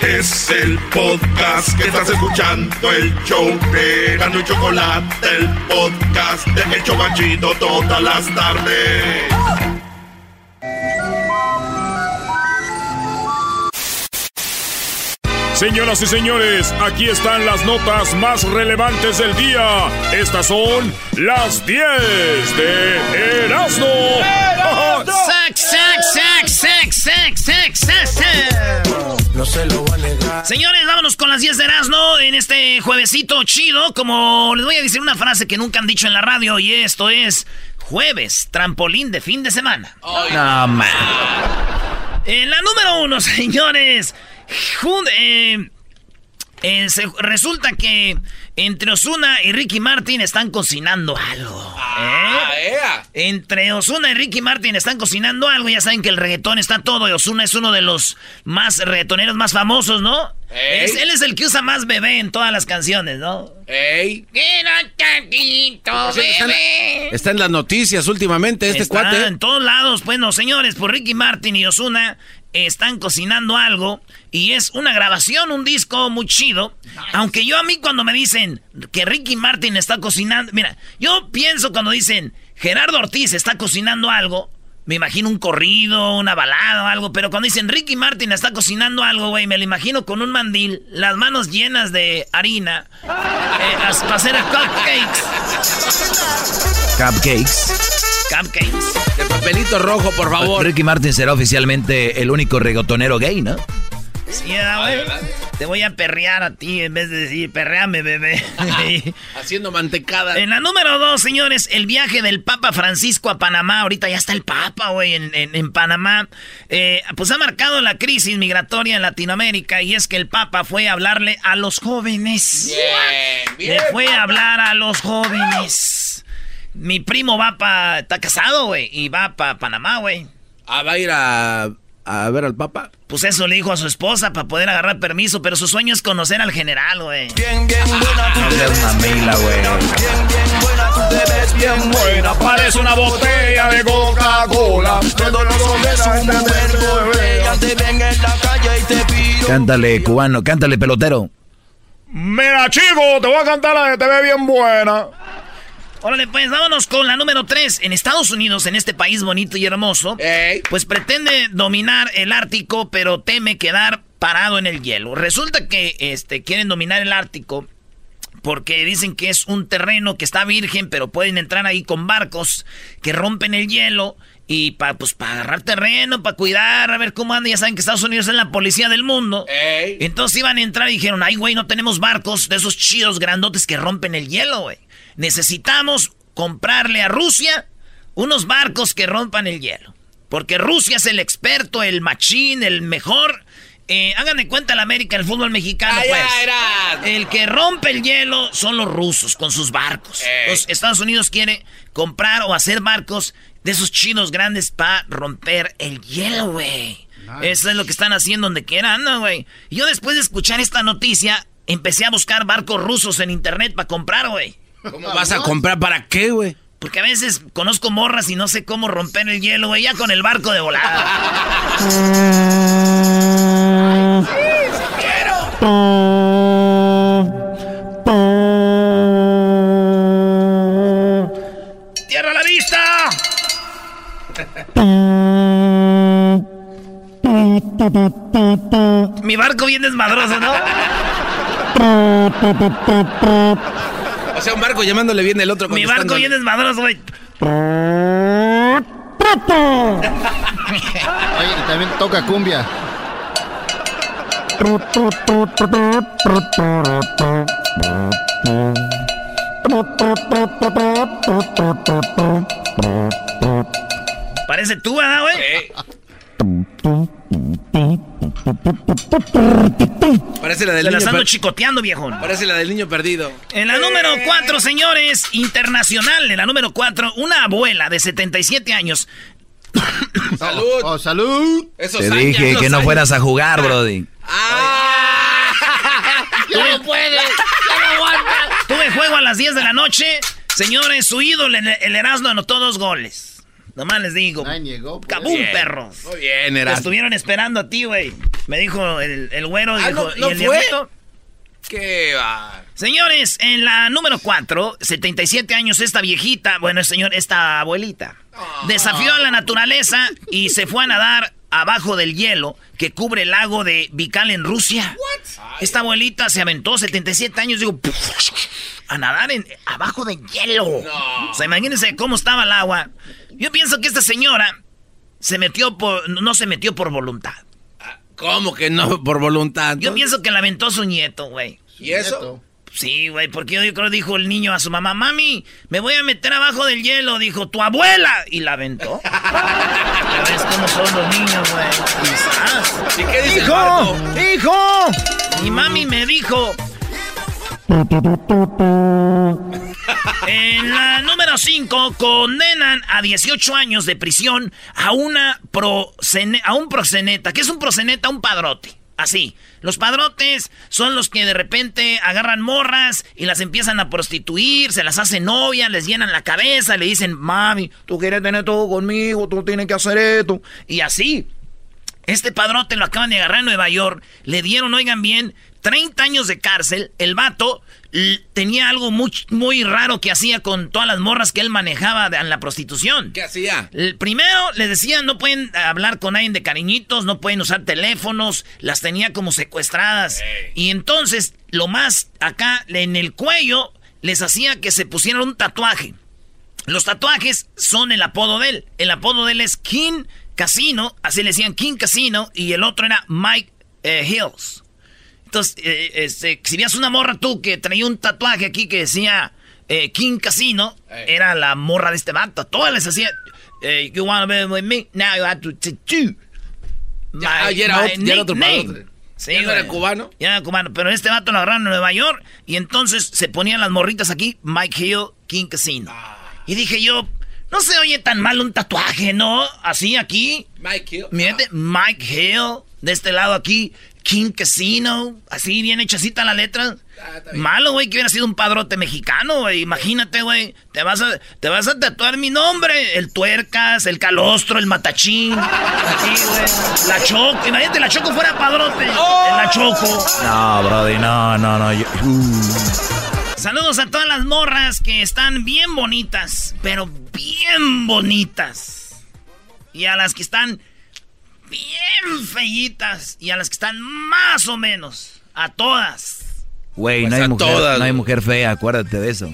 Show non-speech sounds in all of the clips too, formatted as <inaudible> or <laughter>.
Es el podcast que estás escuchando, el show de Gano y Chocolate, el podcast de Hecho Banchito todas las tardes. Señoras y señores, aquí están las notas más relevantes del día. Estas son las 10 de Erasmo. ¡Sac, sac, sac, sac, sac, sac, sac, sac! No se lo va a negar. Señores, vámonos con las 10 de Erasmo en este juevesito chido. Como les voy a decir una frase que nunca han dicho en la radio y esto es jueves, trampolín de fin de semana. No, man. En la número uno, <laughs> señores. Jun- eh, eh, se- resulta que entre Osuna y Ricky Martin están cocinando algo. ¿eh? Entre Osuna y Ricky Martin están cocinando algo. Ya saben que el reggaetón está todo. Y Osuna es uno de los más reggaetoneros más famosos, ¿no? Es- él es el que usa más bebé en todas las canciones, ¿no? ¡Ey! Quiero tantito, Sí, está, en, bebé. está en las noticias últimamente este Está cuate. en todos lados. Bueno, señores, por Ricky Martin y Osuna están cocinando algo y es una grabación, un disco muy chido. Aunque yo a mí cuando me dicen que Ricky Martin está cocinando, mira, yo pienso cuando dicen Gerardo Ortiz está cocinando algo, me imagino un corrido, una balada o algo, pero cuando dicen Ricky Martin está cocinando algo, güey, me lo imagino con un mandil, las manos llenas de harina, eh, para hacer cupcakes. Cupcakes. Cupcakes. De papelito rojo, por favor. Ricky Martin será oficialmente el único reggaetonero gay, ¿no? Sí, güey. Te voy a perrear a ti en vez de decir perreame, bebé. <laughs> Haciendo mantecada. en la número dos, señores, el viaje del Papa Francisco a Panamá. Ahorita ya está el Papa, güey, en, en- en Panamá. Eh, pues ha marcado la crisis migratoria en Latinoamérica y es que el Papa fue a hablarle a los jóvenes. Bien, bien. Le fue a hablar a los jóvenes. Mi primo va para... Está casado, güey, y va para Panamá, güey. Ah, va a ir a, a ver al Papa. Pues eso le dijo a su esposa para poder agarrar permiso, pero su sueño es conocer al general, güey. Bien, bien buena, tú te ves. una mila, güey. Bien, bien buena, tú te ves bien buena. Parece una botella de Coca-Cola. Todos los hombres son mujeres. Ellas te ven en la calle y te pido. Cántale, cubano, cántale, pelotero. Mira, chico, te voy a cantar la de te ve bien buena. Órale, pues vámonos con la número 3. En Estados Unidos, en este país bonito y hermoso, Ey. pues pretende dominar el Ártico, pero teme quedar parado en el hielo. Resulta que este, quieren dominar el Ártico porque dicen que es un terreno que está virgen, pero pueden entrar ahí con barcos que rompen el hielo y para pues, pa agarrar terreno, para cuidar, a ver cómo anda. Ya saben que Estados Unidos es la policía del mundo. Ey. Entonces iban a entrar y dijeron, ay, güey, no tenemos barcos de esos chidos grandotes que rompen el hielo, güey. Necesitamos comprarle a Rusia unos barcos que rompan el hielo. Porque Rusia es el experto, el machín, el mejor. Eh, hagan de cuenta la América, el fútbol mexicano, pues. era. El que rompe el hielo son los rusos con sus barcos. Los Estados Unidos quiere comprar o hacer barcos de esos chinos grandes para romper el hielo, güey. Eso es lo que están haciendo donde quiera andan, güey. Yo después de escuchar esta noticia, empecé a buscar barcos rusos en internet para comprar, güey. ¿Cómo vas a comprar para qué, güey? Porque a veces conozco morras y no sé cómo romper el hielo, güey. Ya con el barco de volada. ¡Tierra a la vista! Mi barco bien desmadroso, ¿no? <laughs> O sea, un barco llamándole bien el otro. Mi barco bien desmadroso, güey. Oye, y también toca cumbia. Parece tú, ¿verdad, güey? Ey. Parece la del las niño ando chicoteando, viejo. Parece la del niño perdido. En la número 4, señores, internacional, en la número 4, una abuela de 77 años. <coughs> Salud. Oh, salud. Esos Te años, dije que no años. fueras a jugar, Brody. ¡Ah! <laughs> Ya no puede, ya no aguanta. Tuve juego a las 10 de la noche. Señores, su ídolo, el, el Erasmo, anotó dos goles. Nomás les digo. Llegó. pues. ¡Cabum, Bien. perros! Muy bien, Erasmo. estuvieron esperando a ti, güey. Me dijo el, el güero Ah, dijo, ¿no- no y el fue? diablito. Qué va. Señores, en la número 4, 77 años, esta viejita, bueno, señor, esta abuelita, desafió a la naturaleza y se fue a nadar abajo del hielo que cubre el lago de Vikal en Rusia. Esta abuelita se aventó 77 años, digo, a nadar en, abajo del hielo. O sea, imagínense cómo estaba el agua. Yo pienso que esta señora se metió por, no se metió por voluntad. ¿Cómo que no por voluntad? Yo pienso que la aventó su nieto, güey. ¿Y eso? Sí, güey, porque yo creo dijo el niño a su mamá, mami, me voy a meter abajo del hielo, dijo, tu abuela, y la aventó. <laughs> Ya ves cómo son los niños, güey. Quizás. ¿Y qué dice ¡Hijo! ¡Hijo! Mi mami me dijo... En la número 5 condenan a 18 años de prisión a una prosene- a un proseneta. ¿Qué es un proseneta? Un padrote. Así. Los padrotes son los que de repente agarran morras y las empiezan a prostituir, se las hacen novias, les llenan la cabeza, le dicen, mami, tú quieres tener todo conmigo, tú tienes que hacer esto. Y así. Este padrote lo acaban de agarrar en Nueva York. Le dieron, oigan bien, 30 años de cárcel. El vato tenía algo muy, muy raro que hacía con todas las morras que él manejaba de- en la prostitución. ¿Qué hacía? El primero les decían no pueden hablar con nadie de cariñitos, no pueden usar teléfonos, las tenía como secuestradas. Y entonces, lo más acá en el cuello, les hacía que se pusieran un tatuaje. Los tatuajes son el apodo de él. El apodo de él es King Casino, así le decían King Casino, y el otro era Mike eh, Hills. Entonces, eh, este, si veías una morra tú que traía un tatuaje aquí que decía eh, King Casino, era la morra de este vato. A todas les hacía, eh, you wanna be with me? Now you have to tattoo. My- ya era my otro- ya era otro nickname". padrote. Sí, ¿Ya no era cubano? Ya era cubano, pero este vato lo agarraron en Nueva York y entonces se ponían las morritas aquí, Mike Hill, King Casino. Ah. Y dije yo, no se oye tan mal un tatuaje, ¿no? Así aquí, Mike Hill. Mírate, Mike Hill, de este lado aquí, King Casino, así bien hechacita la letra. Ah. Malo, güey, que hubiera sido un padrote mexicano, güey. Imagínate, güey. Te vas a, te vas a tatuar mi nombre. El tuercas, el calostro, el matachín. <laughs> Así, güey. La choco. Imagínate, la choco fuera padrote. La choco. No, Brody, no, no, no. yo- uh. Saludos a todas las morras que están bien bonitas, pero bien bonitas. Y a las que están bien fellitas. Y a las que están más o menos. A todas. Güey, Pues no, hay mujer, todas, no hay güey. mujer fea, acuérdate de eso.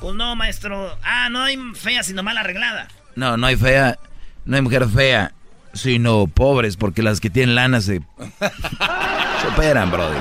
Pues no, maestro. Ah, no hay fea, sino mal arreglada. No, no hay fea, no hay mujer fea, sino pobres, porque las que tienen lana se, <laughs> se operan, Brody.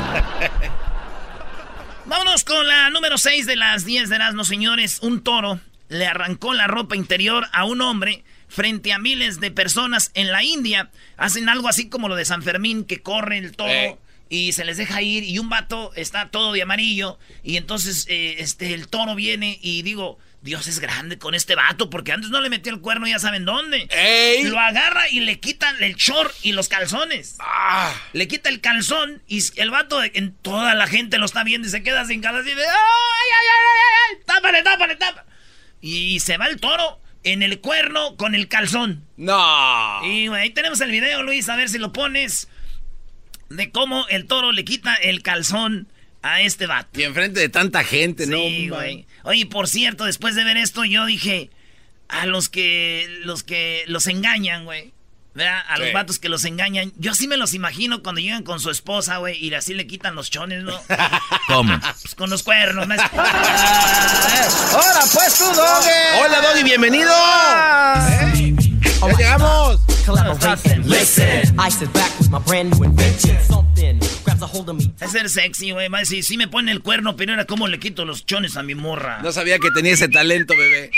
Vámonos con la número 6 de las 10 de Erasmo, señores. Un toro le arrancó la ropa interior a un hombre frente a miles de personas en la India. Hacen algo así como lo de San Fermín, que corre el toro Eh. y se les deja ir y un vato está todo de amarillo y entonces eh, este, el toro viene y digo... Dios es grande con este vato porque antes no le metió el cuerno ya saben dónde. ¡Ey! Lo agarra y le quitan el short y los calzones. Ah, Le quita el calzón y el vato, en toda la gente lo está viendo y se queda sin calzón y de ¡ay, ay, ay, ay. Y se va el toro en el cuerno con el calzón. no. Y ahí tenemos el video, Luis, a ver si lo pones. De cómo el toro le quita el calzón a este vato. Y enfrente de tanta gente, ¿no? Sí, güey. Oye, por cierto, después de ver esto, yo dije a los que los que los engañan, güey. ¿Verdad? A los vatos que los engañan. Yo así me los imagino cuando llegan con su esposa, güey, y así le quitan los chones, ¿no? <laughs> ¿Cómo? Pues con los cuernos. ¿no? <laughs> ¡Hola, pues tú, Doge! Hola, Doggy, bienvenido. ¿Eh? Ya llegamos. Es ser sexy, güey. Decir, sí me pone el cuerno, pero era como le quito los chones a mi morra. No sabía que tenía ese talento, bebé.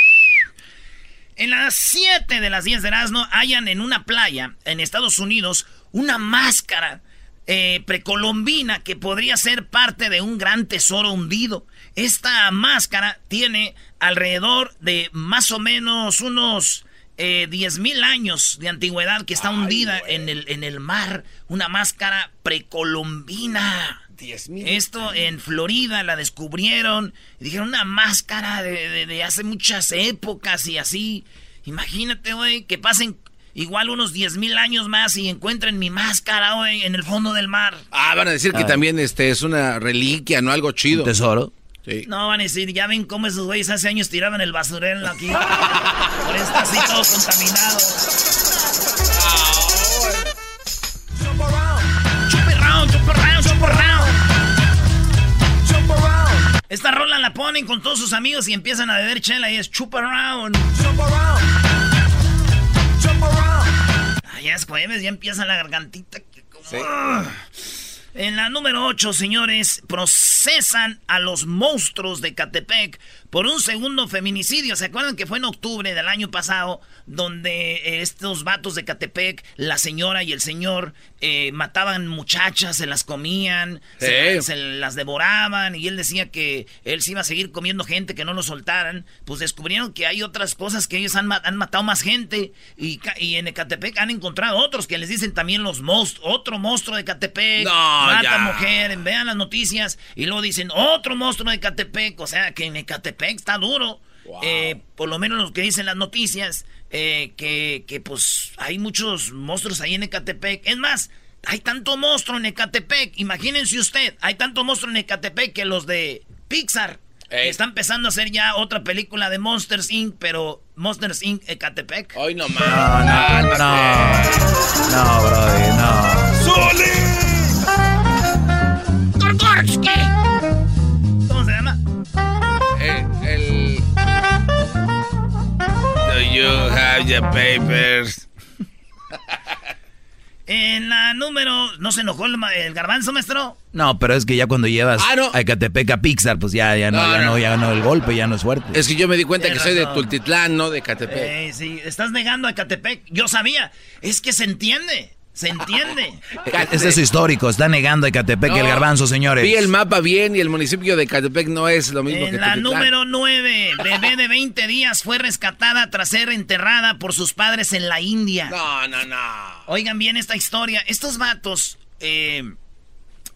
En las 7 de las 10 de Erasmo hallan en una playa en Estados Unidos una máscara eh, precolombina que podría ser parte de un gran tesoro hundido. Esta máscara tiene alrededor de más o menos unos eh, 10 mil años de antigüedad que está hundida en el, en el mar. Una máscara precolombina. Esto en Florida la descubrieron. Y dijeron una máscara de, de- de hace muchas épocas y así. Imagínate, güey, que pasen igual unos 10 mil años más y encuentren mi máscara, güey, en el fondo del mar. Ah, van a decir que Ah. también este es una reliquia, ¿no? Algo chido. ¿Un tesoro? Sí. No, van a decir, ya ven cómo esos güeyes hace años tiraban el basurero aquí. <laughs> Por está así todo contaminado. Esta rola la ponen con todos sus amigos y empiezan a beber chela y es chup around. Ah, ya es jueves, ya empieza la gargantita. que como- Ah. En la número 8, señores, procesan a los monstruos de Catepec por un segundo feminicidio. ¿Se acuerdan que fue en octubre del año pasado donde eh, estos vatos de Catepec, la señora y el señor, eh, mataban muchachas, se las comían, se, Sí. se las devoraban y él decía que él se iba a seguir comiendo gente, que no lo soltaran? Pues descubrieron que hay otras cosas que ellos han, han matado más gente y, y en Ecatepec han encontrado otros que les dicen también los monstruos, otro monstruo de Ecatepec, No, mata ya. mujer, vean las noticias y luego dicen otro monstruo de Ecatepec, o sea que en Ecatepec está duro. Eh, por lo menos lo que dicen las noticias, eh, que, que pues hay muchos monstruos ahí en Ecatepec. Es más, hay tanto monstruo en Ecatepec, imagínense usted, hay tanto monstruo en Ecatepec que los de Pixar Ey. están empezando a hacer ya otra película de Monsters Inc., pero Monsters Inc. Ecatepec. Hoy no más. No, no, no. No, brody, no. ¿Cómo your papers? En la número... ¿No se enojó el, ma- el garbanzo, maestro? No, pero es que ya cuando llevas Ah, no. a Ecatepec a Pixar, pues ya, ya no, No, ya no. no, ya no, el golpe ya no es fuerte. Es que yo me di cuenta que soy de. Tultitlán, no de Catepec. Eh, sí, estás negando a Ecatepec. Yo sabía. Es que se entiende. Se entiende. <laughs> Ese es histórico, está negando a Ecatepec No, el garbanzo, señores. Vi el mapa bien y el municipio de Catepec no es lo mismo que En la Tultitlán. número 9, bebé de 20 días fue rescatada tras ser enterrada por sus padres en la India. No, no, no. Oigan bien esta historia. Estos vatos eh,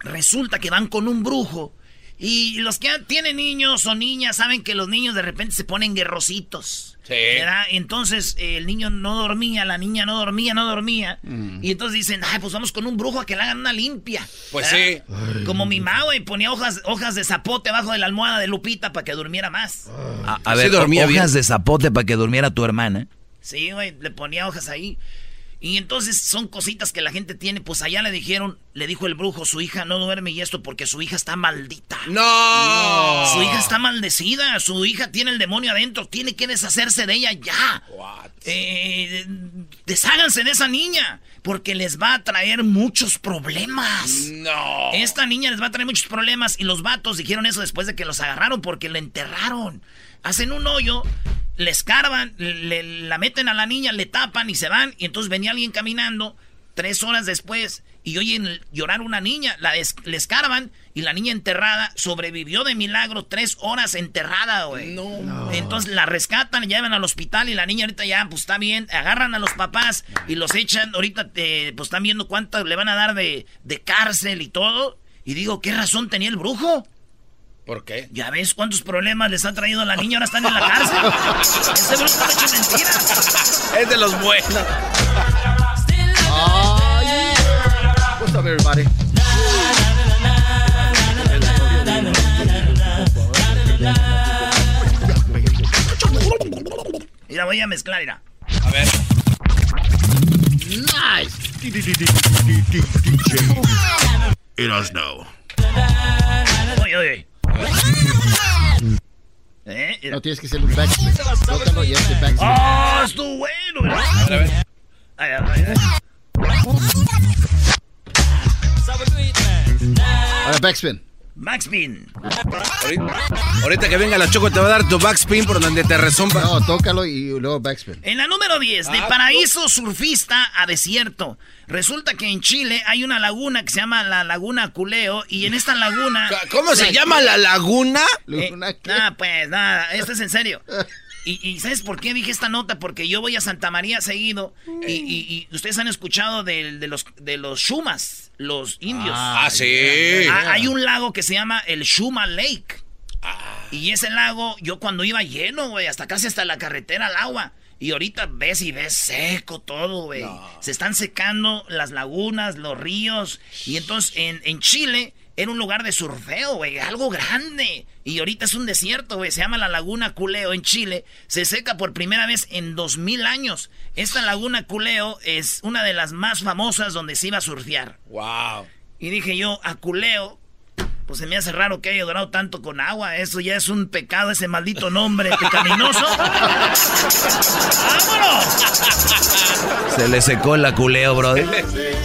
resulta que van con un brujo. Y los que tienen niños o niñas saben que los niños de repente se ponen guerrositos. Sí. ¿verdad? Entonces eh, el niño no dormía, la niña no dormía, no dormía. Y entonces dicen, ay, pues vamos con un brujo a que le hagan una limpia. Pues ¿verdad? Como mi mamá, güey, ponía hojas, hojas de zapote abajo de la almohada de Lupita para que durmiera más. A, a Sí ver, dormía hojas bien. de zapote para que durmiera tu hermana. Sí, güey, le ponía hojas ahí. Y entonces son cositas que la gente tiene. Pues allá le dijeron, le dijo el brujo, su hija no duerme y esto porque su hija está maldita. No. Su hija está maldecida, su hija tiene el demonio adentro, tiene que deshacerse de ella ya. Eh, desháganse de esa niña, porque les va a traer muchos problemas. No. Esta niña les va a traer muchos problemas y los vatos dijeron eso después de que los agarraron porque la enterraron. Hacen un hoyo, le escarban, le, la meten a la niña, le tapan y se van. Y entonces venía alguien caminando tres horas después y oyen llorar una niña. La es- le escarban y la niña enterrada sobrevivió de milagro tres horas enterrada, güey. No. Entonces la rescatan, la llevan al hospital y la niña ahorita ya, pues está bien. Agarran a los papás y los echan. Ahorita, eh, pues están viendo cuánto le van a dar de, de cárcel y todo. Y digo, ¿qué razón tenía el brujo? ¿Por qué? Ya ves cuántos problemas les ha traído a la niña, ahora están en la cárcel. <laughs> Ese brujo ha hecho mentiras. Es de los buenos. What's up, everybody? Mira, voy a mezclar, mira. A ver. Erasno. Oye, oye. ¿Eh? Mira. No tienes que hacer un backspin. Tócalo y hazte backspin. ¡Oh, estuvo bueno! mira. A ver. Ay, ay, ay, ay. Ahora backspin. Backspin. Ahorita, que venga la Choco te va a dar tu backspin por donde te resumpa. No, tócalo y luego backspin. En la número 10, de paraíso surfista a desierto. Resulta que en Chile hay una laguna que se llama la Laguna Culeo y en esta laguna... ¿Cómo se llama la laguna? Eh, Luna, ¿qué? nada, pues, nada, esto es en serio. <laughs> Y, y ¿sabes por qué dije esta nota? Porque yo voy a Santa María seguido y, y- y ustedes han escuchado de, los, de los Shumas, los indios. Ah, sí. Ah, hay un lago que se llama el Shuma Lake. Y ese lago, yo cuando iba lleno, güey, hasta casi hasta la carretera al agua. Y ahorita ves y ves seco todo, güey. Se están secando las lagunas, los ríos. Y entonces en, en Chile era un lugar de surfeo, güey, algo grande. Y ahorita es un desierto, güey. Se llama la Laguna Culeo en Chile. Se seca por primera vez en 2000 años. Esta Laguna Culeo es una de las más famosas donde se iba a surfear. Wow. Y dije yo, a Culeo, pues se me hace raro que haya durado tanto con agua. Eso ya es un pecado, ese maldito nombre pecaminoso. <laughs> ¡Vámonos! Se le secó la culeo, brother.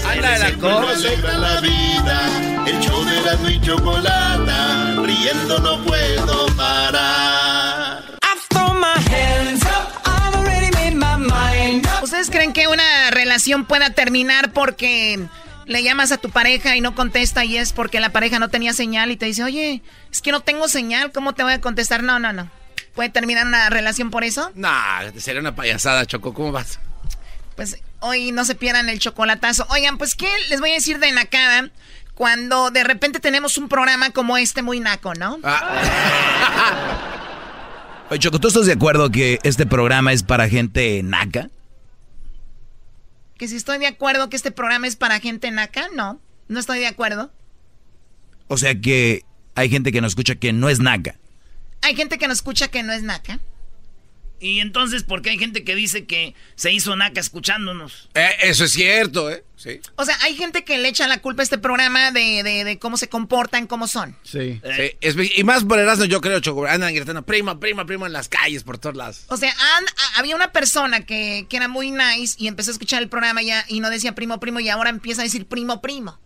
Anda de la la vida. El show de la y chocolata. Riendo no puedo parar. I throw my hands up, I've already made my mind up. ¿Ustedes creen que una relación pueda terminar porque le llamas a tu pareja y no contesta y es porque la pareja no tenía señal y te dice, oye, es que no tengo señal, ¿cómo te voy a contestar? No, no, no. ¿Puede terminar una relación por eso? Nah, sería una payasada, Choco. ¿Cómo vas? Pues hoy no se pierdan el chocolatazo. Oigan, pues ¿qué les voy a decir de Nakada? Cuando de repente tenemos un programa como este muy naco, ¿no? Oye, Choco, ¿tú estás de acuerdo que este programa es para gente naca? Que si estoy de acuerdo que este programa es para gente naca, no. No estoy de acuerdo. O sea que hay gente que nos escucha que no es naca. Hay gente que nos escucha que no es naca. Y entonces, ¿por qué hay gente que dice que se hizo naca escuchándonos? Eh, eso es cierto, ¿eh? Sí. O sea, hay gente que le echa la culpa a este programa de, de- de cómo se comportan, cómo son. Sí. Sí, es- y más por Erasmo, yo creo, Choco. Andan gritando, prima, prima, prima en las calles, por todos lados. O sea, a- había una persona que, que era muy nice y empezó a escuchar el programa ya y no decía primo, primo y ahora empieza a decir primo, primo.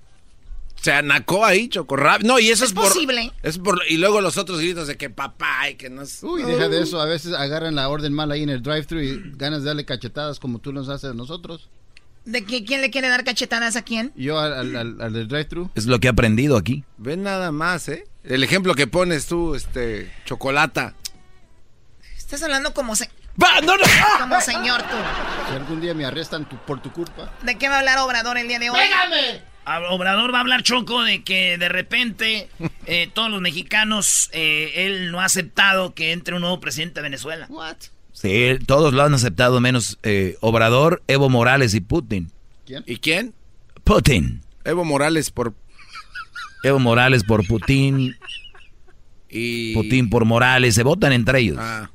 Se anacó ahí, Choco. rap- No, y eso es, Es por- posible. Es por, y luego los otros gritos de que papá y que no es... Uy, deja de eso. A veces agarran la orden mal ahí en el drive-thru y ganas de darle cachetadas como tú nos haces a nosotros. ¿De que, quién le quiere dar cachetadas a quién? Yo al, al, al- al del drive-thru. Es lo que he aprendido aquí. Ven nada más, ¿eh? El ejemplo que pones tú, este, chocolata. Estás hablando como, se- ¡Va! ¡No, no! como señor tú. Si algún día me arrestan tu- por tu culpa. ¿De qué va a hablar Obrador el día de hoy? A- Obrador va a hablar Choco de que de repente <laughs> eh, todos los mexicanos, eh, él no ha aceptado que entre un nuevo presidente de Venezuela. What? Sí, todos lo han aceptado, menos eh, Obrador, Evo Morales y Putin. ¿Quién? ¿Y quién? Putin. Evo Morales por... Evo Morales por Putin, Y... Putin por Morales, se votan entre ellos. Ah.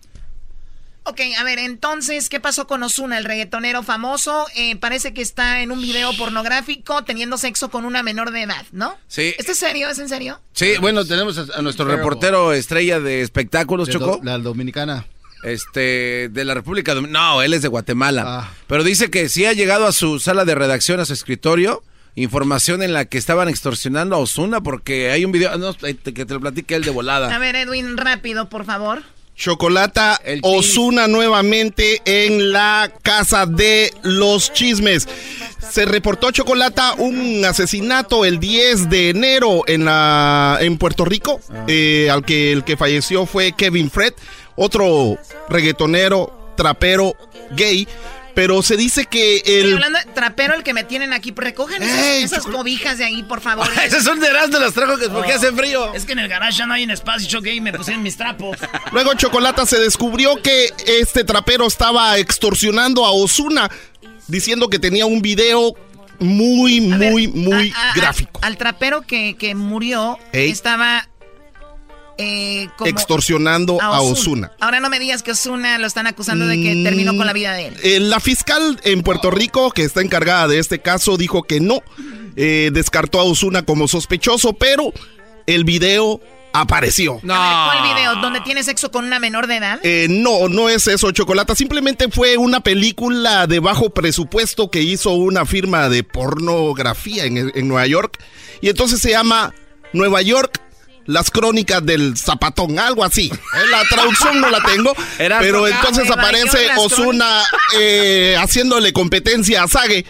Ok, a ver, entonces, ¿qué pasó con Osuna, el reggaetonero famoso? Eh, parece que está en un video pornográfico teniendo sexo con una menor de edad, ¿no? Sí. ¿Esto es serio? ¿Es en serio? Sí, bueno, tenemos a, a nuestro reportero estrella de espectáculos, De Choco. do- la dominicana. Este, de la República Dominicana. No, él es de Guatemala. Ah. Pero dice que sí ha llegado a su sala de redacción, a su escritorio, información en la que estaban extorsionando a Osuna porque hay un video, no, que te lo platique él de A volada. ver, Edwin, rápido, por favor. Chocolata. Osuna nuevamente en la casa de los chismes. Se reportó Chocolata un asesinato el 10 de enero en la en Puerto Rico, eh, al que el que falleció fue Kevin Fred, otro reggaetonero, trapero, gay. Pero se dice que Estoy el hablando de trapero, el que me tienen aquí. Recogen esas, Ey, esas cobijas de ahí, por favor. <laughs> Esos son de Erasmo, los trajo que porque hace frío. Es que en el garage ya no hay en espacio, Choco, y me pusieron mis trapos. <laughs> Luego Chocolata se descubrió que este trapero estaba extorsionando a Osuna diciendo que tenía un video muy, A ver, muy, muy a- a- gráfico. Al trapero que, que murió Ey. estaba eh, como extorsionando a Osuna. Ahora no me digas que Osuna lo están acusando de que terminó con la vida de él. Eh, la fiscal en Puerto Rico, que está encargada de este caso, dijo que no. Eh, descartó a Osuna como sospechoso, pero el video apareció. No. A ver, ¿Cuál video? ¿Donde tiene sexo con una menor de edad? Eh, no, no es eso, Chocolata. Simplemente fue una película de bajo presupuesto que hizo una firma de pornografía en, en Nueva York. Y entonces se llama Nueva York. Las crónicas del zapatón, algo así. Eh, La traducción no la tengo, <laughs> Era pero entonces aparece Osuna eh, haciéndole competencia a Sage.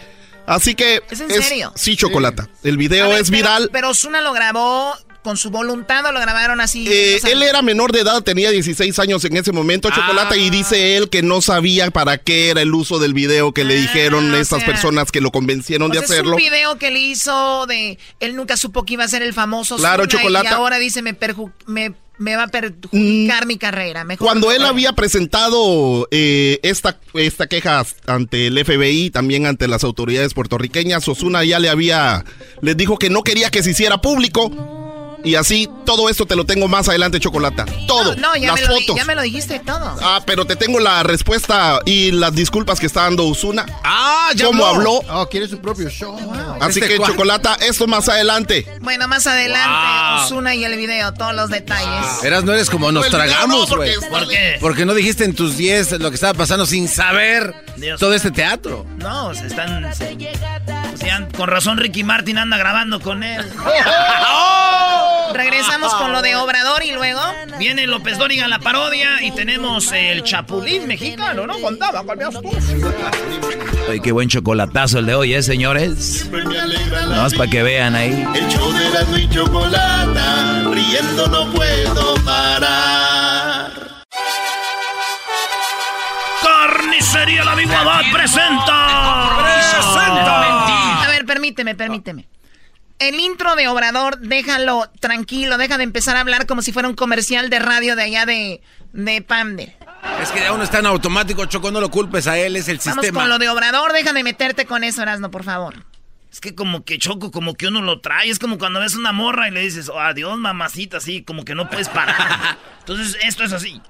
Así que ¿Es en serio? sí, Chocolata. El video ver, es pero- viral. Pero Osuna lo grabó con su voluntad o lo grabaron así. Eh, él era menor de edad, tenía 16 años en ese momento, Chocolate, y dice él que no sabía para qué era el uso del video que le Ah, dijeron sea, personas que lo convencieron de hacerlo. Es un video que le hizo de. Él nunca supo que iba a ser el famoso. Claro, Ozuna, Chocolata. Y ahora dice: me, perju- me, Me va a perjudicar mi carrera. Mejor Cuando él había presentado eh, esta, esta queja ante el FBI, también ante las autoridades puertorriqueñas, Osuna ya le había, les dijo que no quería que se hiciera público. Y así, todo esto te lo tengo más adelante, Chocolata. Todo. No, ya las me, lo, fotos. ya me lo dijiste todo. Ah, pero te tengo la respuesta y las disculpas que está dando Osuna. Ah, ya ¿Cómo habló? Oh, quiere su propio show. Así Este que, cual- Chocolata, esto más adelante. Bueno, más adelante, Wow. Osuna y el video, todos los detalles. Eras, no eres como nos No, el video tragamos, no, porque güey. es ¿Por qué? Porque no dijiste en tus 10 lo que estaba pasando sin saber Dios. todo este teatro. No, se están. se- o sea, con razón Ricky Martin anda grabando con él. <laughs> Regresamos con lo de Obrador y luego. Viene López Dóriga la parodia y tenemos el Chapulín mexicano, ¿no? Contaba, ¿cuál veas tú? Ay, qué buen chocolatazo el de hoy, ¿eh, señores? Nada más para que vean ahí. El show de Erasmo y Chocolata, riendo no puedo parar. Carnicería La presenta. Presenta. A ver, permíteme, permíteme. El intro de Obrador, déjalo tranquilo, deja de empezar a hablar como si fuera un comercial de radio de allá de, de Pamde. Es que ya uno está en automático, Choco, no lo culpes a él, es el Vamos sistema. con lo de Obrador, deja de meterte con eso, Erasno, por favor. Es que como que choco, como que uno lo trae. Es como cuando ves una morra y le dices, oh, adiós, mamacita, así, como que no puedes parar. <laughs> Entonces, esto es así.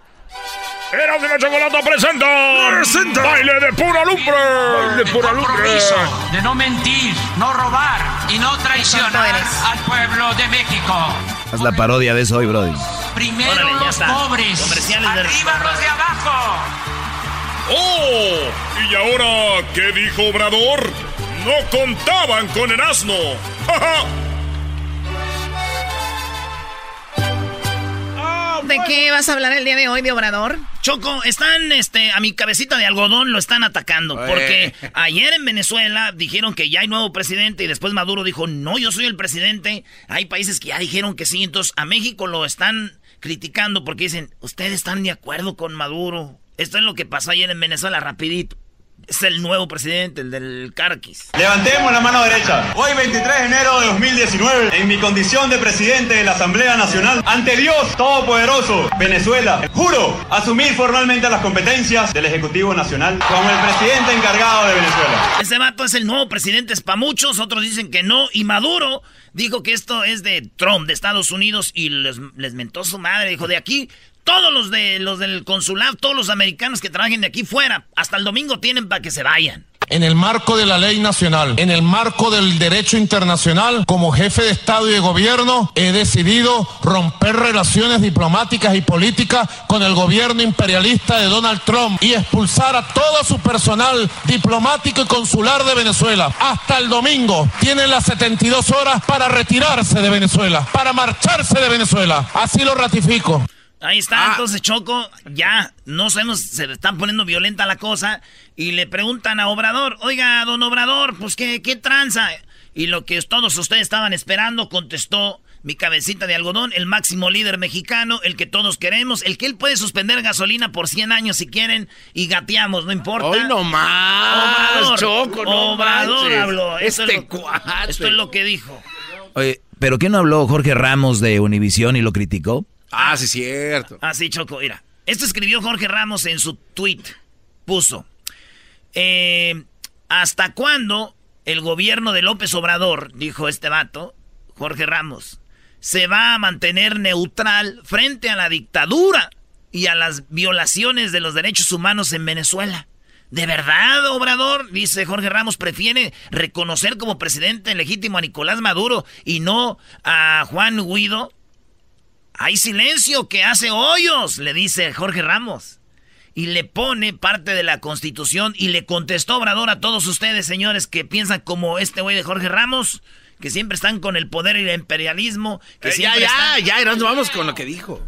Erasmo y la Chocolata presenta. Baile de pura lumbre. Baile de pura lumbre. de no mentir, no robar y no traicionar al pueblo de México. Haz la parodia de eso hoy, Brody. Primero Órale, los está. pobres, Comerciales de arriba los de abajo. ¡Oh! ¿Y ahora qué dijo Obrador? No contaban con Erasmo. ¡Ja, ja! ¿De qué vas a hablar el día de hoy de Obrador? Choco, están, este, a mi cabecita de algodón lo están atacando. Oye. Porque ayer en Venezuela dijeron que ya hay nuevo presidente y después Maduro dijo, no, yo soy el presidente. Hay países que ya dijeron que sí. Entonces a México lo están criticando porque dicen, ustedes están de acuerdo con Maduro. Esto es lo que pasó ayer en Venezuela, rapidito. Es el nuevo presidente, el del Carquis. Levantemos la mano derecha. Hoy 23 de enero de 2019, en mi condición de presidente de la Asamblea Nacional, ante Dios Todopoderoso, Venezuela, juro asumir formalmente las competencias del Ejecutivo Nacional como el presidente encargado de Venezuela. Ese vato es el nuevo presidente, es para muchos, otros dicen que no. Y Maduro dijo que esto es de Trump, de Estados Unidos, y les, les mentó su madre. Dijo, de aquí, todos los, de, los del consulado, todos los americanos que trabajen de aquí fuera, hasta el domingo tienen para que se vayan. En el marco de la ley nacional, en el marco del derecho internacional, como jefe de Estado y de gobierno, he decidido romper relaciones diplomáticas y políticas con el gobierno imperialista de Donald Trump y expulsar a todo su personal diplomático y consular de Venezuela. Hasta el domingo tienen las 72 horas para retirarse de Venezuela, para marcharse de Venezuela. Así lo ratifico. Ahí está, entonces Choco, ya, no sabemos, se le están poniendo violenta la cosa. Y le preguntan a Obrador, oiga, don Obrador, pues qué, qué tranza. Y lo que todos ustedes estaban esperando, contestó mi cabecita de algodón, el máximo líder mexicano, el que todos queremos, el que él puede suspender gasolina por 100 años si quieren y gateamos, no importa. Hoy no más, Obrador, Choco, no Obrador manches. habló. Eso Este es lo- cuate. Esto es lo que dijo. Oye, ¿pero qué no habló Jorge Ramos de Univisión y lo criticó? Ah, sí, cierto. Ah, sí, Choco, mira. Esto escribió Jorge Ramos en su tweet. Puso. eh, ¿Hasta cuándo el gobierno de López Obrador, dijo este vato, Jorge Ramos, se va a mantener neutral frente a la dictadura y a las violaciones de los derechos humanos en Venezuela? ¿De verdad, Obrador? Dice Jorge Ramos, prefiere reconocer como presidente legítimo a Nicolás Maduro y no a Juan Guido. Hay silencio que hace hoyos, le dice Jorge Ramos. Y le pone parte de la constitución y le contestó Obrador a todos ustedes, señores, que piensan como este güey de Jorge Ramos, que siempre están con el poder y el imperialismo. Que Eh, ya, ya, están- ya, Erasmo, vamos con lo que dijo.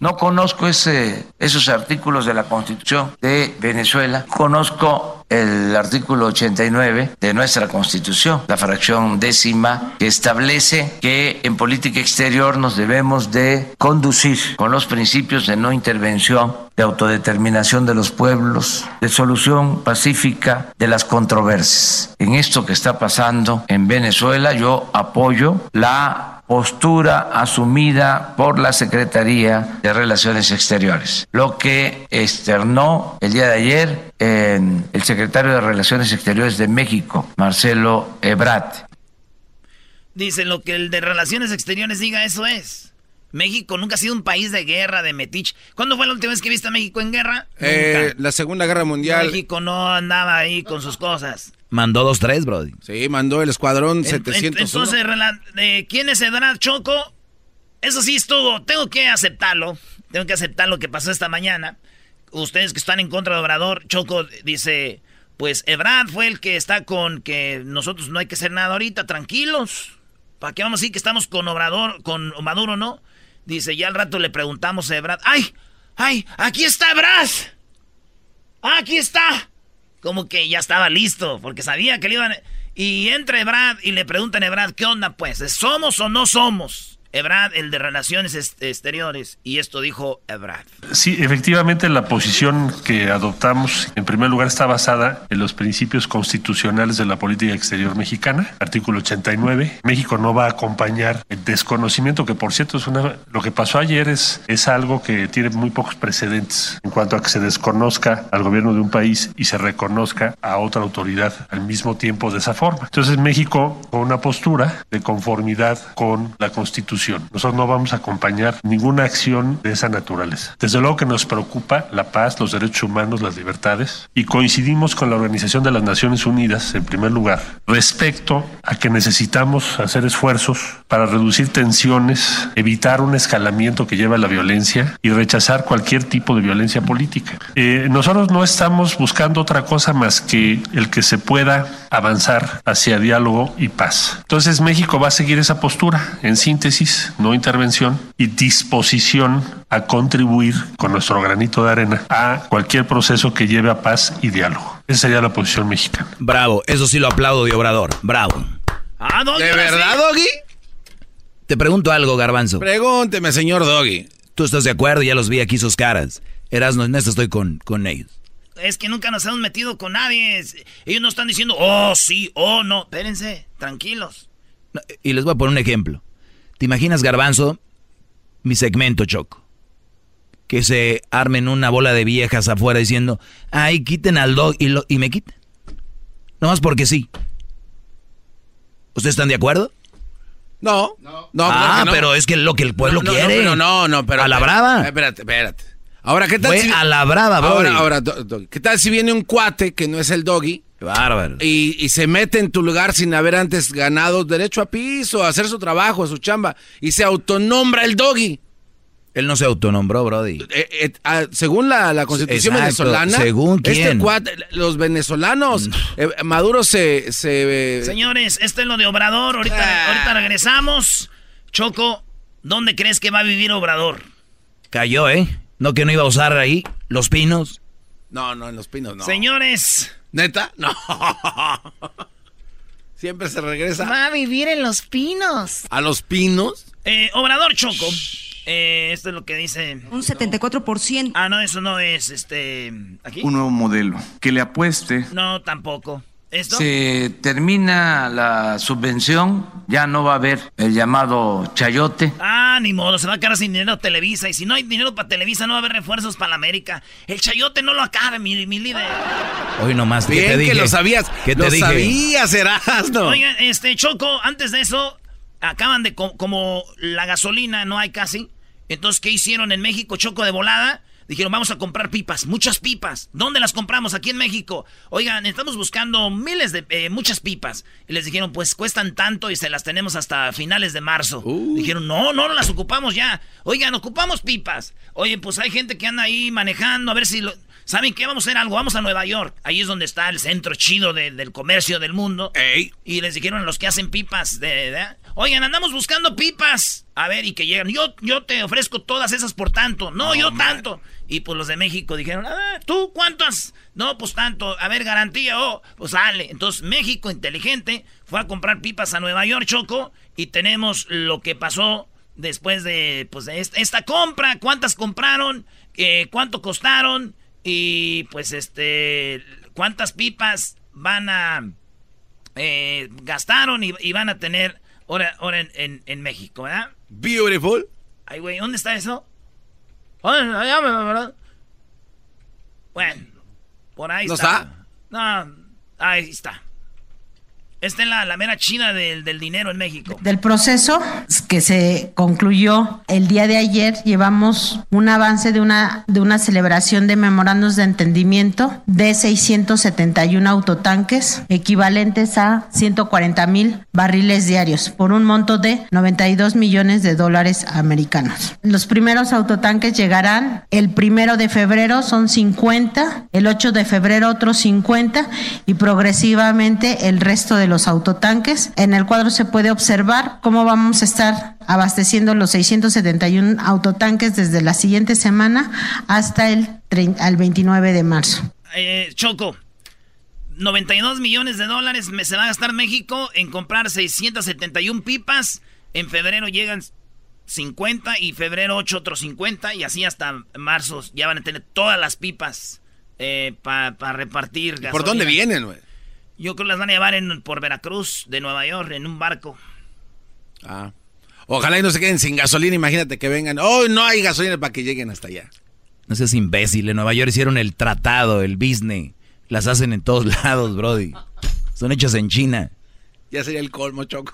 No conozco esos artículos de la Constitución de Venezuela. Conozco el artículo 89 de nuestra Constitución, la fracción décima, que establece que en política exterior nos debemos de conducir con los principios de no intervención de autodeterminación de los pueblos, de solución pacífica de las controversias. En esto que está pasando en Venezuela, yo apoyo la postura asumida por la Secretaría de Relaciones Exteriores, lo que externó el día de ayer el secretario de Relaciones Exteriores de México, Marcelo Ebrard. Dice lo que el de Relaciones Exteriores diga, eso es. México nunca ha sido un país de guerra, de metich. ¿Cuándo fue la última vez que viste a México en guerra? Eh, la Segunda Guerra Mundial. México no andaba ahí con sus cosas. Mandó dos, tres, Brody. Sí, mandó el escuadrón En- 700. Entonces, eh, ¿quién es Ebrard Choco? Eso sí estuvo, tengo que aceptarlo. Tengo que aceptar lo que pasó esta mañana. Ustedes que están en contra de Obrador, Choco dice, pues Ebrard fue el que está con que nosotros no hay que hacer nada ahorita, tranquilos. ¿Para qué vamos a decir que estamos con Obrador, con Maduro, no? Dice, ya al rato le preguntamos a Ebrard, ¡ay! ¡ay! ¡Aquí está Ebrard! ¡Ah, aquí está! Como que ya estaba listo, porque sabía que le iban... Y entra Ebrad y le preguntan a Ebrad, ¿qué onda pues? ¿Somos o no somos? Ebrad, el de Relaciones Exteriores. Y esto dijo Ebrad. Sí, efectivamente la posición que adoptamos en primer lugar está basada en los principios constitucionales de la política exterior mexicana, artículo 89. México no va a acompañar el desconocimiento, que por cierto es una, lo que pasó ayer es, es algo que tiene muy pocos precedentes en cuanto a que se desconozca al gobierno de un país y se reconozca a otra autoridad al mismo tiempo de esa forma. Entonces México con una postura de conformidad con la constitución. Nosotros no vamos a acompañar ninguna acción de esa naturaleza. Desde luego que nos preocupa la paz, los derechos humanos, las libertades y coincidimos con la Organización de las Naciones Unidas, en primer lugar, respecto a que necesitamos hacer esfuerzos para reducir tensiones, evitar un escalamiento que lleva a la violencia y rechazar cualquier tipo de violencia política. Eh, nosotros no estamos buscando otra cosa más que el que se pueda avanzar hacia diálogo y paz. Entonces México va a seguir esa postura, en síntesis, no intervención y disposición a contribuir con nuestro granito de arena a cualquier proceso que lleve a paz y diálogo. Esa sería la posición mexicana. Bravo, eso sí lo aplaudo de Obrador. Bravo. Ah, Doggy, ¿De verdad, sí. Doggy? Te pregunto algo, Garbanzo. Pregúnteme, señor Doggy. Tú estás de acuerdo, ya los vi aquí sus caras. Erasno, en esto estoy con, con ellos. Es que nunca nos hemos metido con nadie. Ellos no están diciendo, oh, sí, oh, no. Espérense, tranquilos. No, Y les voy a poner un ejemplo. ¿Te imaginas, Garbanzo, mi segmento, Choco? Que se armen una bola de viejas afuera diciendo, ay, quiten al dog y, lo, y me quiten. Nomás porque sí. ¿Ustedes están de acuerdo? No. No, ah, no. pero es que lo que el pueblo No, no, quiere. No, no, no, pero. A la brava. Espérate, espérate. Ahora, ¿qué tal Fue si. a la brava. Ahora, ahora, ¿qué tal si viene un cuate que no es el Doggy? Bárbaro. Y, y se mete en tu lugar sin haber antes ganado derecho a piso, a hacer su trabajo, a su chamba, y se autonombra el Doggy. Él no se autonombró, Brody. Eh, eh, ah, según la, la constitución Exacto, venezolana, ¿según este quién? los venezolanos, eh, Maduro se... se eh, Señores, esto es lo de Obrador. Ahorita, Ah. ahorita regresamos. Choco, ¿dónde crees que va a vivir Obrador? Cayó, ¿eh? No que no iba a usar ahí los pinos. No, no, en los pinos no. Señores. ¿Neta? No. <laughs> Siempre se regresa Va a vivir en Los Pinos. a los pinos. Eh, Obrador Choco. Eh, esto es lo que dice. Un 74%. Ah, no, eso no es este. ¿Aquí? un nuevo modelo que le apueste. No, tampoco. ¿Esto? Se termina la subvención, ya no va a haber el llamado chayote. Ah, ni modo, se va a quedar sin dinero Televisa. Y si no hay dinero para Televisa, no va a haber refuerzos para la América. El chayote no lo acabe, mi, mi líder. Hoy nomás, ¿qué Bien te que lo sabías. ¿Qué te lo dije? sabías, Erasno. Oigan, este, Choco, antes de eso, acaban de, co- como la gasolina no hay casi. Entonces, ¿qué hicieron en México, Choco, de volada? Dijeron, vamos a comprar pipas, muchas pipas. ¿Dónde las compramos? Aquí en México. Oigan, estamos buscando miles de, eh, muchas pipas. Y les dijeron, pues cuestan tanto y se las tenemos hasta finales de marzo. Dijeron, no, no las ocupamos ya. Oigan, ocupamos pipas. Oye, pues hay gente que anda ahí manejando, a ver si lo... ¿Saben qué? Vamos a hacer algo, vamos a Nueva York. Ahí es donde está el centro chido de- del comercio del mundo. Y les dijeron a los que hacen pipas, de, de- oigan, andamos buscando pipas. A ver, y que llegan. Yo, yo te ofrezco todas esas por tanto. No, yo tanto. Y pues los de México dijeron, ah, ¿tú cuántas? No, pues tanto. A ver, garantía. Oh, pues sale. Entonces México, inteligente, fue a comprar pipas a Nueva York, Choco. Y tenemos lo que pasó después de, pues, de esta, esta compra. ¿Cuántas compraron? eh, cuánto costaron y pues este, cuántas pipas van a, eh, gastaron y, van a tener ahora, ahora en, en, México, ¿verdad? Beautiful. Ay, güey, ¿dónde está eso? Bueno, por ahí ¿No está. No, ahí está. Esta es la, la mera china del, del, dinero en México. Del proceso que se concluyó el día de ayer, llevamos un avance de una, de una celebración de memorandos de entendimiento de 671 autotanques, equivalentes a 140 mil barriles diarios, por un monto de 92 millones de dólares americanos. Los primeros autotanques llegarán el primero de febrero, son 50, el 8 de febrero otros 50 y progresivamente el resto de los autotanques. En el cuadro se puede observar cómo vamos a estar abasteciendo los 671 autotanques desde la siguiente semana hasta el, al 29 de marzo. Eh, Choco, 92 millones de dólares me se va a gastar México en comprar 671 pipas. En febrero llegan 50 y febrero 8 otros 50 y así hasta marzo ya van a tener todas las pipas eh, para repartir. Gasolina. ¿Por dónde vienen, güey? Yo creo que las van a llevar en, por Veracruz, de Nueva York, en un barco. Ah. Ojalá y no se queden sin gasolina, imagínate que vengan. Oh, no hay gasolina para que lleguen hasta allá. No seas imbécil, en Nueva York hicieron el tratado, el business. Las hacen en todos <laughs> lados, Brody. Son hechas en China. Ya sería el colmo, Choco.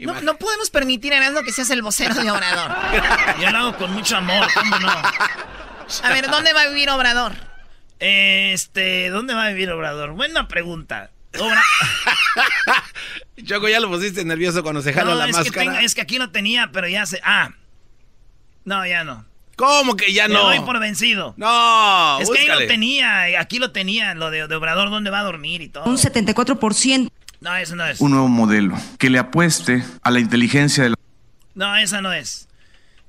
No, no, podemos permitir, Erasmo, que seas el vocero de Obrador. <laughs> Yo lo hago con mucho amor, ¿cómo no? A ver, ¿dónde va a vivir Obrador? Este, ¿dónde va a vivir Obrador? Buena pregunta. Obra... <laughs> Choco, ya lo pusiste nervioso cuando se jala la es máscara. Que es que aquí lo tenía, pero ya se. Ah. No, ya no. ¿Cómo que ya no? Me voy por vencido. No, Es que ahí lo tenía, aquí lo tenía, lo de, Obrador, dónde va a dormir y todo. Un 74%. No, eso no es. Un nuevo modelo que le apueste a la inteligencia de la... No, esa no es.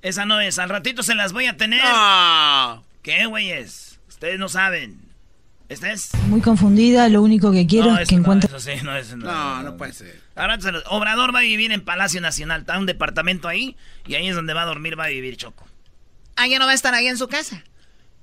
Esa no es. Al ratito se las voy a tener. No. ¿Qué, güeyes? Ustedes no saben. ¿Esta es? Muy confundida, lo único que quiero es que no, encuentre... no, no, no, puede ser. Ahora Obrador va a vivir en Palacio Nacional, está un departamento ahí y ahí es donde va a dormir, va a vivir Choco. Ah, ya no va a estar ahí en su casa.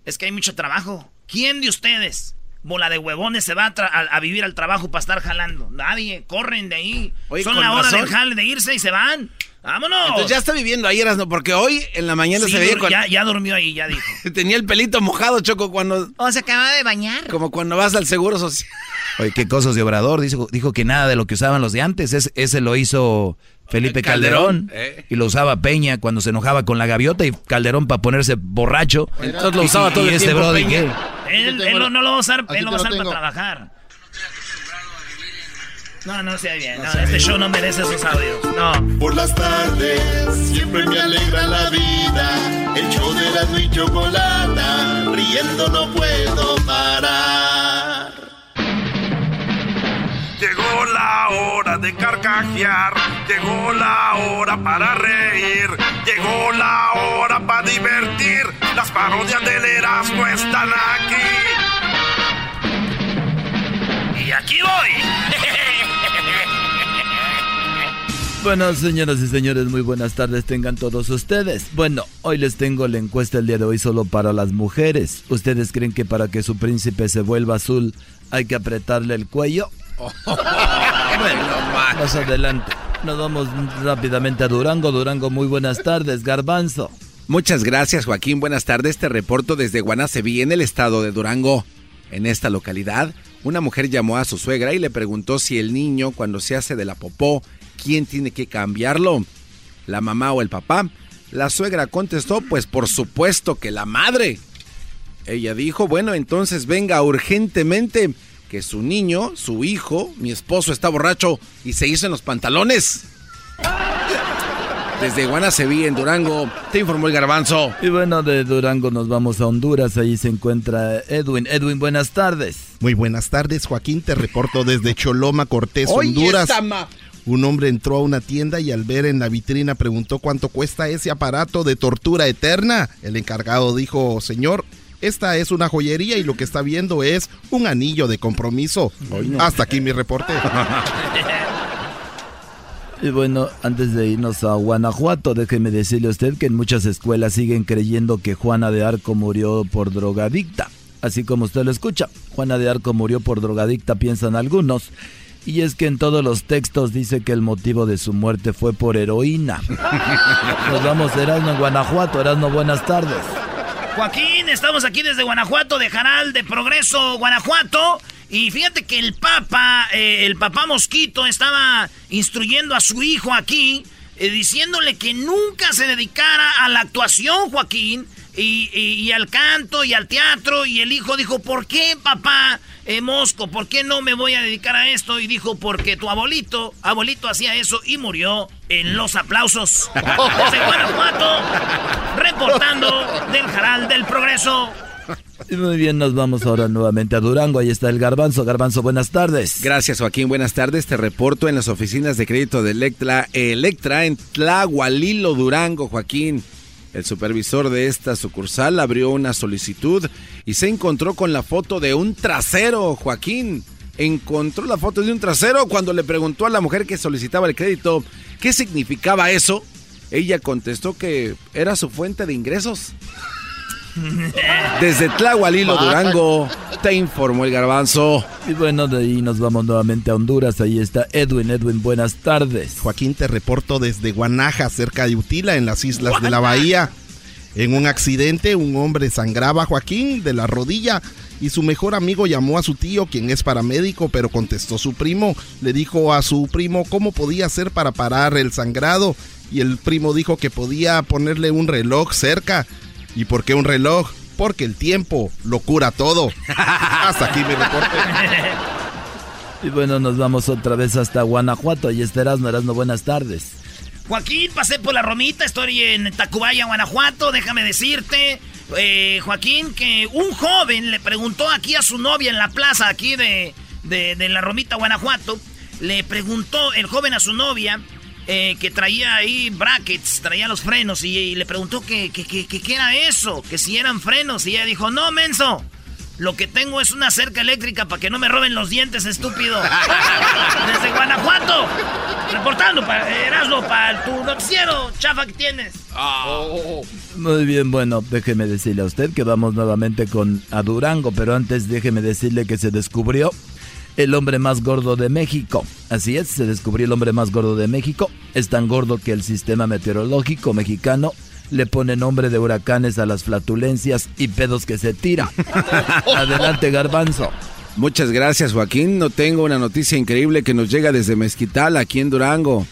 Es que hay mucho trabajo. ¿Quién de ustedes, bola de huevones, se va a, vivir al trabajo para estar jalando? Nadie, corren de ahí. Son la hora del jale de irse y se van. ¡Vámonos! Entonces ya está viviendo ahí, no porque hoy en la mañana se veía ya, ya durmió ahí, ya dijo. <laughs> Tenía el pelito mojado, Choco, cuando... O se acaba de bañar. Como cuando vas al Seguro Social. <laughs> Oye, qué cosas de Obrador. Dijo, dijo que nada de lo que usaban los de antes. ese lo hizo Felipe Calderón. ¿eh? Y lo usaba Peña cuando se enojaba con la gaviota y Calderón para ponerse borracho. Entonces lo usaba todo y el este tiempo, Brody, ¿qué? Él, él, no lo va a usar, él lo va a usar para trabajar. No, no se bien. No, este show no merece esos audios. No. Por las tardes siempre me alegra la vida. El show de la y chocolata. Riendo no puedo parar. Llegó la hora de carcajear. Llegó la hora para reír. Llegó la hora para divertir. Las parodias del Erasmo están aquí. Y aquí voy. <laughs> Bueno, señoras y señores, muy buenas tardes tengan todos ustedes. Bueno, hoy les tengo la encuesta el día de hoy solo para las mujeres. ¿Ustedes creen que para que su príncipe se vuelva azul hay que apretarle el cuello? <laughs> bueno, más adelante. Nos vamos rápidamente a Durango. Durango, muy buenas tardes, Garbanzo. Muchas gracias, Joaquín. Buenas tardes. Te reporto desde Guanaceví, en el estado de Durango. En esta localidad, una mujer llamó a su suegra y le preguntó si el niño, cuando se hace de la popó, ¿quién tiene que cambiarlo? ¿La mamá o el papá? La suegra contestó, pues por supuesto que la madre. Ella dijo, bueno, entonces venga urgentemente, que su niño, su hijo, mi esposo está borracho y se hizo en los pantalones. Desde Guanaceví, en Durango, te informó el garbanzo. Y bueno, de Durango nos vamos a Honduras, ahí se encuentra Edwin. Edwin, buenas tardes. Muy buenas tardes, Joaquín, te reporto desde Choloma, Cortés, Honduras. Un hombre entró a una tienda y al ver en la vitrina preguntó cuánto cuesta ese aparato de tortura eterna. El encargado dijo, señor, esta es una joyería y lo que está viendo es un anillo de compromiso. Hasta aquí mi reporte. <laughs> Y bueno, antes de irnos a Guanajuato, déjeme decirle a usted que en muchas escuelas siguen creyendo que Juana de Arco murió por drogadicta. Así como usted lo escucha, Juana de Arco murió por drogadicta, piensan algunos. Y es que en todos los textos dice que el motivo de su muerte fue por heroína. Nos vamos, Erasmo, en Guanajuato. Erasmo, buenas tardes. Joaquín, estamos aquí desde Guanajuato, de Jaral de Progreso, Guanajuato. Y fíjate que el Papa, eh, el Papá Mosquito, estaba instruyendo a su hijo aquí, eh, diciéndole que nunca se dedicara a la actuación, Joaquín, y, al canto y al teatro. Y el hijo dijo, ¿por qué, papá eh, Mosco? ¿Por qué no me voy a dedicar a esto? Y dijo, porque tu abuelito, abuelito hacía eso y murió en los aplausos. <laughs> Desde Guanajuato, reportando del Jaral del Progreso. Muy bien, nos vamos ahora nuevamente a Durango. Ahí está el Garbanzo. Garbanzo, buenas tardes. Gracias, Joaquín. Buenas tardes. Te reporto en las oficinas de crédito de Electra, Electra en Tlahualilo, Durango, Joaquín. El supervisor de esta sucursal abrió una solicitud y se encontró con la foto de un trasero, Joaquín. Encontró la foto de un trasero cuando le preguntó a la mujer que solicitaba el crédito qué significaba eso. Ella contestó que era su fuente de ingresos. <laughs> Desde Tlahualilo, Durango, te informó el garbanzo. Y bueno, de ahí nos vamos nuevamente a Honduras. Ahí está Edwin. Edwin, buenas tardes. Joaquín, te reporto desde Guanaja, cerca de Utila, en las islas de la Bahía. En un accidente, un hombre sangraba a Joaquín de la rodilla y su mejor amigo llamó a su tío, quien es paramédico, pero contestó su primo. Le dijo a su primo cómo podía hacer para parar el sangrado y el primo dijo que podía ponerle un reloj cerca. ¿Y por qué un reloj? Porque el tiempo lo cura todo. Hasta aquí mi reporte. <laughs> Y bueno, nos vamos otra vez hasta Guanajuato. Ahí está Erasmo. Erasmo, buenas tardes. Joaquín, pasé por la Romita, estoy en Tacubaya, Guanajuato. Déjame decirte, eh, Joaquín, que un joven le preguntó aquí a su novia en la plaza aquí de, de la Romita, Guanajuato. Le preguntó el joven a su novia eh, que traía ahí brackets, traía los frenos y, le preguntó que, qué era eso, que si eran frenos y ella dijo, no, menso, lo que tengo es una cerca eléctrica para que no me roben los dientes, estúpido. <laughs> Desde Guanajuato, reportando para Erasmo, para tu noticiero, chafa que tienes. Muy bien, bueno, déjeme decirle a usted que vamos nuevamente con a Durango, pero antes déjeme decirle que se descubrió el hombre más gordo de México. Así es, se descubrió el hombre más gordo de México. Es tan gordo que el sistema meteorológico mexicano le pone nombre de huracanes a las flatulencias y pedos que se tira. <laughs> Adelante, garbanzo. Muchas gracias, Joaquín. No tengo una noticia increíble que nos llega desde Mezquital, aquí en Durango.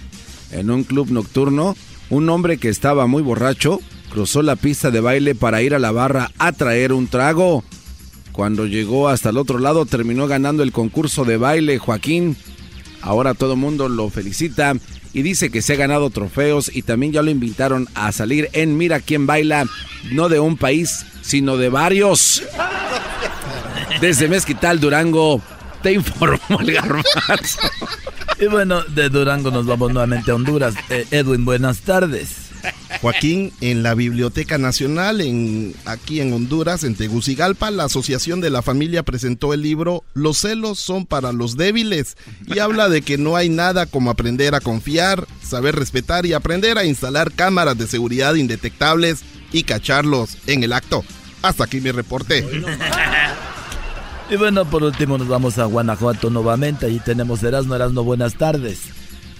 En un club nocturno, un hombre que estaba muy borracho cruzó la pista de baile para ir a la barra a traer un trago. Cuando llegó hasta el otro lado terminó ganando el concurso de baile Joaquín. Ahora todo el mundo lo felicita y dice que se ha ganado trofeos y también ya lo invitaron a salir en Mira quién baila, no de un país, sino de varios. Desde Mezquital, Durango, te informó el garbanzo. Y bueno, de Durango nos vamos nuevamente a Honduras. Eh, Edwin, buenas tardes. Joaquín, en la Biblioteca Nacional, en, aquí en Honduras, en Tegucigalpa, la Asociación de la Familia presentó el libro Los celos son para los débiles y habla de que no hay nada como aprender a confiar, saber respetar y aprender a instalar cámaras de seguridad indetectables y cacharlos en el acto. Hasta aquí mi reporte. Y bueno, por último nos vamos a Guanajuato nuevamente. Ahí tenemos Erasmo, Erasmo, buenas tardes.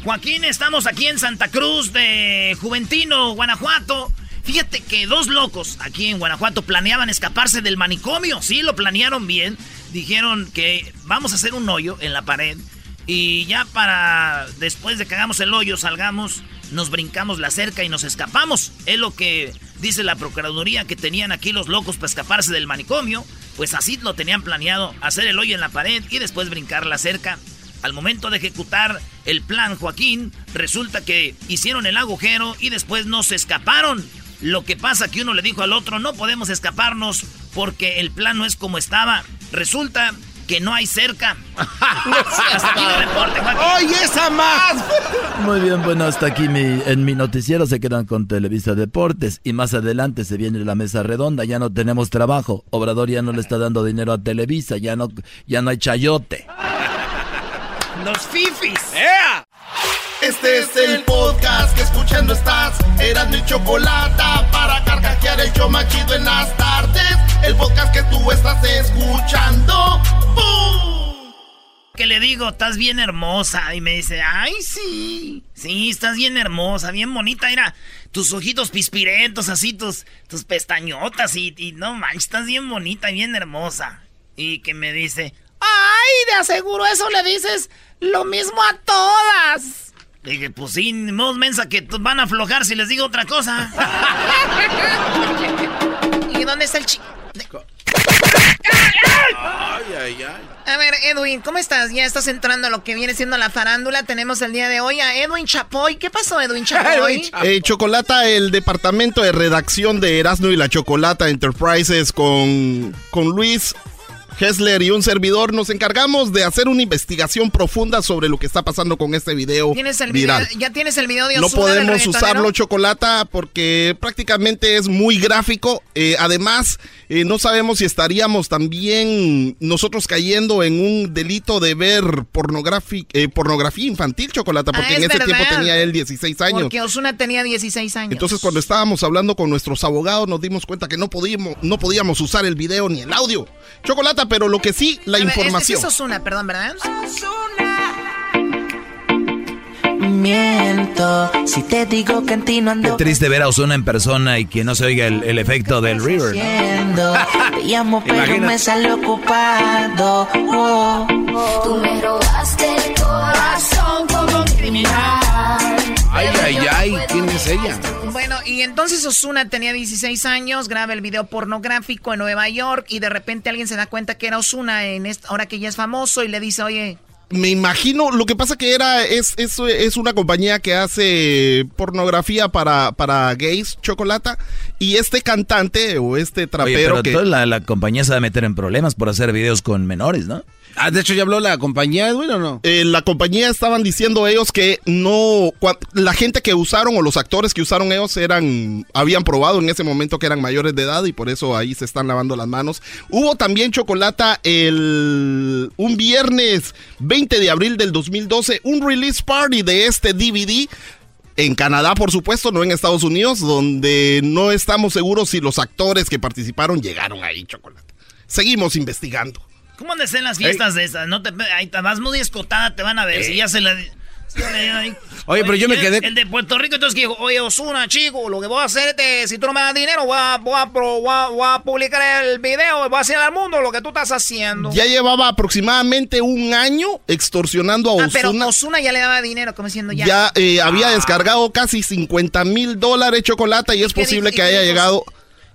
Joaquín, estamos aquí en Santa Cruz de Juventino, Guanajuato. Fíjate que dos locos aquí en Guanajuato planeaban escaparse del manicomio. Sí, lo planearon bien. Dijeron que vamos a hacer un hoyo en la pared. Y ya para después de que hagamos el hoyo, salgamos, nos brincamos la cerca y nos escapamos. Es lo que dice la Procuraduría que tenían aquí los locos para escaparse del manicomio. Pues así lo tenían planeado, hacer el hoyo en la pared y después brincar la cerca. Al momento de ejecutar el plan Joaquín, resulta que hicieron el agujero y después no se escaparon. Lo que pasa que uno le dijo al otro, no podemos escaparnos porque el plan no es como estaba. Resulta que no hay cerca. <laughs> hasta aquí el reporte, Joaquín. ¡Oye, esa más! Muy bien, bueno, hasta aquí en mi noticiero se quedan con Televisa Deportes y más adelante se viene la mesa redonda, ya no tenemos trabajo. Obrador ya no le está dando dinero a Televisa, ya no, ya no hay chayote. Los fifis. Este es el podcast que escuchando estás. Eran mi chocolate para carcajear el yo machido en las tardes. El podcast que tú estás escuchando. ¡Bum! Que le digo, estás bien hermosa. Y me dice, ay, sí. Sí, estás bien hermosa, bien bonita. Mira, tus ojitos pispirentos, así, tus, tus pestañotas. Y, y no manches, estás bien bonita, bien hermosa. Y que me dice, ay, de aseguro eso le dices lo mismo a todas. Dije, pues sí, modo mensa que van a aflojar si les digo otra cosa. <laughs> ¿Y dónde está el chi... Ay, ay, ay. A ver, Edwin, ¿cómo estás? Ya estás entrando a lo que viene siendo la farándula. Tenemos el día de hoy a Edwin Chapoy. ¿Qué pasó, Edwin <laughs> Chapoy? Eh, Chocolata, el departamento de redacción de Erasmo y la Chocolata Enterprises con, con Luis Hessler y un servidor nos encargamos de hacer una investigación profunda sobre lo que está pasando con este video ¿Tienes el video, viral. ¿Ya tienes el video de No Ozuna del podemos usarlo chocolata porque prácticamente es muy gráfico. Eh, además, eh, no sabemos si estaríamos también nosotros cayendo en un delito de ver eh, pornografía infantil chocolata, porque Ah, en es ese tiempo tenía él 16 años. Porque Osuna tenía 16 años. Entonces cuando estábamos hablando con nuestros abogados nos dimos cuenta que no podíamos, no podíamos usar el video ni el audio. Chocolata, pero lo que sí, la A ver, este información. sí es Ozuna, perdón, ¿verdad? Miento si te digo que en ti no Qué ando triste ver a Ozuna en persona y que no se oiga el, el efecto del River. ¿no? <laughs> Te llamo pero Imagínate. me sale ocupado. Oh. Tú me robaste el corazón como un criminal. Ay, ay, ay. ¿Quién es ella? Bueno, y entonces Osuna tenía 16 años, graba el video pornográfico en Nueva York y de repente alguien se da cuenta que era Osuna en esta, ahora que ya es famoso y le dice, oye, Me imagino, lo que pasa que era, es, es, es una compañía que hace pornografía para, para gays, Chocolata, y este cantante o este Oye, trapero pero que... toda la, la compañía se va a meter en problemas por hacer videos con menores, ¿no? Ah, de hecho, ¿ya habló la compañía, Edwin, o no? Eh, la compañía estaban diciendo ellos que no, la gente que usaron o los actores que usaron ellos eran, habían probado en ese momento que eran mayores de edad y por eso ahí se están lavando las manos. Hubo también chocolata el, un viernes 20 de abril del 2012, un release party de este DVD. En Canadá, por supuesto, no en Estados Unidos, donde no estamos seguros si los actores que participaron llegaron ahí, chocolate. Seguimos investigando. ¿Cómo andas en las fiestas de esas? No te, ahí te vas muy escotada, te van a ver. Si ya se la. <laughs> Oye, pero yo me quedé- El de Puerto Rico, entonces dijo, oye, Osuna, chico, lo que voy a hacer es, si tú no me das dinero, voy a, voy a, pro- voy a- voy a publicar el video, voy a hacer al mundo lo que tú estás haciendo. Ya llevaba aproximadamente un año extorsionando a ah, pero Ozuna. Osuna ya le daba dinero, como diciendo ya. ya eh, había Ah. descargado casi 50 mil dólares chocolate y es posible que haya llegado.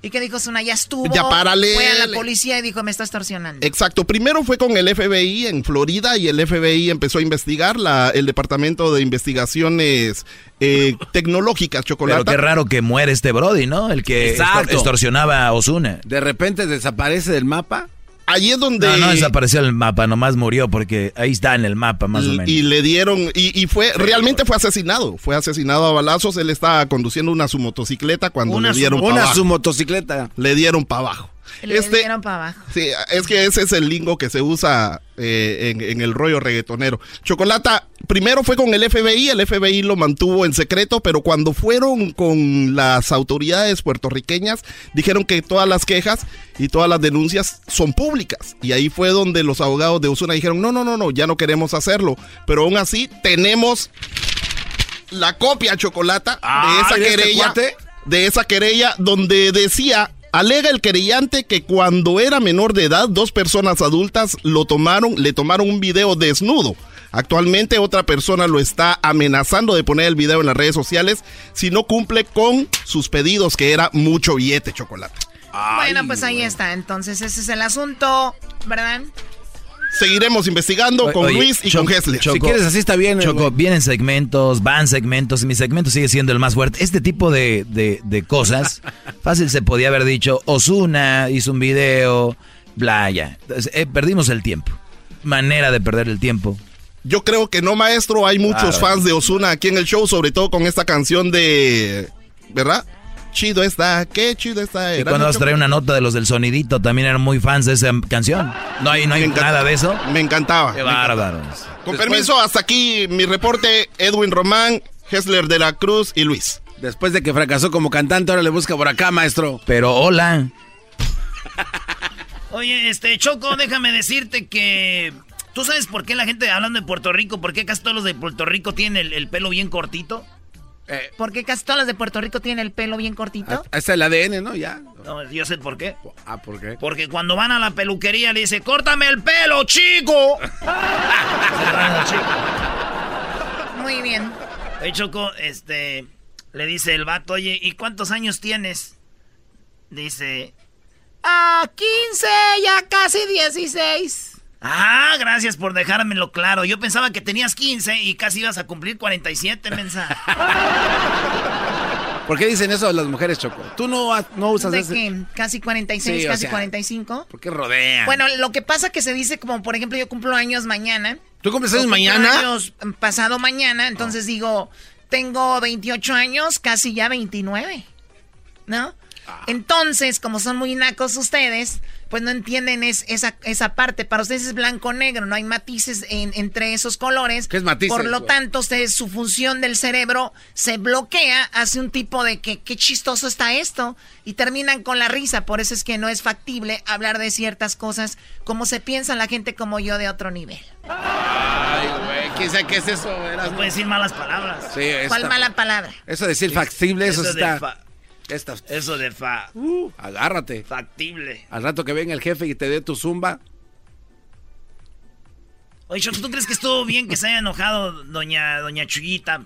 ¿Y qué dijo Osuna? Ya estuvo. Ya párale. Fue a la policía y dijo, me está extorsionando. Exacto, primero fue con el FBI en Florida y el FBI empezó a investigar la, el Departamento de Investigaciones eh, Tecnológicas Chocolate. Pero qué raro que muere este Brody, ¿no? El que Exacto. extor- extorsionaba a Osuna. De repente desaparece del mapa. Ahí es donde... No, no desapareció el mapa, nomás murió porque ahí está en el mapa, más o Y- menos. Y le dieron, y, y fue, realmente fue asesinado, fue asesinado a balazos, él estaba conduciendo una su motocicleta cuando Una le dieron su- para una abajo. su motocicleta. Le dieron para abajo. Le Este, dieron para abajo. Sí, es que ese es el lingo que se usa eh, en, en el rollo reggaetonero. Chocolata, primero fue con el FBI, el FBI lo mantuvo en secreto, pero cuando fueron con las autoridades puertorriqueñas, dijeron que todas las quejas y todas las denuncias son públicas. Y ahí fue donde los abogados de Osuna dijeron, no, no, no, no, ya no queremos hacerlo. Pero aún así tenemos la copia, Chocolata, Ah, de esa ¿de este querella. de esa querella donde decía, alega el querellante que cuando era menor de edad, dos personas adultas lo tomaron, le tomaron un video desnudo. Actualmente otra persona lo está amenazando de poner el video en las redes sociales si no cumple con sus pedidos, que era mucho billete, chocolate. bueno, pues ahí está. Entonces, ese es el asunto, ¿verdad? Seguiremos investigando con Oye, Luis y Choco- con Hessler. Choco, Choco, vienen segmentos, van segmentos, y mi segmento sigue siendo el más fuerte. Este tipo de, de- de cosas, <laughs> fácil se podía haber dicho, Osuna hizo un video, bla, ya. Entonces, eh, perdimos el tiempo. Manera de perder el tiempo. Yo creo que no, maestro. Hay muchos Claro. fans de Osuna aquí en el show, sobre todo con esta canción de. ¿Verdad? Chido está, qué chido está. Y cuando vas a traer una nota de los del sonidito, también eran muy fans de esa canción. No hay, no hay nada de eso. Me encantaba. Qué bárbaros. Con Después- permiso, hasta aquí mi reporte. Edwin Román, Hessler de la Cruz y Luis. Después de que fracasó como cantante, ahora le busca por acá, maestro. Pero hola. Oye, este, Choco, déjame decirte que... ¿Tú sabes por qué la gente hablando de Puerto Rico, por qué casi todos los de Puerto Rico tienen el, el pelo bien cortito? ¿Por qué casi todos los de Puerto Rico tienen el pelo bien cortito? Ahí está el ADN, ¿no? Ya. No, yo sé por qué. Ah, ¿por qué? Porque cuando van a la peluquería le dice, córtame el pelo, chico. <laughs> Muy bien. Oye, Choco, este, le dice el vato, oye, ¿y cuántos años tienes? Dice, Ah, 15, ya casi 16. Ah, gracias por dejármelo claro. Yo pensaba que tenías 15 y casi ibas a cumplir 47, mensa. <laughs> ¿Por qué dicen eso las mujeres, Choco? Tú no, no usas ¿De ese... qué? ¿Casi 46, Sí, o casi sea, 45? ¿Por qué rodean? Bueno, lo que pasa que se dice como, por ejemplo, yo cumplo años mañana. ¿Tú cumples años mañana? años pasado mañana, entonces digo, tengo 28 años, casi ya 29. ¿No? Ah. Entonces, como son muy nacos ustedes, pues no entienden es- esa, esa parte. Para ustedes es blanco-negro, no hay matices en- entre esos colores. ¿Qué es matices, Por lo güey? tanto, ustedes, su función del cerebro se bloquea, hace un tipo de que qué chistoso está esto, y terminan con la risa. Por eso es que no es factible hablar de ciertas cosas como se piensa la gente como yo de otro nivel. Ay, güey, ¿quién sabe qué es eso? Eras? No puedes decir malas palabras. Sí, esta- ¿Cuál mala palabra? Eso de decir factible, eso, Eso de está... fa- Esta- Eso de fa... agárrate. Factible. Al rato que venga el jefe y te dé tu zumba. Oye, Choco, ¿tú crees que estuvo bien que se haya enojado doña, doña Chuyita?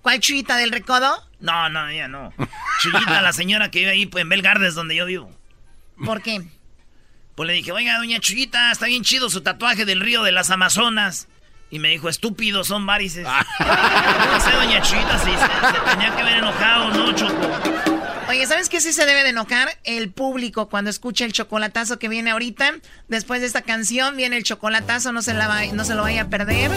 ¿Cuál chuyita del recodo? No, no, ella no. Chuyita, la señora que vive ahí pues, en Belgardes, donde yo vivo. ¿Por qué? Pues le dije, oiga, doña Chuyita, está bien chido su tatuaje del río de las Amazonas. Y me dijo, estúpido, son varices. <laughs> no sé, doña Chuyita, si se, se tenía que haber enojado, ¿no, Choco? Oye, ¿sabes qué sí se debe de enojar? El público cuando escucha el chocolatazo que viene ahorita. Después de esta canción viene el chocolatazo, no se, no se lo vaya a perder.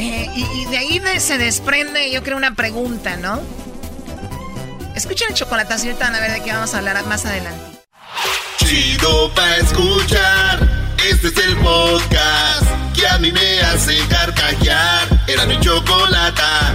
Eh, y, de ahí de- se desprende, yo creo, una pregunta, ¿no? Escuchen el chocolatazo y ahorita van a ver de qué vamos a hablar más adelante. Chido pa' escuchar. Este es el podcast que a mí me hace. Era mi chocolata.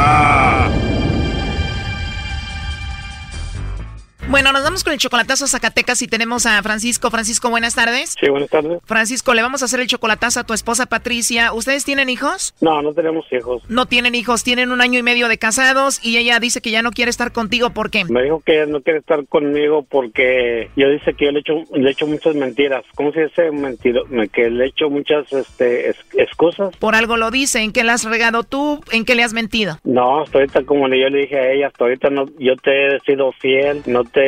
Bueno, nos vamos con el chocolatazo a Zacatecas y tenemos a Francisco. Francisco, buenas tardes. Sí, buenas tardes. Francisco, le vamos a hacer el chocolatazo a tu esposa Patricia. ¿Ustedes tienen hijos? No, no tenemos hijos. No tienen hijos, tienen un año y medio de casados y ella dice que ya no quiere estar contigo. ¿Por qué? Me dijo que no quiere estar conmigo porque yo dice que yo le echo, le echo muchas mentiras. ¿Cómo se dice mentiro? Que le echo muchas este, es- excusas. Por algo lo dice. ¿En qué le has regado tú? ¿En qué le has mentido? No, hasta ahorita como le- yo le dije a ella, hasta ahorita no, yo te he sido fiel, no te,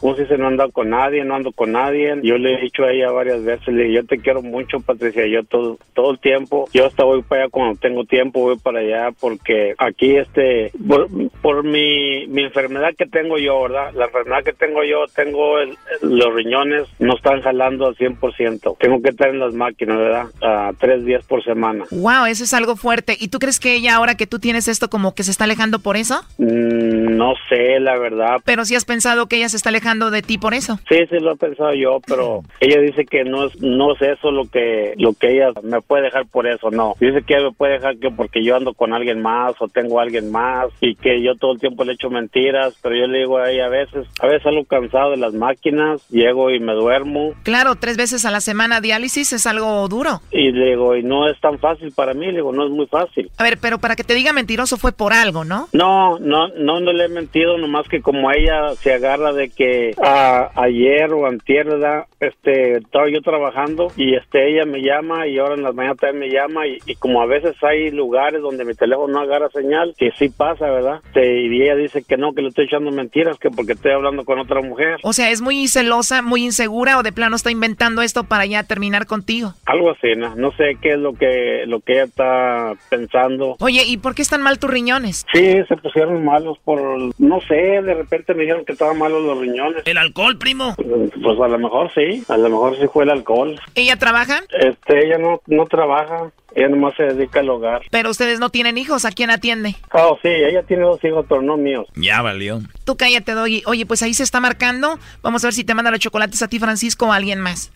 ¿cómo se dice? No ando con nadie, no ando con nadie. Yo le he dicho a ella varias veces, le dije, yo te quiero mucho, Patricia, yo todo, todo el tiempo, yo hasta voy para allá cuando tengo tiempo, voy para allá porque aquí este, por, por mi, mi enfermedad que tengo yo, ¿verdad? La enfermedad que tengo yo, tengo el- los riñones, no están jalando al 100%. Tengo que estar en las máquinas, ¿verdad? A tres días por semana. Wow, eso es algo fuerte. ¿Y tú crees que ella, ahora que tú tienes esto, como que se está alejando por eso? Mm, no sé, la verdad. Pero si has pensado que ella se está alejando de ti por eso. Sí, sí lo he pensado yo, pero ella dice que no es no es eso lo que lo que ella me puede dejar por eso, no. Dice que ella me puede dejar que porque yo ando con alguien más o tengo a alguien más y que yo todo el tiempo le echo mentiras, pero yo le digo a ella a veces, a veces algo cansado de las máquinas, llego y me duermo Claro, tres veces a la semana diálisis es algo duro. y le digo, y no es tan fácil para mí, le digo, no es muy fácil. A ver, pero para que te diga mentiroso fue por algo, ¿no? No, no, no, no le he mentido, nomás que como ella se agarra de que ah, ayer o antier, ¿verdad? este, estaba yo trabajando y este, ella me llama y ahora en las mañanas también me llama y, y como a veces hay lugares donde mi teléfono no agarra señal, que sí pasa, ¿verdad? Este, y ella dice que no, que le estoy echando mentiras, que porque estoy hablando con otra mujer. O sea, es muy celosa, muy insegura o de plano está inventando esto para ya terminar contigo. Algo así, ¿no? No sé qué es lo que, lo que ella está pensando. Oye, ¿y por qué están mal tus riñones? Sí, se pusieron malos por, no sé, de repente me dijeron que estaban malos los riñones. ¿El alcohol, primo? Pues a lo mejor sí, a lo mejor sí fue el alcohol. ¿Ella trabaja? Este, ella no, no trabaja, ella nomás se dedica al hogar. Pero ustedes no tienen hijos, ¿a quién atiende? Oh, sí, ella tiene dos hijos, pero no míos. Ya valió. Tú cállate, Doggy. Oye, pues ahí se está marcando. Vamos a ver si te manda los chocolates a ti, Francisco, o a alguien más.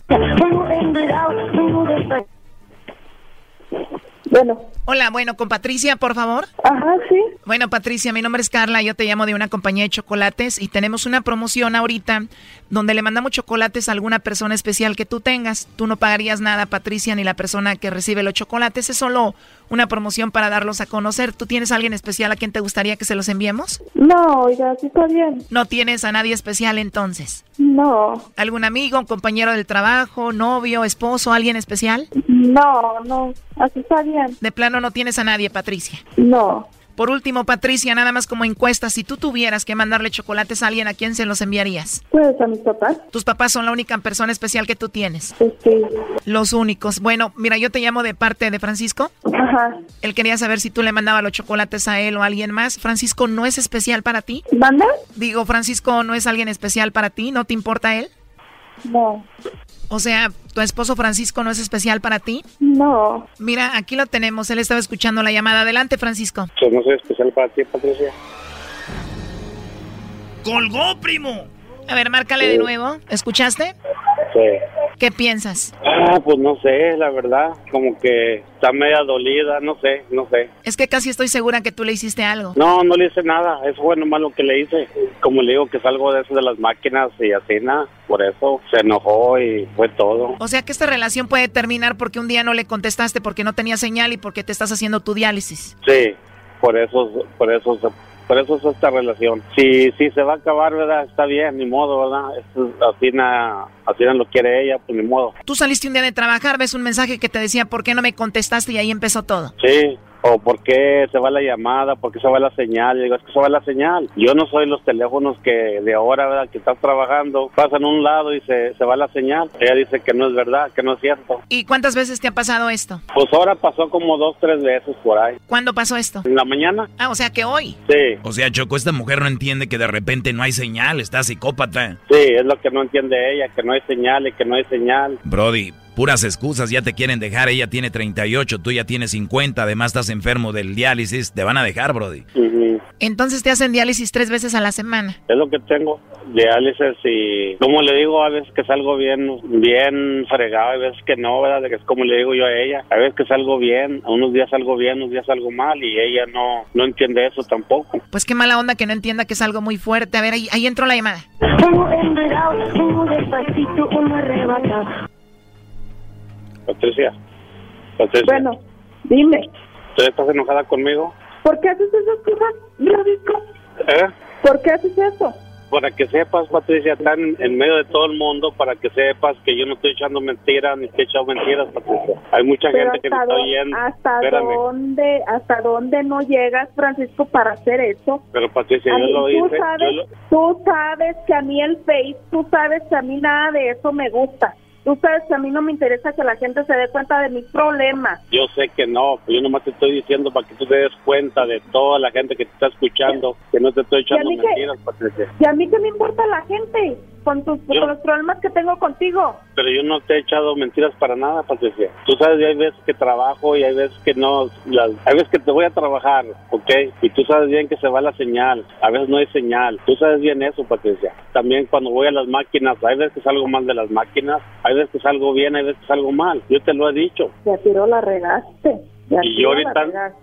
Bueno. Hola, bueno, con Patricia, por favor. Ajá, sí. Bueno, Patricia, mi nombre es Carla, yo te llamo de una compañía de chocolates y tenemos una promoción ahorita donde le mandamos chocolates a alguna persona especial que tú tengas. Tú no pagarías nada, Patricia, ni la persona que recibe los chocolates. Es solo una promoción para darlos a conocer. ¿Tú tienes a alguien especial a quien te gustaría que se los enviemos? No, oiga, sí está bien. ¿No tienes a nadie especial entonces? No. ¿Algún amigo, un compañero del trabajo, novio, esposo, alguien especial? No, no, así está bien. De no tienes a nadie, Patricia. No. Por último, Patricia, nada más como encuesta, si tú tuvieras que mandarle chocolates a alguien, ¿a quién se los enviarías? Pues a mis papás. Tus papás son la única persona especial que tú tienes. Sí. Los únicos. Bueno, mira, yo te llamo de parte de Francisco. Ajá. Él quería saber si tú le mandabas los chocolates a él o a alguien más. Francisco, ¿no es especial para ti? ¿Manda? Digo, Francisco, ¿no es alguien especial para ti? ¿No te importa él? No. O sea, ¿tu esposo Francisco no es especial para ti? No. Mira, aquí lo tenemos. Él estaba escuchando la llamada. Adelante, Francisco. Yo no soy especial para ti, Patricia. ¡Colgó, primo! A ver, márcale de nuevo. ¿Escuchaste? Sí. ¿Qué piensas? Ah, pues no sé, la verdad. Como que está media dolida, no sé, no sé. Es que casi estoy segura que tú le hiciste algo. No, no le hice nada. Eso fue nomás lo que le hice. Como le digo que es algo de eso de las máquinas y así, nada. Por eso se enojó y fue todo. O sea que esta relación puede terminar porque un día no le contestaste porque no tenía señal y porque te estás haciendo tu diálisis. Sí, por eso, por eso, se- por eso es esta relación. Si, si se va a acabar, ¿verdad? Está bien, ni modo, ¿verdad? Esto así, na, así na lo quiere ella, pues ni modo. Tú saliste un día de trabajar, ves un mensaje que te decía por qué no me contestaste y ahí empezó todo. Sí, o por qué se va la llamada, por qué se va la señal. Yo digo, es que se va la señal. Yo no soy los teléfonos que de ahora, ¿verdad? Que estás trabajando, pasan a un lado y se, se va la señal. Ella dice que no es verdad, que no es cierto. ¿Y cuántas veces te ha pasado esto? Pues ahora pasó como dos, tres veces por ahí. ¿Cuándo pasó esto? En la mañana. Ah, o sea que hoy. Sí, O sea, Choco, esta mujer no entiende que de repente no hay señal, está psicópata. sí, es lo que no entiende ella, que no hay señal y que no hay señal. Brody, puras excusas, ya te quieren dejar, ella tiene 38, tú ya tienes 50, además estás enfermo del diálisis, te van a dejar, Brody. Ujú. Entonces te hacen diálisis tres veces a la semana. Es lo que tengo, diálisis y como le digo, a veces que salgo bien, bien fregado, a veces que no, ¿verdad? Que es como le digo yo a ella, a veces que salgo bien, unos días salgo bien, unos días salgo mal y ella no, no entiende eso tampoco. Pues qué mala onda que no entienda que es algo muy fuerte. A ver, ahí, ahí entró la llamada. Uno enredado, uno despacito, arrebatado. Patricia, Patricia, Bueno, dime. ¿tú estás enojada conmigo? ¿Por qué haces esas cosas, Francisco? ¿Eh? ¿Por qué haces eso? Para que sepas, Patricia, están en medio de todo el mundo, para que sepas que yo no estoy echando mentiras, ni estoy echando mentiras, Patricia. Hay mucha Pero gente que me está oyendo. hasta Espérame. dónde, hasta dónde no llegas, Francisco, para hacer eso. Pero Patricia, A yo mí, lo tú, hice. yo sabes, lo- tú sabes que a mí el Face, tú sabes que a mí nada de eso me gusta. Tú sabes que a mí no me interesa que la gente se dé cuenta de mis problemas. Yo sé que no, yo nomás te estoy diciendo para que tú te des cuenta de toda la gente que te está escuchando, que no te estoy echando mí que- mentiras, Patricia. ¿Y a mí qué me importa la gente? Con, tus, Yo- con los problemas que tengo contigo. Pero yo no te he echado mentiras para nada, Patricia. Tú sabes, y hay veces que trabajo y hay veces que no. Las, hay veces que te voy a trabajar, ¿ok? Y tú sabes bien que se va la señal. A veces no hay señal. Tú sabes bien eso, Patricia. También cuando voy a las máquinas, hay veces que salgo mal de las máquinas, hay veces que salgo bien, hay veces que salgo mal. Yo te lo he dicho. Ya tiro la regaste. Ya Y yo ahorita,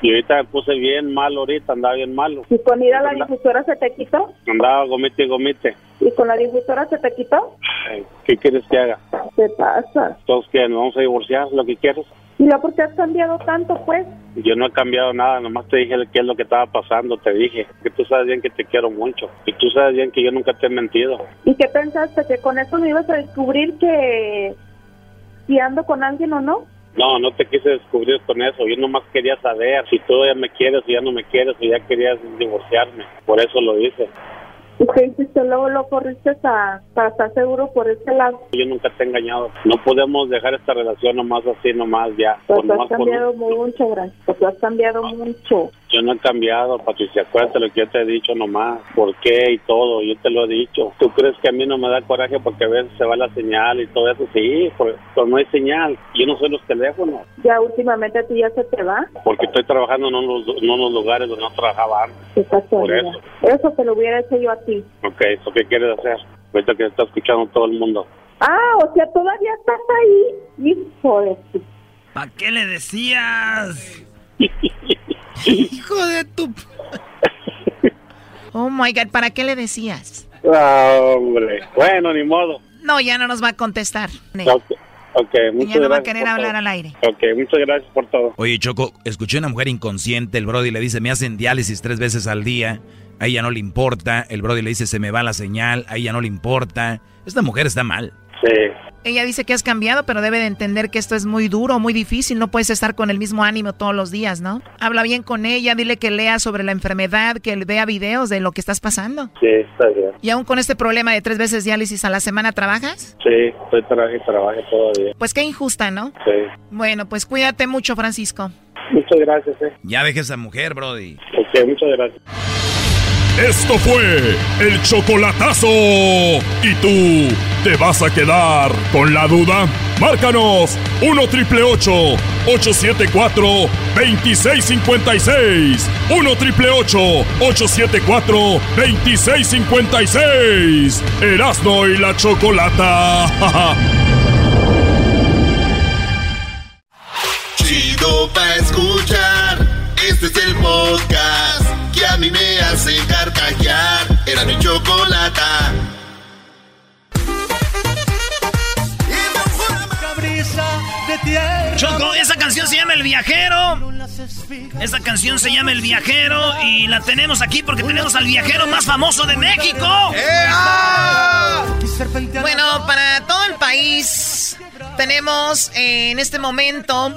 y ahorita me puse bien mal ahorita, andaba bien malo. ¿Y con ir a la difusora se te quitó? Andaba gomite y gomite. ¿Y con la difusora se te quitó? Ay, ¿Qué quieres que haga? ¿Qué pasa? Todos que nos vamos a divorciar, lo que quieres. ¿Y luego por qué has cambiado tanto, pues? Yo no he cambiado nada, nomás te dije qué es lo que estaba pasando, te dije que tú sabes bien que te quiero mucho y tú sabes bien que yo nunca te he mentido. ¿Y qué pensaste? ¿Que con eso me ibas a descubrir que si ando con alguien o no? No, no te quise descubrir con eso, yo nomás quería saber si tú ya me quieres o ya no me quieres o ya querías divorciarme, por eso lo hice. ¿Y qué hiciste? Luego lo corriste a- para estar seguro por ese lado. Yo nunca te he engañado, no podemos dejar esta relación nomás así, nomás ya. Pues por has nomás por- cambiado mucho, Gran. Pues tú has cambiado mucho. Yo no he cambiado, Patricia, acuérdate lo que yo te he dicho nomás, por qué y todo, yo te lo he dicho. ¿Tú crees que a mí no me da coraje porque a veces se va la señal y todo eso? Sí, pues no hay señal. Yo no soy los teléfonos, Ya últimamente a ti ya se te va. porque estoy trabajando en unos, en unos lugares donde no trabajaba antes. Por eso. Eso te lo hubiera hecho yo a ti. Ok, ¿eso qué quieres hacer? Ahorita que está escuchando todo el mundo. Ah, o sea, todavía estás ahí. Hijo de. ¿Para qué le decías? <laughs> <laughs> Hijo de tu... Oh my God, ¿para qué le decías? Ah, hombre. Bueno, ni modo. No, ya no nos va a contestar. Ok, okay muchas ya no va a gracias querer hablar todo. al aire. Ok, muchas gracias por todo. Oye, Choco, escuché una mujer inconsciente, el Brody le dice, me hacen diálisis tres veces al día, a ella no le importa, el Brody le dice, se me va la señal, a ella no le importa. Esta mujer está mal. Sí. Ella dice que has cambiado, pero debe de entender que esto es muy duro, muy difícil. No puedes estar con el mismo ánimo todos los días, ¿no? Habla bien con ella, dile que lea sobre la enfermedad, que vea videos de lo que estás pasando. Sí, está bien. ¿Y aún con este problema de tres veces diálisis a la semana trabajas? Sí, estoy trabajando y trabajo todavía. Pues qué injusta, ¿no? Sí. Bueno, pues cuídate mucho, Francisco. Muchas gracias, eh. Ya deje esa mujer, Brody. Ok, muchas gracias. Esto fue el chocolatazo. ¿Y tú te vas a quedar con la duda? Márcanos 1 triple 874 2656. 1 triple 874 2656. Erasno y la chocolata. <laughs> Chido pa' escuchar. Este es el podcast a mí me hace carcajear. Era mi chocolata. Choco, esa canción se llama El Viajero. Esta canción se llama El Viajero y la tenemos aquí porque tenemos al viajero más famoso de México. Bueno, para todo el país tenemos eh, en este momento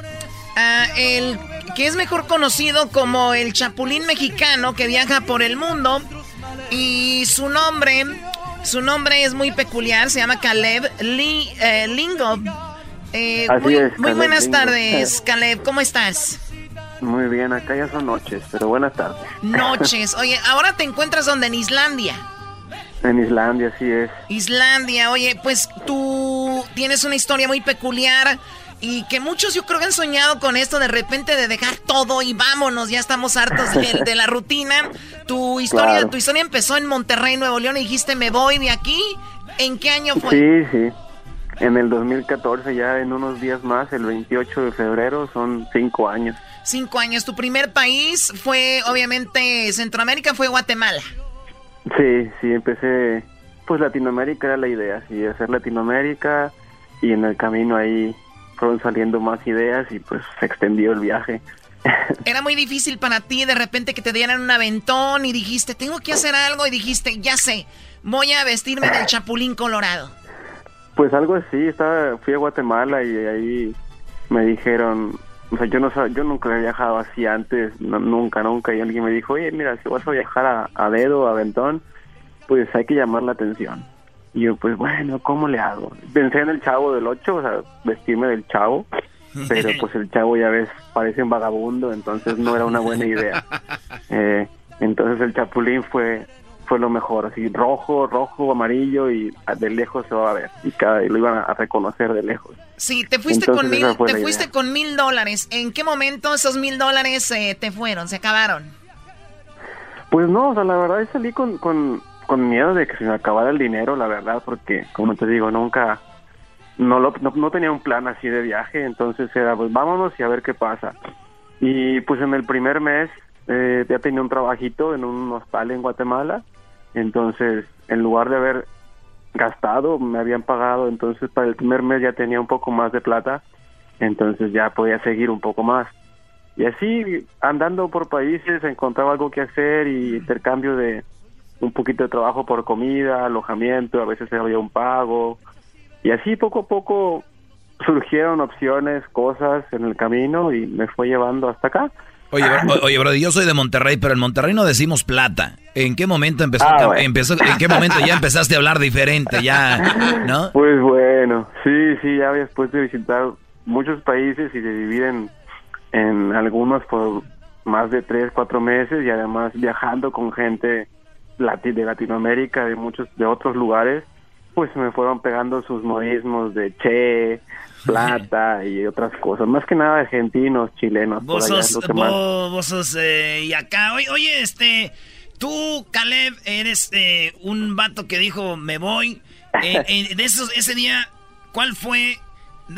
a el que es mejor conocido como el Chapulín mexicano que viaja por el mundo y su nombre, su nombre es muy peculiar, se llama Caleb Lee, eh, Lingo. Eh, muy, es, muy Caleb buenas Lingo. tardes, <laughs> Caleb, ¿cómo estás? Muy bien, acá ya son noches, pero buenas tardes. <laughs> Noches. Oye, ahora te encuentras donde en Islandia. En Islandia, así es. Islandia, oye, pues tú tienes una historia muy peculiar y que muchos yo creo que han soñado con esto de repente de dejar todo y vámonos, ya estamos hartos de, <laughs> de la rutina. Tu historia, Claro. tu historia empezó en Monterrey, Nuevo León y dijiste me voy de aquí. ¿En qué año fue? Sí, sí. En el 2014, ya en unos días más, el 28 de febrero, son cinco años. Cinco años. Tu primer país fue, obviamente, Centroamérica, fue Guatemala. Sí, sí, empecé, pues Latinoamérica era la idea, sí, hacer Latinoamérica y en el camino ahí fueron saliendo más ideas y pues se extendió el viaje. <laughs> Era muy difícil para ti de repente que te dieran un aventón y dijiste, tengo que hacer algo y dijiste, ya sé, voy a vestirme del <laughs> Chapulín Colorado. Pues algo así, estaba, fui a Guatemala y ahí me dijeron, o sea, yo no yo nunca había viajado así antes, no- nunca, nunca, y alguien me dijo, oye, mira, si vas a viajar a, a dedo, a aventón, pues hay que llamar la atención. Y yo, pues bueno, ¿cómo le hago? Pensé en el chavo del 8, o sea, vestirme del chavo, pero <laughs> pues el chavo ya ves, parece un vagabundo, entonces no era una buena idea. <laughs> Eh, entonces el chapulín fue fue lo mejor, así rojo, rojo, amarillo y de lejos se va a ver y cada y lo iban a reconocer de lejos. Sí, te fuiste Entonces, con mil, te fuiste idea. con mil dólares. ¿En qué momento esos mil dólares eh, te fueron, se acabaron? Pues no, o sea, la verdad salí con, con, con miedo de que se me acabara el dinero, la verdad, porque como te digo, nunca, no, lo, no, tenía un plan así de viaje, entonces era pues vámonos y a ver qué pasa. Y pues en el primer mes eh, ya tenía un trabajito en un hostal en Guatemala, entonces en lugar de haber gastado, me habían pagado, entonces para el primer mes ya tenía un poco más de plata, entonces ya podía seguir un poco más. Y así, andando por países, encontraba algo que hacer y intercambio de un poquito de trabajo por comida, alojamiento, a veces había un pago. Y así poco a poco surgieron opciones, cosas en el camino y me fue llevando hasta acá. Oye, oye, bro, yo soy de Monterrey, pero en Monterrey no decimos plata. ¿En qué momento empezó, Ah, bueno. empezó en qué momento ya empezaste a hablar diferente, ya, ¿no? <laughs> Pues bueno, sí, sí, ya después de visitar muchos países y de vivir en, en algunos por más de tres, cuatro meses y además viajando con gente de Latinoamérica, de muchos, de otros lugares, pues me fueron pegando sus modismos de che, plata <laughs> y otras cosas, más que nada argentinos, chilenos, por Vos allá es sos, vos, vos sos, eh, y acá. Oye, oye, este, tú, Caleb, eres eh, un vato que dijo, me voy. Eh, <laughs> de esos, ese día, ¿cuál fue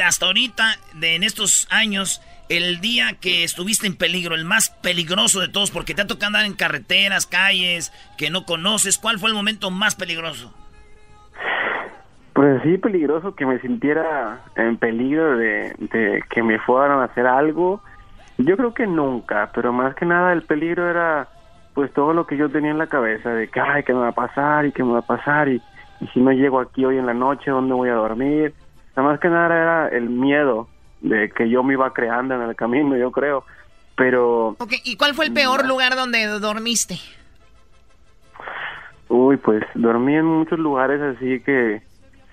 hasta ahorita, de en estos años, el día que estuviste en peligro, el más peligroso de todos? Porque te ha tocado andar en carreteras, calles, que no conoces. ¿Cuál fue el momento más peligroso? Pues sí, peligroso que me sintiera en peligro de, de que me fueran a hacer algo. Yo creo que nunca, pero más que nada el peligro era pues todo lo que yo tenía en la cabeza de que, ay, que me va a pasar y que me va a pasar y, y si no llego aquí hoy en la noche, ¿dónde voy a dormir? Nada más que nada era el miedo de que yo me iba creando en el camino, yo creo. Pero, Ok, ¿y cuál fue el peor lugar donde dormiste? uy, pues dormí en muchos lugares así que,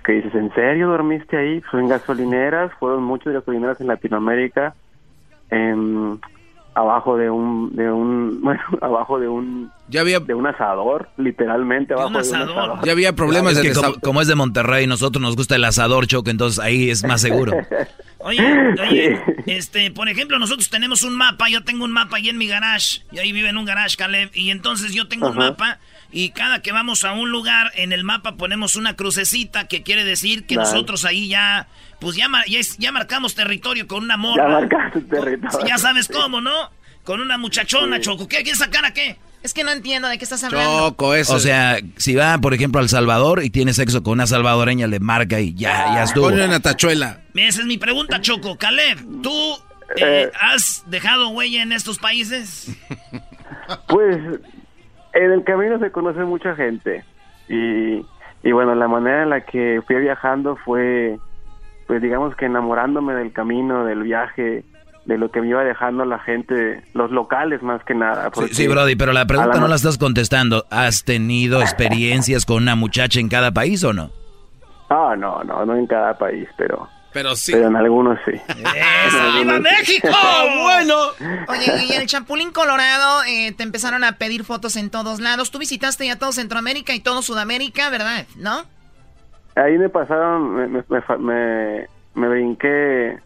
que dices, ¿en serio dormiste ahí? Pues en gasolineras, fueron muchas gasolineras en Latinoamérica, en, abajo de un, de un, <laughs> bueno, abajo de un, ya había, de un asador, literalmente abajo de un asador. Ya había problemas Es de que como, como es de Monterrey, nosotros nos gusta el asador, Choco, entonces ahí es más seguro. <laughs> Oye, <gasps> oye, este, por ejemplo, nosotros tenemos un mapa, yo tengo un mapa ahí en mi garage, y ahí vive en un garage, Caleb, y entonces yo tengo un mapa, y cada que vamos a un lugar, en el mapa ponemos una crucecita, que quiere decir que Vale. nosotros ahí ya, pues ya, ya, ya marcamos territorio con una Ya morra. marcaste territorio. Ya sabes cómo, ¿no? Con una muchachona, Sí. Choco. ¿Qué? ¿Quieres sacar a qué? Es que no entiendo de qué estás hablando. O sea, si va, por ejemplo, al Salvador y tiene sexo con una salvadoreña, le marca y ya, ya estuvo. Ponle una tachuela. Esa es mi pregunta, Choco. Caleb, ¿tú eh, has dejado huella en estos países? <laughs> Pues en el camino se conoce mucha gente y, y bueno, la manera en la que fui viajando fue, pues digamos que enamorándome del camino, del viaje, de lo que me iba dejando la gente, los locales más que nada. Sí, Brody, pero la pregunta la no la estás contestando. ¿Has tenido <laughs> experiencias con una muchacha en cada país o no? Ah, no, no, no en cada país, pero, pero sí. pero en algunos sí. <laughs> ¡Viva México! <laughs> bueno. Oye, y el Chapulín Colorado eh, te empezaron a pedir fotos en todos lados. Tú visitaste ya todo Centroamérica y todo Sudamérica, ¿verdad? ¿No? Ahí me pasaron, me, me, me fa- me- me brinqué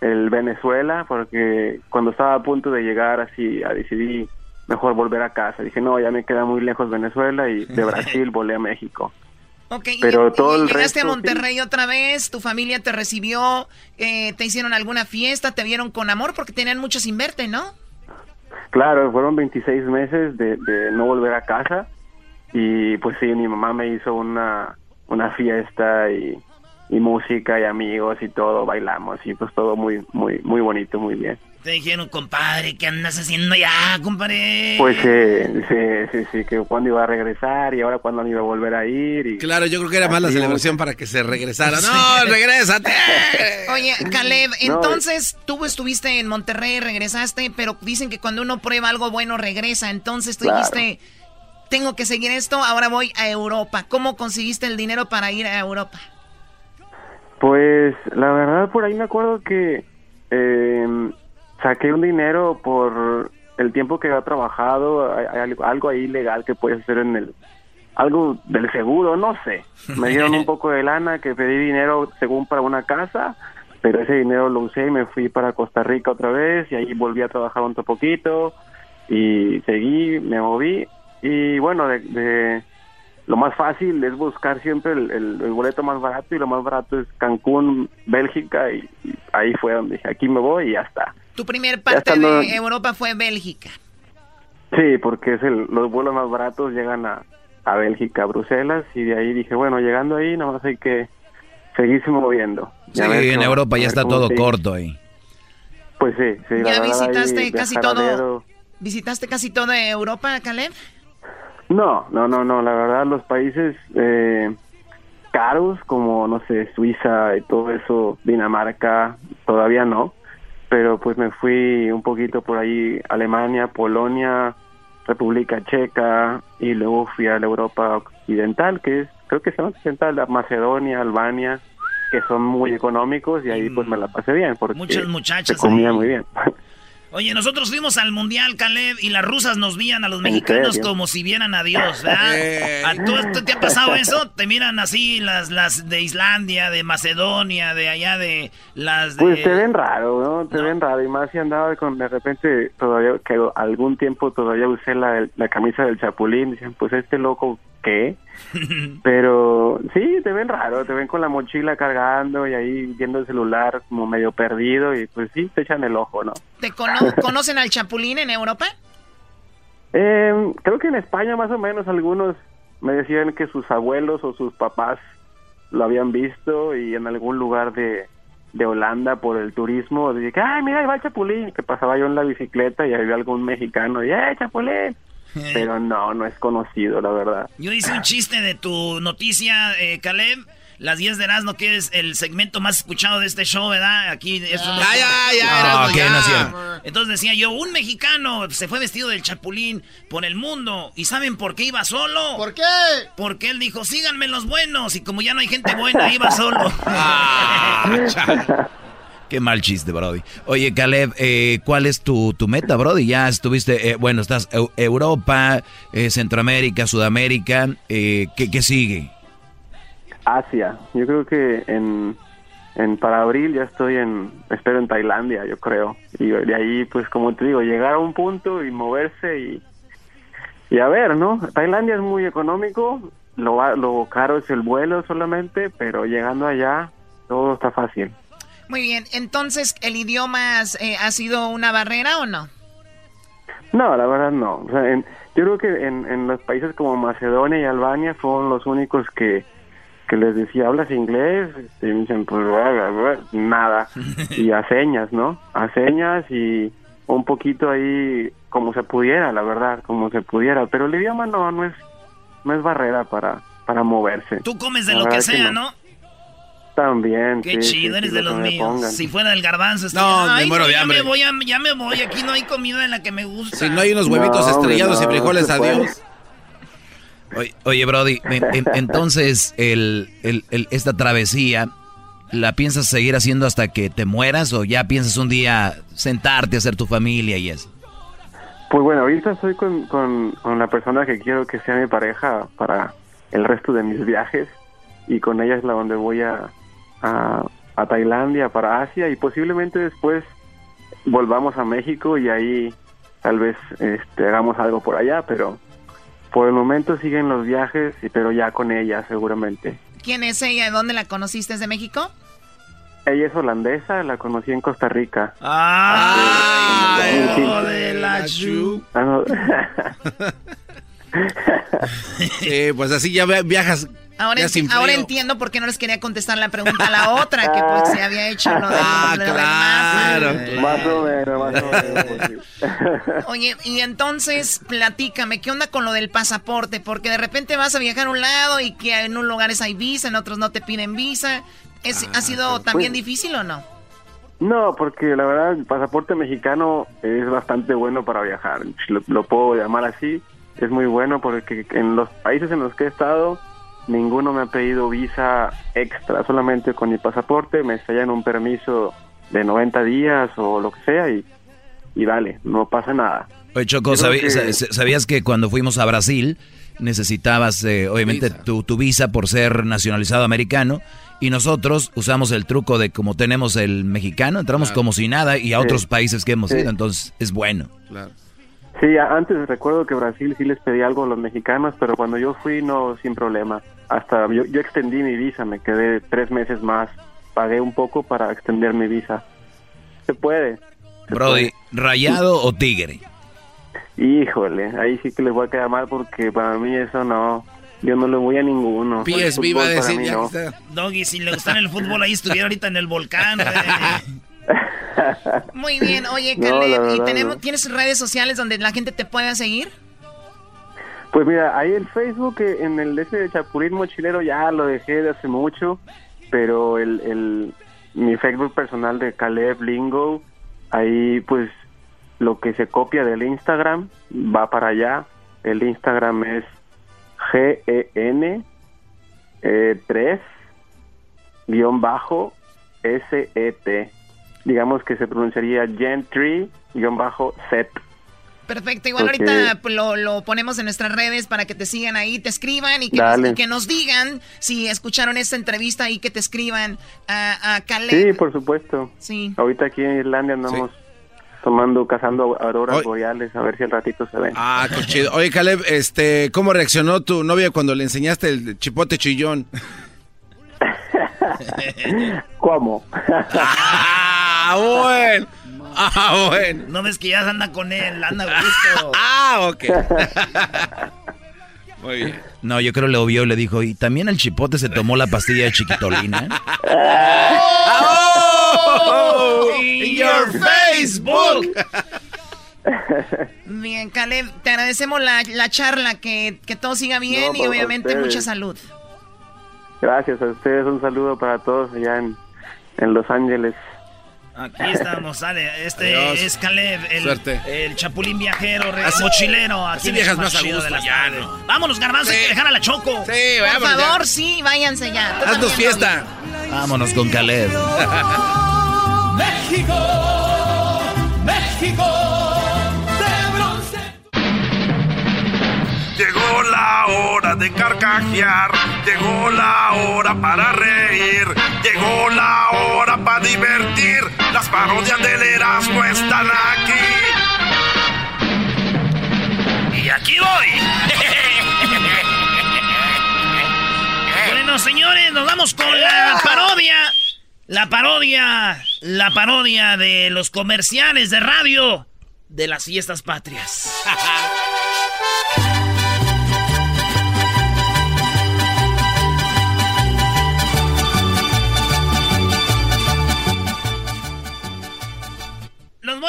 el Venezuela porque cuando estaba a punto de llegar así, decidí mejor volver a casa. Dije, no, ya me queda muy lejos Venezuela y de <laughs> Brasil volé a México. Ok, y- Pero y, todo el llegaste resto, a Monterrey otra vez, tu familia te recibió, eh, te hicieron alguna fiesta, te vieron con amor porque tenían mucho sin verte, ¿no? Claro, fueron 26 meses de, de no volver a casa y pues sí, mi mamá me hizo una, una fiesta y, y música y amigos y todo, bailamos y pues todo muy, muy, muy bonito, muy bien. Te dijeron, compadre, ¿qué andas haciendo ya, compadre? Pues sí, sí, sí, sí, que cuándo iba a regresar y ahora cuándo iba a volver a ir. Y... Claro, yo creo que era más la celebración para que se regresara. No, regrésate. <laughs> Oye, Caleb, No, entonces tú estuviste en Monterrey, regresaste, pero dicen que cuando uno prueba algo bueno regresa. Entonces tú Claro. dijiste, tengo que seguir esto, ahora voy a Europa. ¿Cómo conseguiste el dinero para ir a Europa? Pues la verdad por ahí me acuerdo que eh, saqué un dinero por el tiempo que había trabajado, hay, hay algo- algo ahí legal que puedes hacer en el algo del seguro, no sé. Me dieron un <laughs> poco de lana que pedí dinero según para una casa, pero ese dinero lo usé y me fui para Costa Rica otra vez y ahí volví a trabajar un poquito y seguí, me moví y bueno, de, de- lo más fácil es buscar siempre el, el- el boleto más barato y lo más barato es Cancún, Bélgica y, y ahí fue donde dije, aquí me voy y ya está. Tu primer parte de Europa fue Bélgica. Sí, porque es el, los vuelos más baratos llegan a, a Bélgica, a Bruselas y de ahí dije, bueno, llegando ahí nada más hay que seguirse moviendo. Sí, en Europa ya está todo sigue. corto ahí. Pues sí, sí. ¿Ya visitaste ahí casi todo? ¿Visitaste casi toda Europa, Caleb? No, no, no, no. La verdad, los países eh, caros como, no sé, Suiza y todo eso, Dinamarca, todavía no. Pero pues me fui un poquito por ahí, Alemania, Polonia, República Checa y luego fui a la Europa Occidental, que es, creo que es la occidental, la Macedonia, Albania, que son muy económicos y ahí pues me la pasé bien porque Muchas muchachas se comía ahí. muy bien. <laughs> Oye, nosotros fuimos al Mundial, Caleb, y las rusas nos veían a los ¿En mexicanos como si vieran a Dios, ¿verdad? <laughs> Eh. ¿A tú, tú te ha pasado eso? Te miran así las, las de Islandia, de Macedonia, de allá de las de... Pues te ven raro, ¿no? Te ven raro. Y más si andaba con, de repente, todavía, que algún tiempo todavía usé la, la camisa del Chapulín. Dicen, pues este loco, ¿qué? <laughs> Pero sí, te ven raro. Te ven con la mochila cargando y ahí viendo el celular como medio perdido. Y pues sí, te echan el ojo, ¿no? ¿Te cono- <laughs> conocen al Chapulín en Europa? Eh, creo que en España más o menos algunos me decían que sus abuelos o sus papás lo habían visto y en algún lugar de, de Holanda por el turismo dije que, ay, mira, ahí va el Chapulín, que pasaba yo en la bicicleta y había algún mexicano y, ¡eh, Chapulín! <laughs> Pero no, no es conocido, la verdad. Yo hice un chiste de tu noticia, eh, Caleb. Las 10 de Erasmo, que es el segmento más escuchado de este show, ¿verdad? Aquí es Ya, ya, ya, No, Erasmo, que ya. no es cierto. Entonces decía yo, un mexicano se fue vestido del chapulín por el mundo. ¿Y saben por qué iba solo? ¿Por qué? Porque él dijo, síganme los buenos. Y como ya no hay gente buena, iba solo. <laughs> <laughs> Qué mal chiste, Brody. Oye, Caleb, eh, ¿cuál es tu, tu meta, Brody? Ya estuviste, eh, bueno, estás Eu- Europa, eh, Centroamérica, Sudamérica. eh, ¿qué, qué sigue? Asia, yo creo que en, en para abril ya estoy en, espero en Tailandia, yo creo. Y de ahí, pues como te digo, llegar a un punto y moverse y, y a ver, ¿no? Tailandia es muy económico, lo, lo caro es el vuelo solamente, pero llegando allá todo está fácil. Muy bien, entonces, ¿el idioma eh, ha sido una barrera o no? No, la verdad no. O sea, en- yo creo que en, en los países como Macedonia y Albania fueron los únicos que, que les decía, ¿hablas inglés? Y me dicen, pues nada. <laughs> Y a señas, ¿no? A señas y un poquito ahí como se pudiera, la verdad, como se pudiera. Pero el idioma no, no es, no es barrera para, para moverse. Tú comes de La lo que sea, no. ¿no? También. Qué sí, chido, sí, eres de los míos. Si fuera el garbanzo, No, me muero de ya hambre. Me voy a- ya me voy, aquí no hay comida en la que me gusta. Si no hay unos huevitos No, hombre, estrellados y frijoles, adiós. Oye, oye, Brody, en- en- <laughs> entonces, el, el- el- esta travesía, ¿la piensas seguir haciendo hasta que te mueras o ya piensas un día sentarte, hacer tu familia y eso? Pues bueno, ahorita estoy con, con, con la persona que quiero que sea mi pareja para el resto de mis viajes y con ella es la donde voy a, a, a Tailandia, para Asia y posiblemente después volvamos a México y ahí tal vez este, hagamos algo por allá, pero por el momento siguen los viajes, y- pero ya con ella seguramente. ¿Quién es ella? ¿Dónde la conociste? ¿Es de México? Ella es holandesa, la conocí en Costa Rica. Ah, Sí. hijo de la chu. Ah. <laughs> Sí, pues así ya via- viajas. Ahora, enti- entiendo por qué no les quería contestar la pregunta a la otra, que pues se había hecho lo de Ah, lo de claro. Más o menos, más o menos. <laughs> <laughs> Oye, y entonces, platícame, ¿qué onda con lo del pasaporte? Porque de repente vas a viajar a un lado y que en unos lugares hay visa, en otros no te piden visa. ¿Es, ¿Ha sido también pues- difícil o no? No, porque la verdad el pasaporte mexicano es bastante bueno para viajar. Lo, lo puedo llamar así. Es muy bueno porque en los países en los que he estado, ninguno me ha pedido visa extra. Solamente con mi pasaporte me sellan un permiso de 90 días o lo que sea y, y vale, no pasa nada. Oye, Choco, Yo creo ¿sabí- que- sa- ¿sabías que cuando fuimos a Brasil necesitabas, eh, obviamente, Tu, tu visa por ser nacionalizado americano? Y nosotros usamos el truco de como tenemos el mexicano, entramos Claro. como si nada y a Sí. otros países que hemos Sí. ido, entonces es bueno. Sí, a- antes recuerdo que Brasil sí les pedía algo a los mexicanos, pero cuando yo fui no, sin problema. Hasta yo, yo extendí mi visa, me quedé tres meses más, pagué un poco para extender mi visa. Se puede. Brody, ¿rayado o tigre? Híjole, ahí sí que les voy a quedar mal porque para mí eso no, yo no le voy a ninguno. El PSV va a decir, ya no. que está. Doggy, si le gustara el fútbol, ahí estuviera ahorita en el volcán. Muy bien, oye, <laughs> No, Caleb, ¿y tenemos, no. tienes redes sociales donde la gente te pueda seguir? Pues mira, ahí el Facebook, eh, en el ese de Chapulín Mochilero ya lo dejé de hace mucho, pero el, el mi Facebook personal de Caleb Lingo, ahí pues lo que se copia del Instagram va para allá. El Instagram es GEN eh, 3 guion bajo SET. Digamos que se pronunciaría Gen3 guion bajo set. Perfecto, igual Ok. ahorita pues, lo, lo ponemos en nuestras redes para que te sigan ahí, te escriban y que, nos, que nos digan si escucharon esta entrevista y que te escriban a, a Caleb. Sí, por supuesto. Sí. Ahorita aquí en Irlanda andamos tomando, cazando auroras boreales, a ver si al ratito se ven. Ah, qué chido. Oye, Caleb, este, ¿cómo reaccionó tu novia cuando le enseñaste el chipote chillón? <laughs> ¿Cómo? <laughs> ah, bueno. Ah, bueno. No ves que ya anda con él, anda gusto. <laughs> ah, ok. <laughs> Muy bien. No, yo creo que lo vio y le dijo, y también el chipote se tomó la pastilla de chiquitolina. <laughs> ¡Oh! In your Facebook. Bien, Caleb, te agradecemos la, la charla, que, que todo siga bien No, y por obviamente ustedes. mucha salud. Gracias a ustedes, un saludo para todos allá en, en Los Ángeles. Aquí estamos, sale. Este Adiós. es Caleb, el, Suerte. el chapulín viajero, re- Así- mochilero. Aquí así show más a gusto, las ya. Vámonos, garbanzo, hay que dejar a la choco. Sí, Por favor, sí, váyanse ya. Tú Haznos también, fiesta. Vámonos con Caleb. <laughs> México, México, la hora de carcajear, llegó la hora para reír, llegó la hora para divertir. Las parodias del Erasmo están aquí. Y aquí voy. <laughs> bueno, señores, nos vamos con la parodia. La parodia, la parodia de los comerciales de radio de las fiestas patrias. <laughs>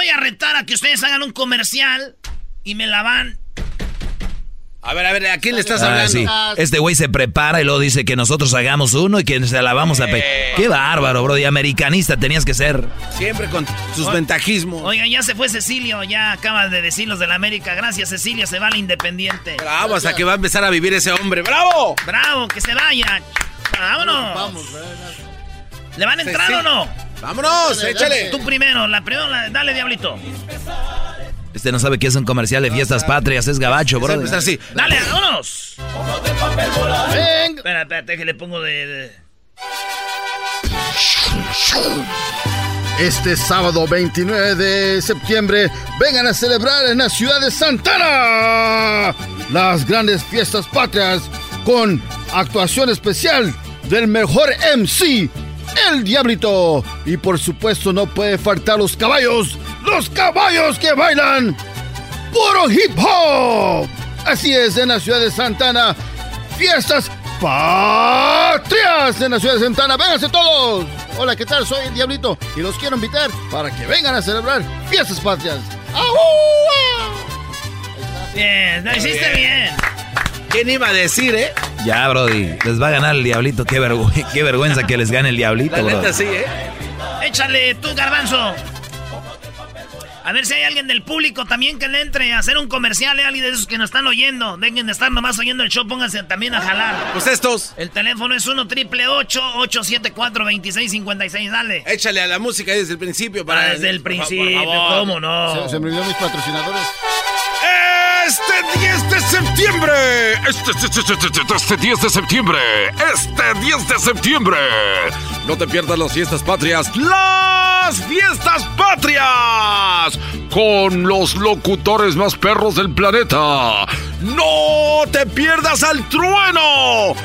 voy a retar a que ustedes hagan un comercial y me la van. A ver, a ver, ¿a quién le estás Ah, hablando? sí. Este güey se prepara y luego dice que nosotros hagamos uno y que se la vamos a... pe- Qué bárbaro, bro. Y americanista tenías que ser. Siempre con sus ventajismos. Oigan, ya se fue Cecilio, ya acaba de decir los de la América. Gracias, Cecilio, se va al Independiente. Bravo, hasta que va a empezar a vivir ese hombre. ¡Bravo! Bravo, que se vaya. Vámonos. Vamos, ¿Le van a entrar o no? Vámonos, échale. Tú primero, la primera, la- dale, diablito. Este no sabe que es un comercial de fiestas patrias, es gabacho, bro. Empezar así. Dale, vámonos. Venga. Espera, espérate que le pongo de... de- Este sábado 29 de septiembre vengan a celebrar en la ciudad de Santana las grandes fiestas patrias con actuación especial del mejor MC, el Diablito. Y por supuesto no puede faltar los caballos, los caballos que bailan puro hip hop. Así es, en la ciudad de Santana, fiestas patrias en la ciudad de Santana. Vénganse todos. Hola, ¿qué tal? Soy el Diablito y los quiero invitar para que vengan a celebrar fiestas patrias. ¡Ahú! Bien, lo hiciste bien. ¿Quién iba a decir, eh? Ya, Brody. Les va a ganar el diablito. Qué, vergü- <laughs> qué vergüenza que les gane el diablito, La bro. neta sí, eh. Échale tú, garbanzo. A ver si hay alguien del público también que le entre a hacer un comercial, ¿eh? Alguien de esos que nos están oyendo. Dejen de estar nomás oyendo el show, pónganse también a jalar. Pues estos. El teléfono es 1 triple 874 2656 dale. Échale a la música desde el principio para. Ah, desde el principio, favor. ¿cómo no? Se, se me olvidó mis patrocinadores. Este 10 de septiembre, este, este, este, este, este 10 de septiembre, este 10 de septiembre, no te pierdas las fiestas patrias, fiestas patrias con los locutores más perros del planeta. No te pierdas al trueno.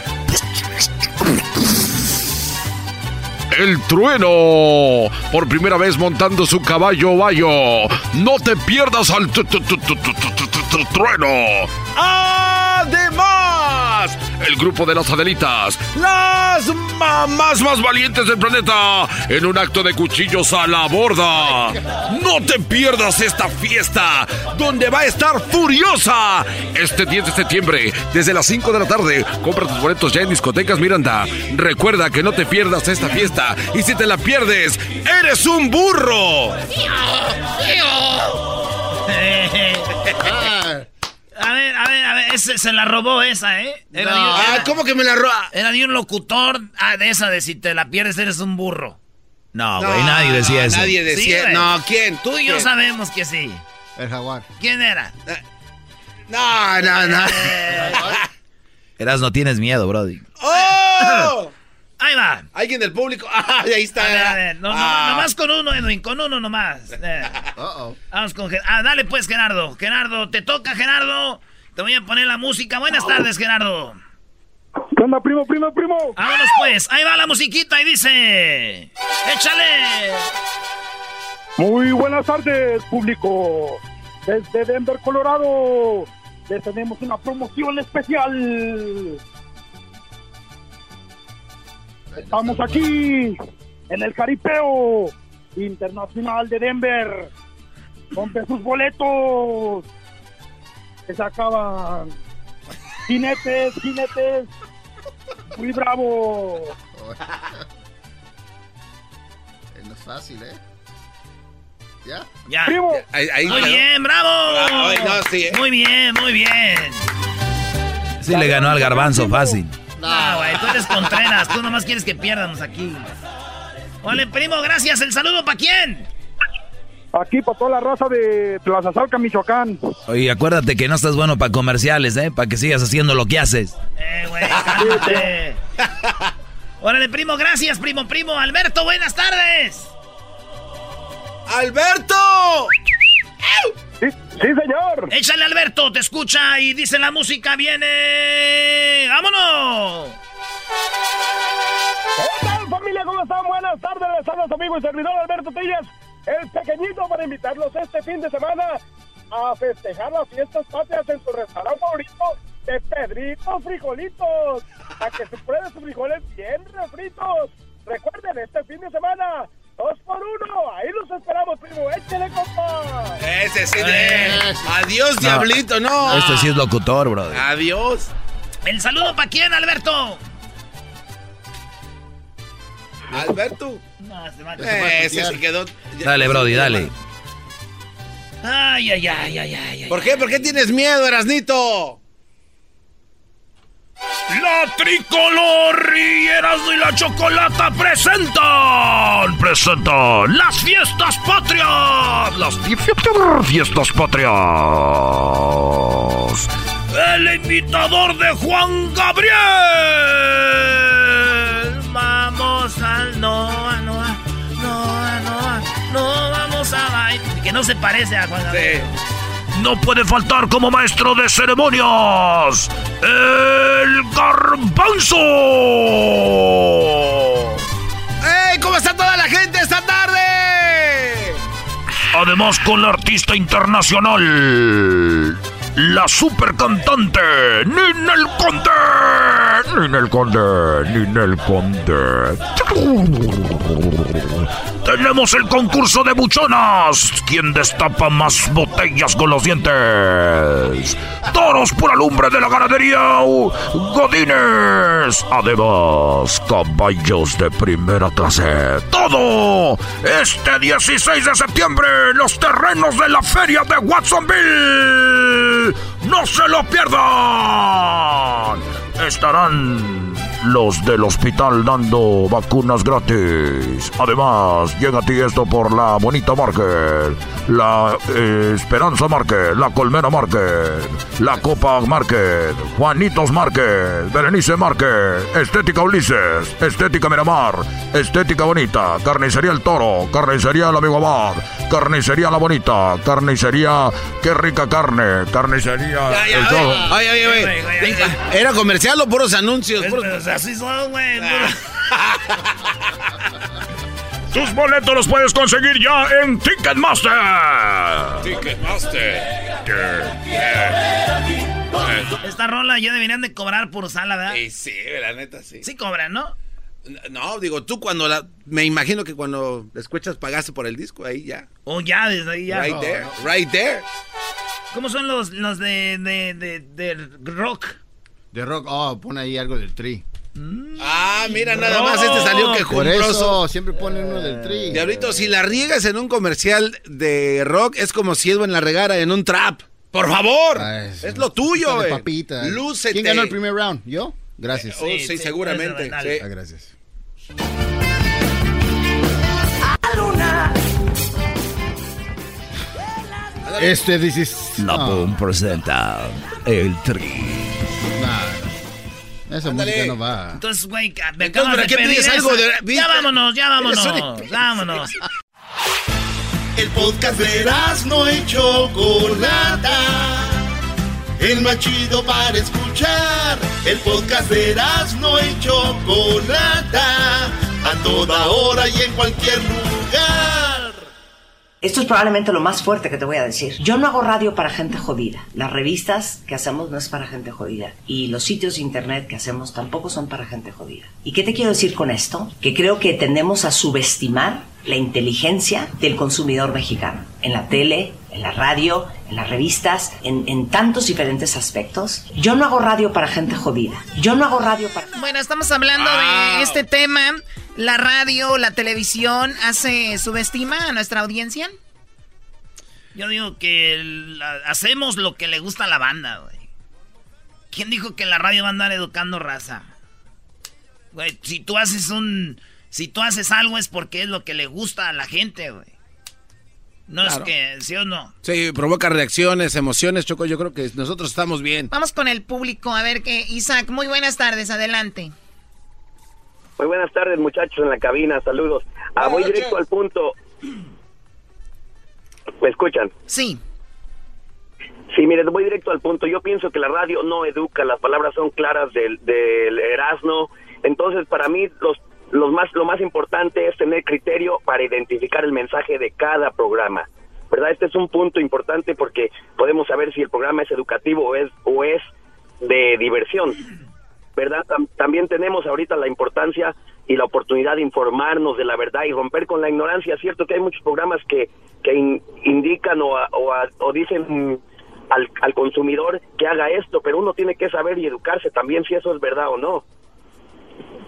El trueno, por primera vez montando su caballo bayo. No te pierdas al trueno. Además el grupo de las Adelitas, las mamás más valientes del planeta, en un acto de cuchillos a la borda. No te pierdas esta fiesta, donde va a estar furiosa. Este 10 de septiembre, desde las 5 de la tarde, compra tus boletos ya en Discotecas Miranda. Recuerda que no te pierdas esta fiesta, y si te la pierdes, eres un burro. <laughs> A ver, a ver, ese, se la robó esa, ¿eh? Era No. de un- Ah, era- ¿cómo que me la roba? Era de un locutor, ah, de esa de si te la pierdes eres un burro. No, güey, nadie decía eso. Nadie decía. güey. no, ¿quién? Tú y yo sabemos que sí. El jaguar. ¿Quién era? No, no, no. <laughs> Eras, no tienes miedo, Brody. ¡Oh! <laughs> Ahí va. Alguien del público. <laughs> Ah, ahí está. A ver, a ver, no, no, Ah. nomás con uno, Edwin, con uno nomás. Eh. Vamos con Ah, dale pues, Gerardo. Gerardo, te toca, Gerardo. Te voy a poner la música. Buenas tardes, Gerardo. ¿Qué onda, primo, primo, primo? Vámonos pues. Ahí va la musiquita y dice... ¡Échale! Muy buenas tardes, público. Desde Denver, Colorado, les tenemos una promoción especial. Estamos aquí en el Caripeo Internacional de Denver. Compre sus boletos. Que se acaban. Jinetes, jinetes. Muy bravo. No <laughs> es fácil, ¿eh? ¿Ya? Ya. Ahí- ahí muy bien, bravo. Bravo, ay, no, sí, eh. Muy bien, muy bien. Sí le ganó al garbanzo fácil. No, güey, tú eres Contreras. Tú nomás quieres que pierdamos aquí. Vale, primo, gracias. ¿El saludo para quién? Aquí para toda la raza de Plaza Salca, Michoacán. Oye, acuérdate que no estás bueno para comerciales, ¿eh? Para que sigas haciendo lo que haces. Eh, güey, cálmate. <laughs> Órale, primo, gracias, primo, primo. Alberto, buenas tardes. ¡Alberto! Sí, sí, señor. Échale, Alberto, te escucha y dice la música, viene. ¡Vámonos! ¿Qué tal, familia? ¿Cómo están? Buenas tardes. Les habla su amigo y servidor Alberto Tillas, el pequeñito, para invitarlos este fin de semana a festejar las fiestas patrias en su restaurante favorito de Pedritos Frijolitos. A que se prueben sus frijoles bien refritos. Recuerden, este fin de semana, dos por uno. Ahí los esperamos, primo. Échale, compa. Ese sí. de- Adiós, diablito, no. Este sí es locutor, brother. Adiós. ¿El saludo para quién, Alberto? Alberto. Eh, Ese se quedó. Dale, Brody, dale. Ay, ay, ay, ay, ay. ¿Por qué? ¿Por qué tienes miedo, Erasnito? La tricolor y Erasmo y la Chocolata presentan, presentan las fiestas patrias, las fi- fi- fiestas patrias. El imitador de Juan Gabriel. Que no se parece a Juan Gabriel. No puede faltar como maestro de ceremonias, el garbanzo. ¡Ey! ¿Cómo está toda la gente esta tarde? Además con la artista internacional, la super cantante Ninel Conde. Ninel Conde, Ninel Conde. Tenemos el concurso de buchonas. ¿Quién destapa más botellas con los dientes? Toros por alumbre de la ganadería Godines. Además, caballos de primera clase. Todo este 16 de septiembre los terrenos de la feria de Watsonville. No se lo pierdan. Estarán los del hospital dando vacunas gratis. Además, llega a ti esto por la Bonita Market, la eh, Esperanza Market, la Colmena Market, la Copa Market, Juanitos Market, Berenice Market, Estética Ulises, Estética Miramar, Estética Bonita, Carnicería El Toro, Carnicería El Amigo Abad, Carnicería La Bonita, Carnicería Qué Rica Carne, Carnicería Ya, ya, El ay, Toro. ay, ay, ay, ay. ¿Era comercial o puros anuncios? Puros- así son, güey. Tus <laughs> boletos los puedes conseguir ya en Ticketmaster. Ticketmaster. Esta rola ya deberían de cobrar por usarla, ¿verdad? Sí, sí, la neta, sí. Sí cobran, ¿no? No, digo, tú cuando la... Me imagino que cuando la escuchas pagaste por el disco, ahí ya. Oh, ya, desde ahí ya. Right there, right there. ¿Cómo son los, los de, de, de, de rock? De rock, oh, pon ahí algo del tri. Ah, mira, nada más este salió Por quejumbroso. eso siempre ponen uno del tri. Diablito, si la riegas en un comercial de rock, es como si Edwin la regara en un trap. ¡Por favor! es lo tuyo, güey. papita. Lúcete. ¿Quién ganó el primer round? ¿Yo? Gracias. Oh, sí, seguramente. sí. Ah, gracias. Este dices. La Boom presenta el tri. Esa música no va. Entonces, güey, me acabas ¿para de qué pedir pides algo de- Ya vámonos, ya vámonos. Vámonos. El podcast de no y Chocolata. El más chido para escuchar. El podcast de no y Chocolata. A toda hora y en cualquier lugar. Esto es probablemente lo más fuerte que te voy a decir. Yo no hago radio para gente jodida. Las revistas que hacemos no es para gente jodida. Y los sitios de internet que hacemos tampoco son para gente jodida. ¿Y qué te quiero decir con esto? Que creo que tendemos a subestimar la inteligencia del consumidor mexicano. En la tele, en la radio, en las revistas, en, en tantos diferentes aspectos. Yo no hago radio para gente jodida. Yo no hago radio para... Bueno, estamos hablando de este tema. La radio, la televisión, ¿hace subestima a nuestra audiencia? Yo digo que la- hacemos lo que le gusta a la banda, güey. ¿Quién dijo que la radio va a andar educando raza? Güey, si tú haces un... Si tú haces algo es porque es lo que le gusta a la gente, güey. No Claro. es que, ¿sí o no? Sí, provoca reacciones, emociones, Choco. Yo creo que nosotros estamos bien. Vamos con el público. A ver, que Isaac, muy buenas tardes, adelante. Muy buenas tardes, muchachos en la cabina, saludos. Ah, voy directo al punto. ¿Me escuchan? Sí. Sí, mire, voy directo al punto. Yo pienso que la radio no educa, las palabras son claras del, del Erasmo. Entonces, para mí, los, los más, lo más importante es tener criterio para identificar el mensaje de cada programa. ¿Verdad? Este es un punto importante porque podemos saber si el programa es educativo o es, o es de diversión. ¿Verdad? Tam- también tenemos ahorita la importancia y la oportunidad de informarnos de la verdad y romper con la ignorancia. Cierto que hay muchos programas que, que in- indican o, a- o, a- o dicen al, al consumidor que haga esto, pero uno tiene que saber y educarse también si eso es verdad o no.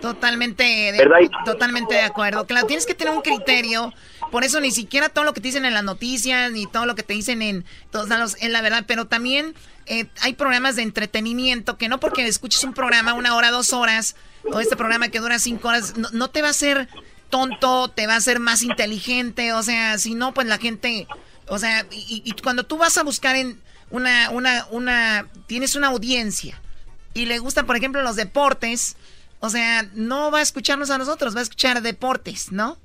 Totalmente de, ¿Verdad? totalmente de acuerdo. Claro, tienes que tener un criterio. Por eso ni siquiera todo lo que te dicen en las noticias, ni todo lo que te dicen en todos lados es la verdad. Pero también eh, hay programas de entretenimiento que no porque escuches un programa una hora, dos horas, o este programa que dura cinco horas, no, no te va a hacer tonto, te va a hacer más inteligente. O sea, si no, pues la gente, o sea, y, y cuando tú vas a buscar en una, una, una, tienes una audiencia y le gustan, por ejemplo, los deportes, o sea, no va a escucharnos a nosotros, va a escuchar deportes, ¿no?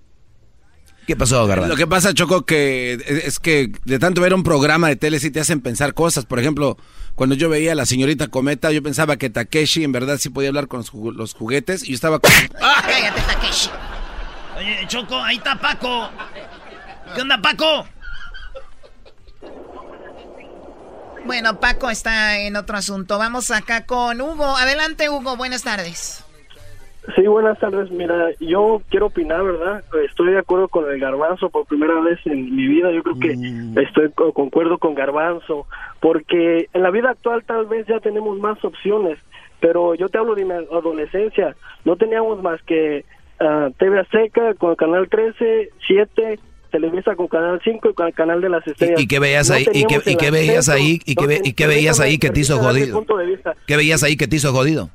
¿Qué pasó, Garbanzo? Lo que pasa, Choco, que es que de tanto ver un programa de tele sí te hacen pensar cosas. Por ejemplo, cuando yo veía a la señorita Cometa, yo pensaba que Takeshi en verdad sí podía hablar con los jugu- los juguetes y yo estaba con... <laughs> Cállate, Takeshi. Oye, Choco, ahí está Paco. ¿Qué onda, Paco? Bueno, Paco está en otro asunto. Vamos acá con Hugo. Adelante, Hugo, buenas tardes. Sí, buenas tardes. Mira, yo quiero opinar, ¿verdad? Estoy de acuerdo con el garbanzo por primera vez en mi vida. Yo creo que estoy co- concuerdo con garbanzo, porque en la vida actual tal vez ya tenemos más opciones, pero yo te hablo de mi adolescencia. No teníamos más que ah, TV Azteca con Canal 13, 7, Televisa con Canal 5 y con el Canal de las Estrellas. ¿Y qué veías ahí? ¿Y qué, el veías ahí? ¿Y qué, ve- y qué veías ahí que te hizo jodido? punto de vista. ¿Qué veías ahí que te hizo jodido?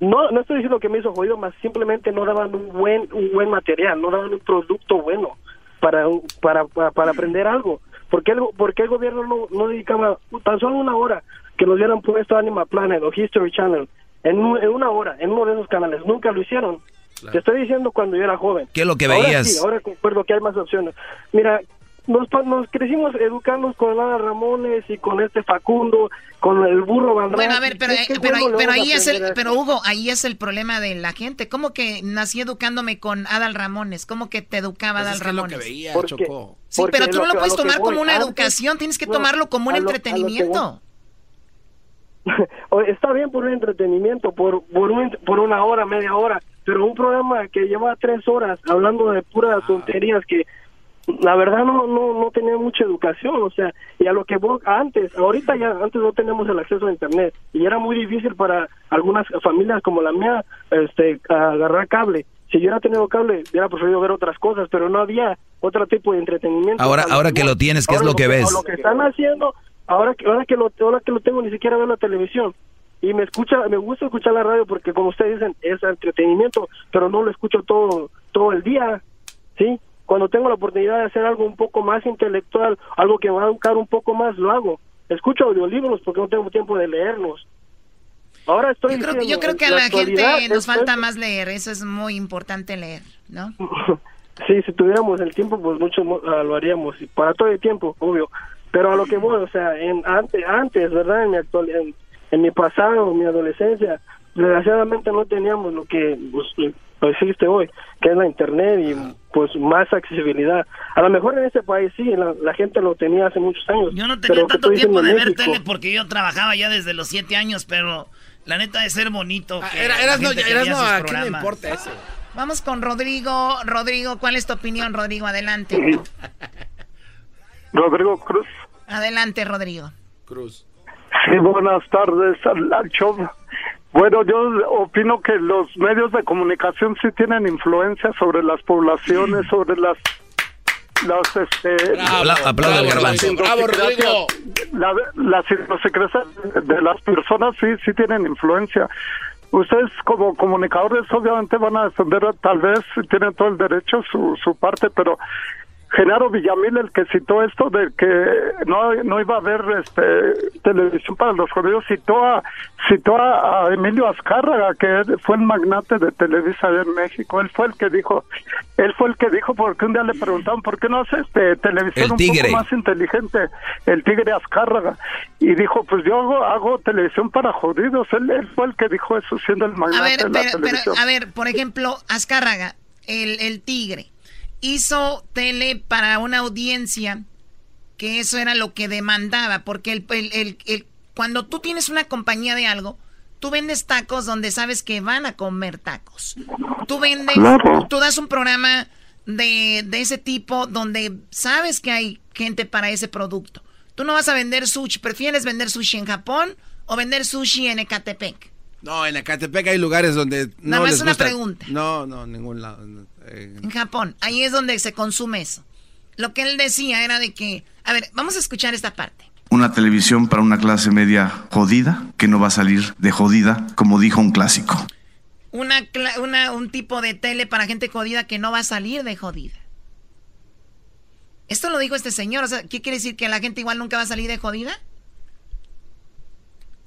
No, no estoy diciendo que me hizo jodido, más simplemente no daban un buen un buen material, no daban un producto bueno para para para, para aprender algo. ¿Por qué el, por qué el gobierno no, no dedicaba tan solo una hora que nos hubieran puesto Animal Planet o History Channel en, un- en una hora en uno de esos canales? Nunca lo hicieron. Te estoy diciendo cuando yo era joven. ¿Qué es lo que Ahora veías? sí, ahora concuerdo que hay más opciones. Mira, nos, pa- nos crecimos educándonos con Lara Ramones y con este Facundo, con el burro Van Bueno, a ver, pero, ¿Qué- qué pero, ahí es el, pero? Hugo, ahí es el problema de la gente. ¿Cómo que nací educándome con Adal Ramones? ¿Cómo que te educaba Pues Adal es que es lo Ramones? que veía, Porque- Choco. Sí, Porque pero tú lo no lo puedes lo tomar voy, como una antes- educación, tienes que no, tomarlo como un lo- lo entretenimiento. <laughs> o- está bien por un entretenimiento, por, por, un- por una hora, media hora, pero un programa que lleva tres horas hablando de puras tonterías que la verdad no, no, no tenía mucha educación, o sea, y a lo que vos antes, ahorita ya, antes no tenemos el acceso a internet y era muy difícil para algunas familias como la mía, este, agarrar cable. Si yo hubiera tenido cable, hubiera preferido ver otras cosas, pero no había otro tipo de entretenimiento. Ahora, ahora que lo tienes, ¿qué es lo que ves? Lo que están haciendo, ahora que, ahora que lo, ahora que lo tengo, ni siquiera veo la televisión. Y me escucha, me gusta escuchar la radio porque como ustedes dicen, es entretenimiento, pero no lo escucho todo, todo el día, ¿sí? Cuando tengo la oportunidad de hacer algo un poco más intelectual, algo que me va a educar un poco más, lo hago. Escucho audiolibros porque no tengo tiempo de leerlos. Ahora estoy Yo creo, diciendo, yo creo que a la gente nos falta más leer, eso es muy importante leer, ¿no? <laughs> Sí, si tuviéramos el tiempo, pues mucho ah, lo haríamos, y para todo el tiempo, obvio. Pero a lo que voy, o sea, en antes, antes ¿verdad? En mi, actual, en, en mi pasado, en mi adolescencia, desgraciadamente no teníamos lo que pues, lo existe hoy, que es la internet y pues más accesibilidad. A lo mejor en este país sí, la, la gente lo tenía hace muchos años. Yo no pero tenía lo que tanto estoy diciendo tiempo de ver tele porque yo trabajaba ya desde los siete años, pero la neta de ser bonito. que Era, eras no, eras no, ¿a quién le importa eso? Vamos con Rodrigo. Rodrigo, ¿cuál es tu opinión, Rodrigo? Adelante. <laughs> Rodrigo Cruz. Adelante, Rodrigo. Cruz. Sí, buenas tardes al, al show. Bueno, yo opino que los medios de comunicación sí tienen influencia sobre las poblaciones, sobre las las este Bravo, aplauda garbanzo. idiosincrasias- Bravo, Rodrigo. la- las de las personas sí sí tienen influencia. Ustedes como comunicadores obviamente van a defender tal vez tienen todo el derecho su su parte, pero Genaro Villamil, el que citó esto de que no, no iba a haber este, televisión para los judíos, citó a citó a, a Emilio Azcárraga, que fue el magnate de Televisa de México. Él fue el que dijo, él fue el que dijo, porque un día le preguntaban, ¿por qué no hace este, televisión El un tigre. poco más inteligente? El tigre Azcárraga. Y dijo, pues yo hago, hago televisión para judíos. Él, él fue el que dijo eso, siendo el A magnate ver, de la pero, pero, televisión. a ver, por ejemplo, Azcárraga, el, el tigre, hizo tele para una audiencia que eso era lo que demandaba, porque el, el- el- el- cuando tú tienes una compañía de algo, tú vendes tacos donde sabes que van a comer tacos. Tú vendes, tú das un programa de, de ese tipo donde sabes que hay gente para ese producto. Tú no vas a vender sushi, ¿prefieres vender sushi en Japón o vender sushi en Ecatepec? No, en Acatepec hay lugares donde no Nada más les una gusta. pregunta. No, no, ningún lado. no, eh, En Japón, ahí es donde se consume eso. Lo que él decía era de que, a ver, vamos a escuchar esta parte. Una televisión para una clase media jodida, que no va a salir de jodida, como dijo un clásico. Una, una- un tipo de tele para gente jodida que no va a salir de jodida. Esto lo dijo este señor, o sea, ¿qué quiere decir que la gente igual nunca va a salir de jodida?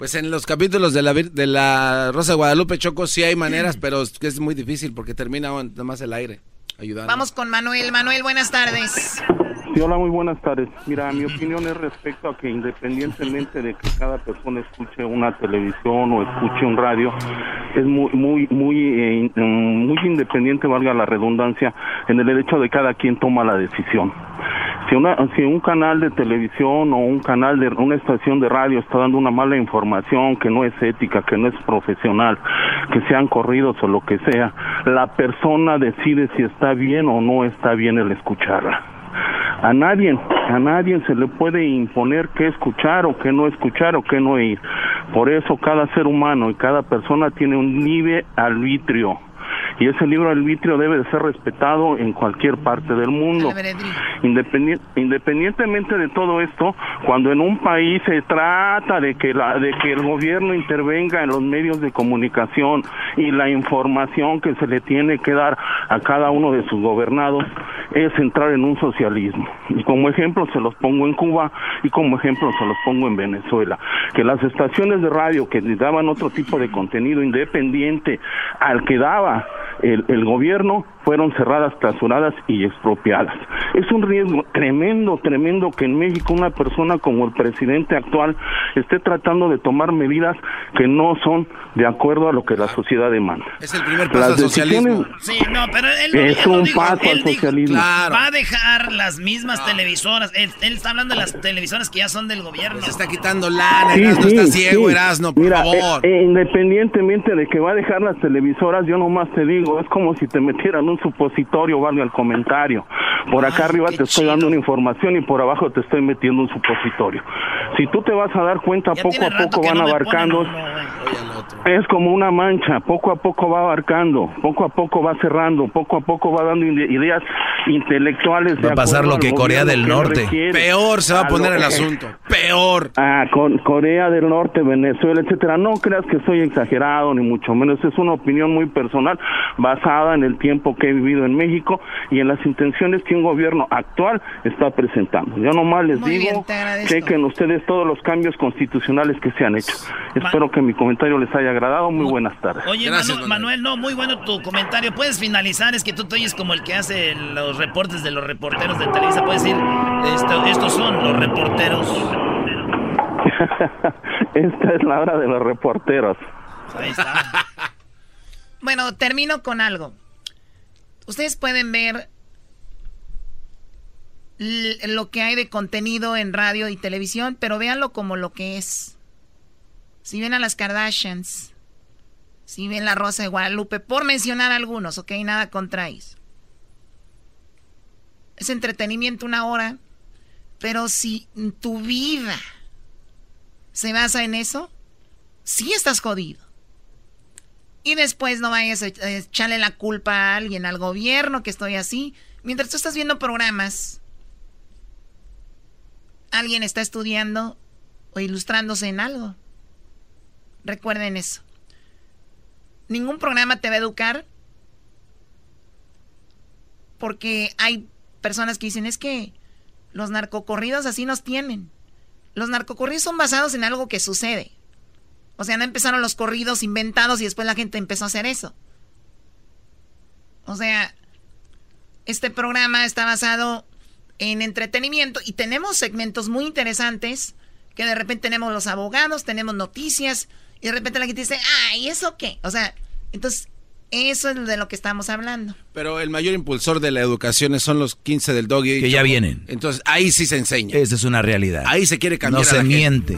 Pues en los capítulos de la, de la Rosa de Guadalupe Choco sí hay maneras, <clears throat> pero es, que es muy difícil porque termina nada más el aire ayudando. Vamos con Manuel. Manuel, buenas tardes. Hola, muy buenas tardes. Mira, mi opinión es respecto a que independientemente de que cada persona escuche una televisión o escuche un radio, es muy, muy, muy, eh, mm, muy independiente, valga la redundancia, en el hecho de cada quien toma la decisión. Si, una, si un canal de televisión o un canal de una estación de radio está dando una mala información que no es ética, que no es profesional, que sean corridos o lo que sea, la persona decide si está bien o no está bien el escucharla. A nadie, a nadie se le puede imponer qué escuchar o qué no escuchar o qué no oír. Por eso cada ser humano y cada persona tiene un libre arbitrio. Y ese libre arbitrio debe de ser respetado en cualquier parte del mundo. Independien- independientemente de todo esto, cuando en un país se trata de que, la, de que el gobierno intervenga en los medios de comunicación y la información que se le tiene que dar a cada uno de sus gobernados, es entrar en un socialismo. Y como ejemplo se los pongo en Cuba y como ejemplo se los pongo en Venezuela. Que las estaciones de radio que daban otro tipo de contenido independiente al que daba el, el gobierno fueron cerradas, clausuradas y expropiadas. Es un riesgo tremendo, tremendo que en México una persona como el presidente actual esté tratando de tomar medidas que no son de acuerdo a lo que la sociedad demanda. Es el primer paso al socialismo. Sí, no, pero él, no- Es un dijo- paso él al dijo, socialismo. Claro. Va a dejar las mismas televisoras. Él, él está hablando de las televisoras que ya son del gobierno. Se está quitando lana, Sí, Erasmo, sí, está ciego, sí. Erasmo, por Mira, favor. eh, eh, independientemente de que va a dejar las televisoras, yo nomás te digo, es como si te metieran un supositorio, valga el comentario. Por acá arriba te estoy dando una información y por abajo te estoy metiendo un supositorio. Si tú te vas a dar cuenta, poco a poco van abarcando. Es como una mancha, poco a poco va abarcando, poco a poco va cerrando, poco a poco va dando ide- ideas intelectuales. de Va a pasar lo al que Corea del que Norte. requiere. Peor se va a poner el asunto. Peor. Ah, con Corea del Norte, Venezuela, etcétera. No creas que soy exagerado, ni mucho menos. Es una opinión muy personal, basada en el tiempo que he vivido en México y en las intenciones que un gobierno actual está presentando. Yo nomás les Muy bien, digo, agradezco. chequen ustedes todos los cambios constitucionales que se han hecho. Espero que mi comentario les haya agradado. Muy buenas tardes. Oye, Manu- Manuel. no, muy bueno tu comentario. Puedes finalizar, es que tú te oyes como el que hace los reportes de los reporteros de Televisa. Puedes decir, esto- estos son los reporteros. <laughs> Esta es la hora de los reporteros. Ahí está. <laughs> Bueno, termino con algo. Ustedes pueden ver lo que hay de contenido en radio y televisión, pero véanlo como lo que es. Si ven a las Kardashians, si ven la Rosa de Guadalupe, por mencionar algunos, ok, nada contra. Es entretenimiento una hora, pero si tu vida se basa en eso, sí estás jodido. Y después no vayas a echarle la culpa a alguien, al gobierno, que estoy así. Mientras tú estás viendo programas, alguien está estudiando o ilustrándose en algo. Recuerden eso. Ningún programa te va a educar porque hay personas que dicen, es que los narcocorridos así nos tienen. Los narcocorridos son basados en algo que sucede. O sea, no empezaron los corridos inventados y después la gente empezó a hacer eso. O sea, este programa está basado en entretenimiento y tenemos segmentos muy interesantes que de repente tenemos los abogados, tenemos noticias y de repente la gente dice, ay, ¿eso qué? O sea, entonces eso es de lo que estamos hablando. Pero el mayor impulsor de la educación son los 15 del doggy. Que ya Choco. vienen. Entonces ahí sí se enseña. Esa es una realidad. Ahí se quiere cambiar No a la se gente.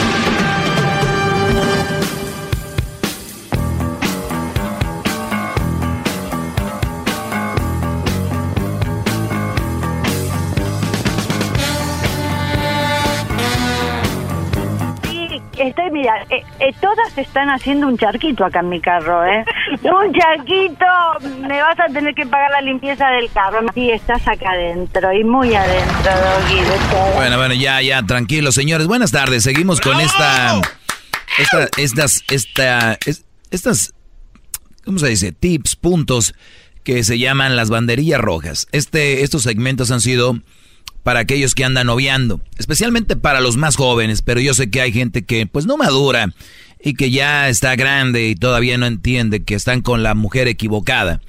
estoy, mira, eh, eh, todas están haciendo un charquito acá en mi carro, ¿eh? <laughs> Un charquito, me vas a tener que pagar la limpieza del carro. Sí, estás acá adentro y muy adentro, Doggy. Bueno, bueno, ya, ya, tranquilos, señores. Buenas tardes. Seguimos con esta, esta, estas, esta, es- estas, ¿cómo se dice? Tips, puntos que se llaman las banderillas rojas. Este, estos segmentos han sido para aquellos que andan noviando, especialmente para los más jóvenes, pero yo sé que hay gente que pues no madura y que ya está grande y todavía no entiende que están con la mujer equivocada.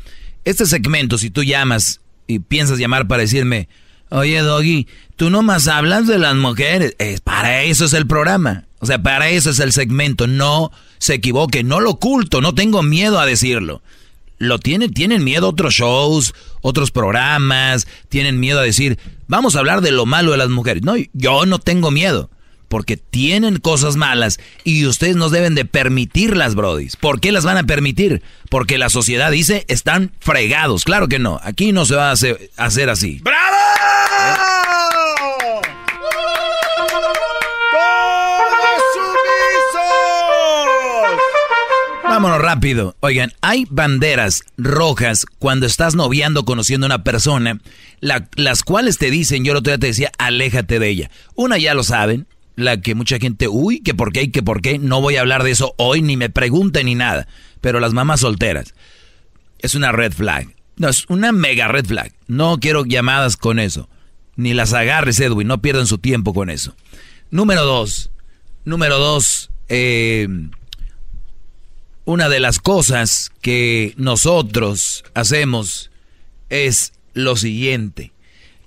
Este segmento, si tú llamas y piensas llamar para decirme, oye Doggy, tú nomás hablas de las mujeres, es para eso es el programa, o sea, para eso es el segmento, no se equivoque, no lo oculto, no tengo miedo a decirlo lo tienen, tienen miedo otros shows, otros programas, tienen miedo a decir, vamos a hablar de lo malo de las mujeres. No, yo no tengo miedo, porque tienen cosas malas y ustedes no deben de permitirlas, brodis. ¿Por qué las van a permitir? Porque la sociedad dice, están fregados. Claro que no, aquí no se va a hacer, a hacer así. Rápido. Oigan, hay banderas rojas cuando estás noviando, conociendo a una persona, las cuales te dicen, yo el otro día te decía, aléjate de ella. Una ya lo saben, la que mucha gente, uy, que por qué, que por qué, no voy a hablar de eso hoy, ni me pregunten ni nada. Pero las mamás solteras, es una red flag. No, es una mega red flag. No quiero llamadas con eso. Ni las agarres, Edwin, no pierdan su tiempo con eso. Número dos, número dos, eh, una de las cosas que nosotros hacemos es lo siguiente.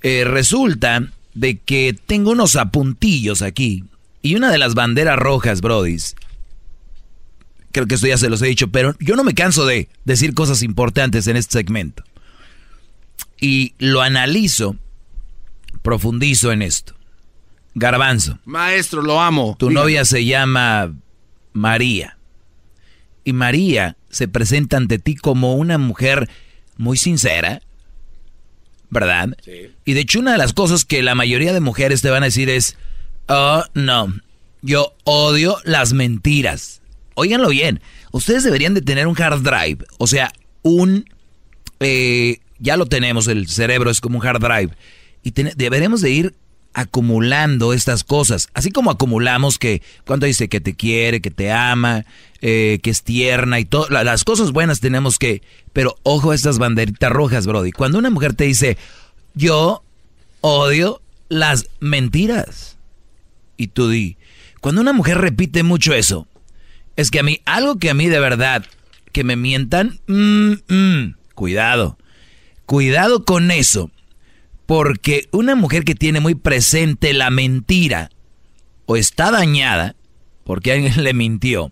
Eh, resulta de que tengo unos apuntillos aquí y una de las banderas rojas, brodis, creo que esto ya se los he dicho, pero yo no me canso de decir cosas importantes en este segmento. Y lo analizo, profundizo en esto. Garbanzo. Maestro, lo amo. Tu novia se llama María y María se presenta ante ti como una mujer muy sincera, ¿verdad? Sí. Y de hecho una de las cosas que la mayoría de mujeres te van a decir es, oh, no, yo odio las mentiras. Óiganlo bien, ustedes deberían de tener un hard drive, o sea, un... Eh, ya lo tenemos, el cerebro es como un hard drive. Y deberemos de ir acumulando estas cosas. Así como acumulamos que cuando dice que te quiere, que te ama, eh, que es tierna y todo. Las cosas buenas tenemos que... Pero ojo a estas banderitas rojas, Brody. Cuando una mujer te dice, yo odio las mentiras. Y tú di, cuando una mujer repite mucho eso, es que a mí, algo que a mí de verdad, que me mientan, mm, mm, cuidado. Cuidado con eso porque una mujer que tiene muy presente la mentira, o está dañada, porque alguien <laughs> le mintió,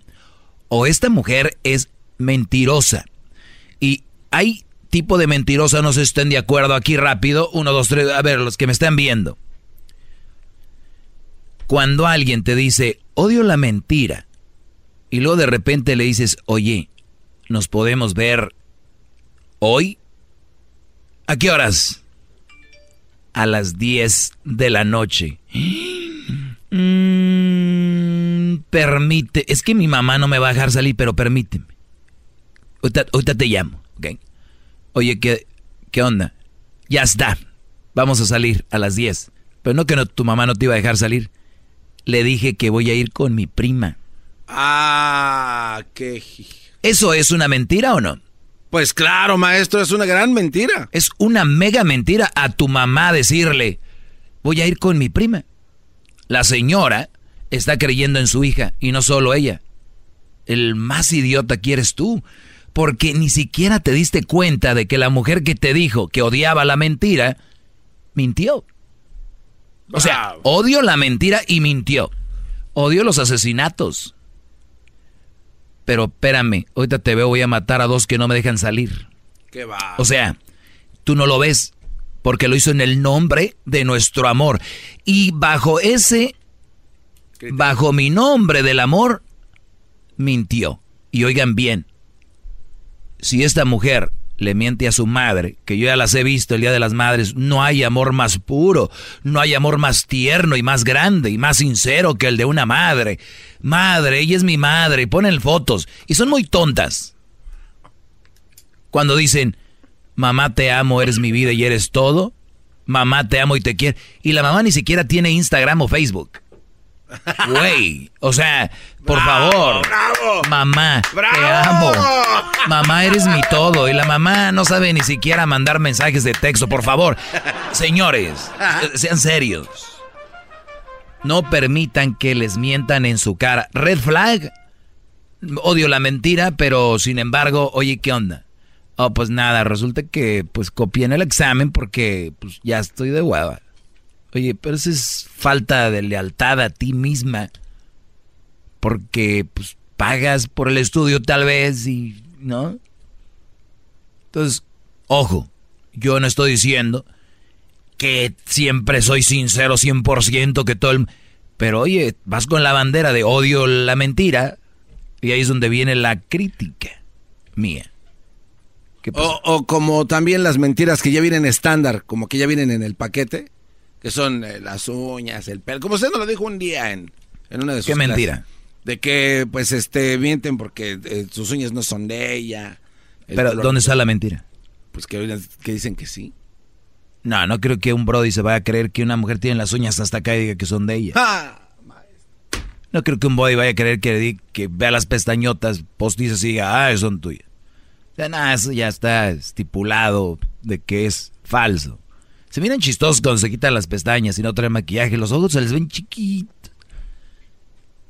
o esta mujer es mentirosa. Y hay tipo de mentirosa, no sé si estén de acuerdo aquí rápido. Uno, dos, tres, a ver, los que me están viendo. Cuando alguien te dice, odio la mentira, y luego de repente le dices, oye, ¿nos podemos ver hoy? ¿A qué horas? A las 10 de la noche. Mm, permite, es que mi mamá no me va a dejar salir, pero permíteme. Ahorita, te llamo, ¿ok? Oye, ¿qué, ¿qué onda? Ya está, vamos a salir a las 10. Pero no que no, tu mamá no te iba a dejar salir. Le dije que voy a ir con mi prima. Ah, qué... ¿Eso es una mentira o no? Pues claro, maestro, es una gran mentira. Es una mega mentira a tu mamá decirle, voy a ir con mi prima. La señora está creyendo en su hija y no solo ella. El más idiota quieres tú, porque ni siquiera te diste cuenta de que la mujer que te dijo que odiaba la mentira, mintió. O sea, odio la mentira y mintió. Odio los asesinatos. Pero espérame, ahorita te veo, voy a matar a dos que no me dejan salir. ¿Qué va? O sea, tú no lo ves porque lo hizo en el nombre de nuestro amor. Y bajo ese, bajo mi nombre del amor, mintió. Y oigan bien, si esta mujer le miente a su madre, que yo ya las he visto el Día de las Madres, no hay amor más puro, no hay amor más tierno y más grande y más sincero que el de una madre. Madre, ella es mi madre, y ponen fotos y son muy tontas. Cuando dicen, mamá te amo, eres mi vida y eres todo, mamá te amo y te quiero, y la mamá ni siquiera tiene Instagram o Facebook. Güey, o sea, por favor. Mamá, te amo. Mamá, eres mi todo. Y la mamá no sabe ni siquiera mandar mensajes de texto. Por favor, señores, sean serios. No permitan que les mientan en su cara. Red flag. Odio la mentira, pero sin embargo, oye, ¿qué onda? Oh, pues nada, resulta que pues copié en el examen porque pues ya estoy de hueva. Oye, pero eso es falta de lealtad a ti misma. Porque pues pagas por el estudio tal vez y, ¿no? Entonces, ojo, yo no estoy diciendo que siempre soy sincero 100%, que todo el... Pero oye, vas con la bandera de odio la mentira y ahí es donde viene la crítica mía. O, o, como también las mentiras que ya vienen estándar, como que ya vienen en el paquete que son eh, las uñas, el pelo. Como usted nos lo dijo un día en, en una de sus ¿Qué mentira? De que, pues, este, mienten porque eh, sus uñas no son de ella. El Pero, ¿dónde está la mentira? Pues que, que dicen que sí. No, no creo que un Brody se vaya a creer que una mujer tiene las uñas hasta acá y diga que son de ella. Ah, No creo que un Brody vaya a creer que, que vea las pestañotas postizas y diga, ah, son tuyas. O sea, nada, eso ya está estipulado de que es falso. Se miran chistosos cuando se quitan las pestañas y no traen maquillaje. Los ojos se les ven chiquitos.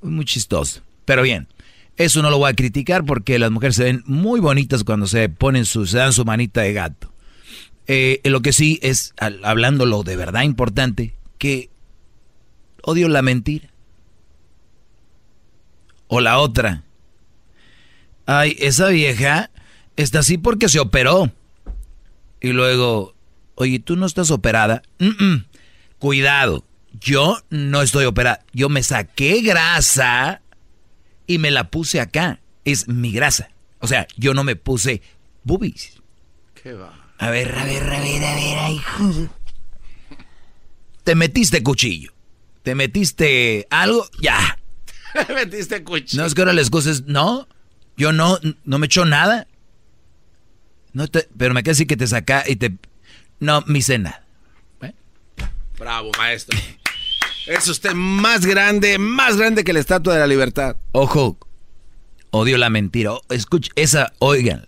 Muy chistoso. Pero bien, eso no lo voy a criticar porque las mujeres se ven muy bonitas cuando se ponen su, se dan su manita de gato. Eh, lo que sí es, hablando lo de verdad importante, que odio la mentira. O la otra. Ay, esa vieja está así porque se operó. Y luego, oye, ¿tú no estás operada? Mm, mm. Cuidado, yo no estoy operada. Yo me saqué grasa y me la puse acá. Es mi grasa. O sea, yo no me puse boobies. ¿Qué va? A ver, a ver, a ver, a ver, ay, hijo. Te metiste cuchillo. Te metiste algo, ya. <laughs> Metiste cuchillo. No es que ahora les excusa no, yo no, no me echó nada. No te, pero me quedé así que te saca y te, no me hice nada. Bravo, maestro. <laughs> Es usted más grande, más grande que la Estatua de la Libertad. Ojo, odio la mentira. Escucha, esa, oigan,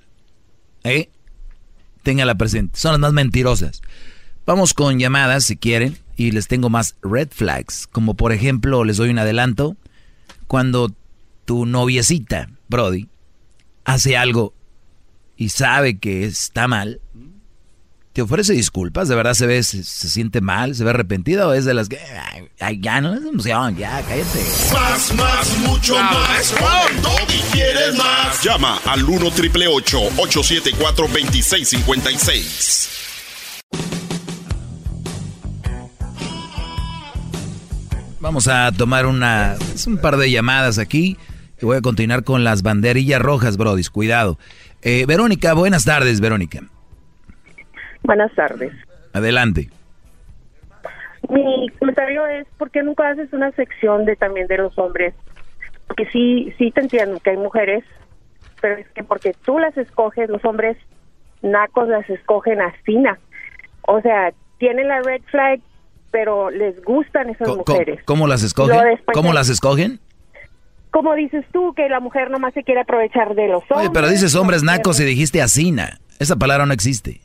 ¿eh? Téngala presente. Son las más mentirosas. Vamos con llamadas si quieren y les tengo más red flags. Como por ejemplo, les doy un adelanto. Cuando tu noviecita, Brody, hace algo y sabe que está mal, te ofrece disculpas, de verdad se ve, se, se siente mal, se ve arrepentida o es de las que, ay, ay, ya no es emoción, ya cállate. Más, más, mucho más. Doggy quieres más. Llama al 1 triple 874 2656. Vamos a tomar una, es un par de llamadas aquí y voy a continuar con las banderillas rojas, Brodis, cuidado. Eh, Verónica, buenas tardes, Verónica. Buenas tardes. Adelante. Mi comentario es, ¿por qué nunca haces una sección de también de los hombres? Porque sí, sí te entiendo que hay mujeres, pero es que porque tú las escoges, los hombres nacos las escogen así, na. O sea, tienen la red flag, pero les gustan esas mujeres. ¿Cómo las escogen? ¿Cómo las escogen? Como dices tú, que la mujer nomás se quiere aprovechar de los hombres. Oye, pero dices hombres nacos y dijiste asina. Esa palabra no existe.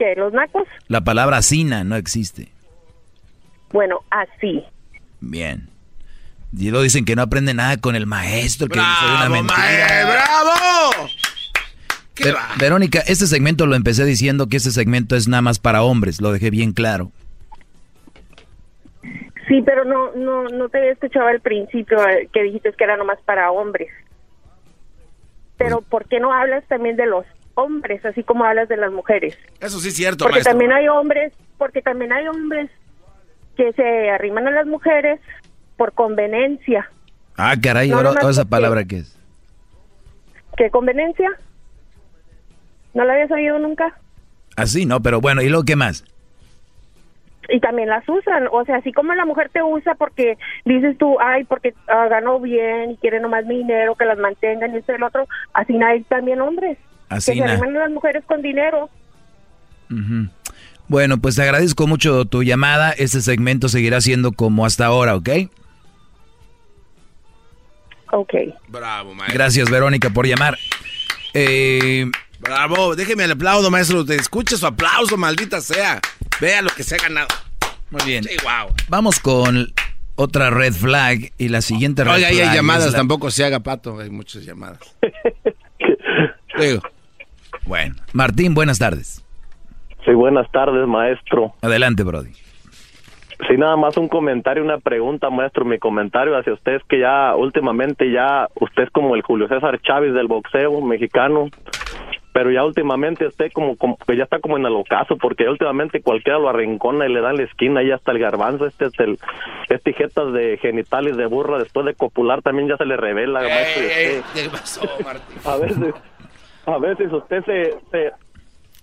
¿Que los nacos? La palabra asina no existe. Bueno, así. Bien. Y luego dicen que no aprende nada con el maestro, que soy una mentira. mae, ¡Bravo! Ver- Verónica, este segmento lo empecé diciendo que este segmento es nada más para hombres, lo dejé bien claro. Sí, pero no, no, no te había escuchado al principio eh, que dijiste que era nomás para hombres. Pero ¿por qué no hablas también de los hombres, así como hablas de las mujeres? Eso sí es cierto, Porque maestro. también hay hombres, porque también hay hombres que se arriman a las mujeres por conveniencia. Ah, caray, No, ahora esa palabra que es. ¿Qué conveniencia? ¿No la habías oído nunca? Así, ¿no? Pero bueno, ¿y luego qué más? y también las usan, o sea, así como la mujer te usa porque dices tú, ay, porque ah, ganó bien y quiere nomás mi dinero, que las mantengan y esto y el otro, así hay también hombres Así que se las mujeres con dinero. Bueno, pues te agradezco mucho tu llamada. Este segmento seguirá siendo como hasta ahora, ¿ok? Ok. Bravo, maestro. Gracias, Verónica, por llamar. Eh, Bravo, déjeme el aplauso, maestro. Te escuche su aplauso, maldita sea. Vea lo que se ha ganado. Muy bien. Sí, wow. Vamos con otra red flag y la siguiente red Oiga, ahí flag hay es llamadas, la- tampoco se haga pato. Hay muchas llamadas. <laughs> Digo. Bueno, Martín, buenas tardes. Sí, buenas tardes, maestro. Adelante, Brody. Sí, nada más un comentario, una pregunta, maestro. Mi comentario hacia usted es que ya últimamente ya usted es como el Julio César Chávez del boxeo mexicano, pero ya últimamente usted como, como que ya está como en el ocaso, porque últimamente cualquiera lo arrincona y le da en la esquina y hasta el garbanzo, este es el, este jetas de genitales de burra después de copular también ya se le revela, maestro. y usted- ¿Qué pasó, Martín? a veces, a veces usted se, se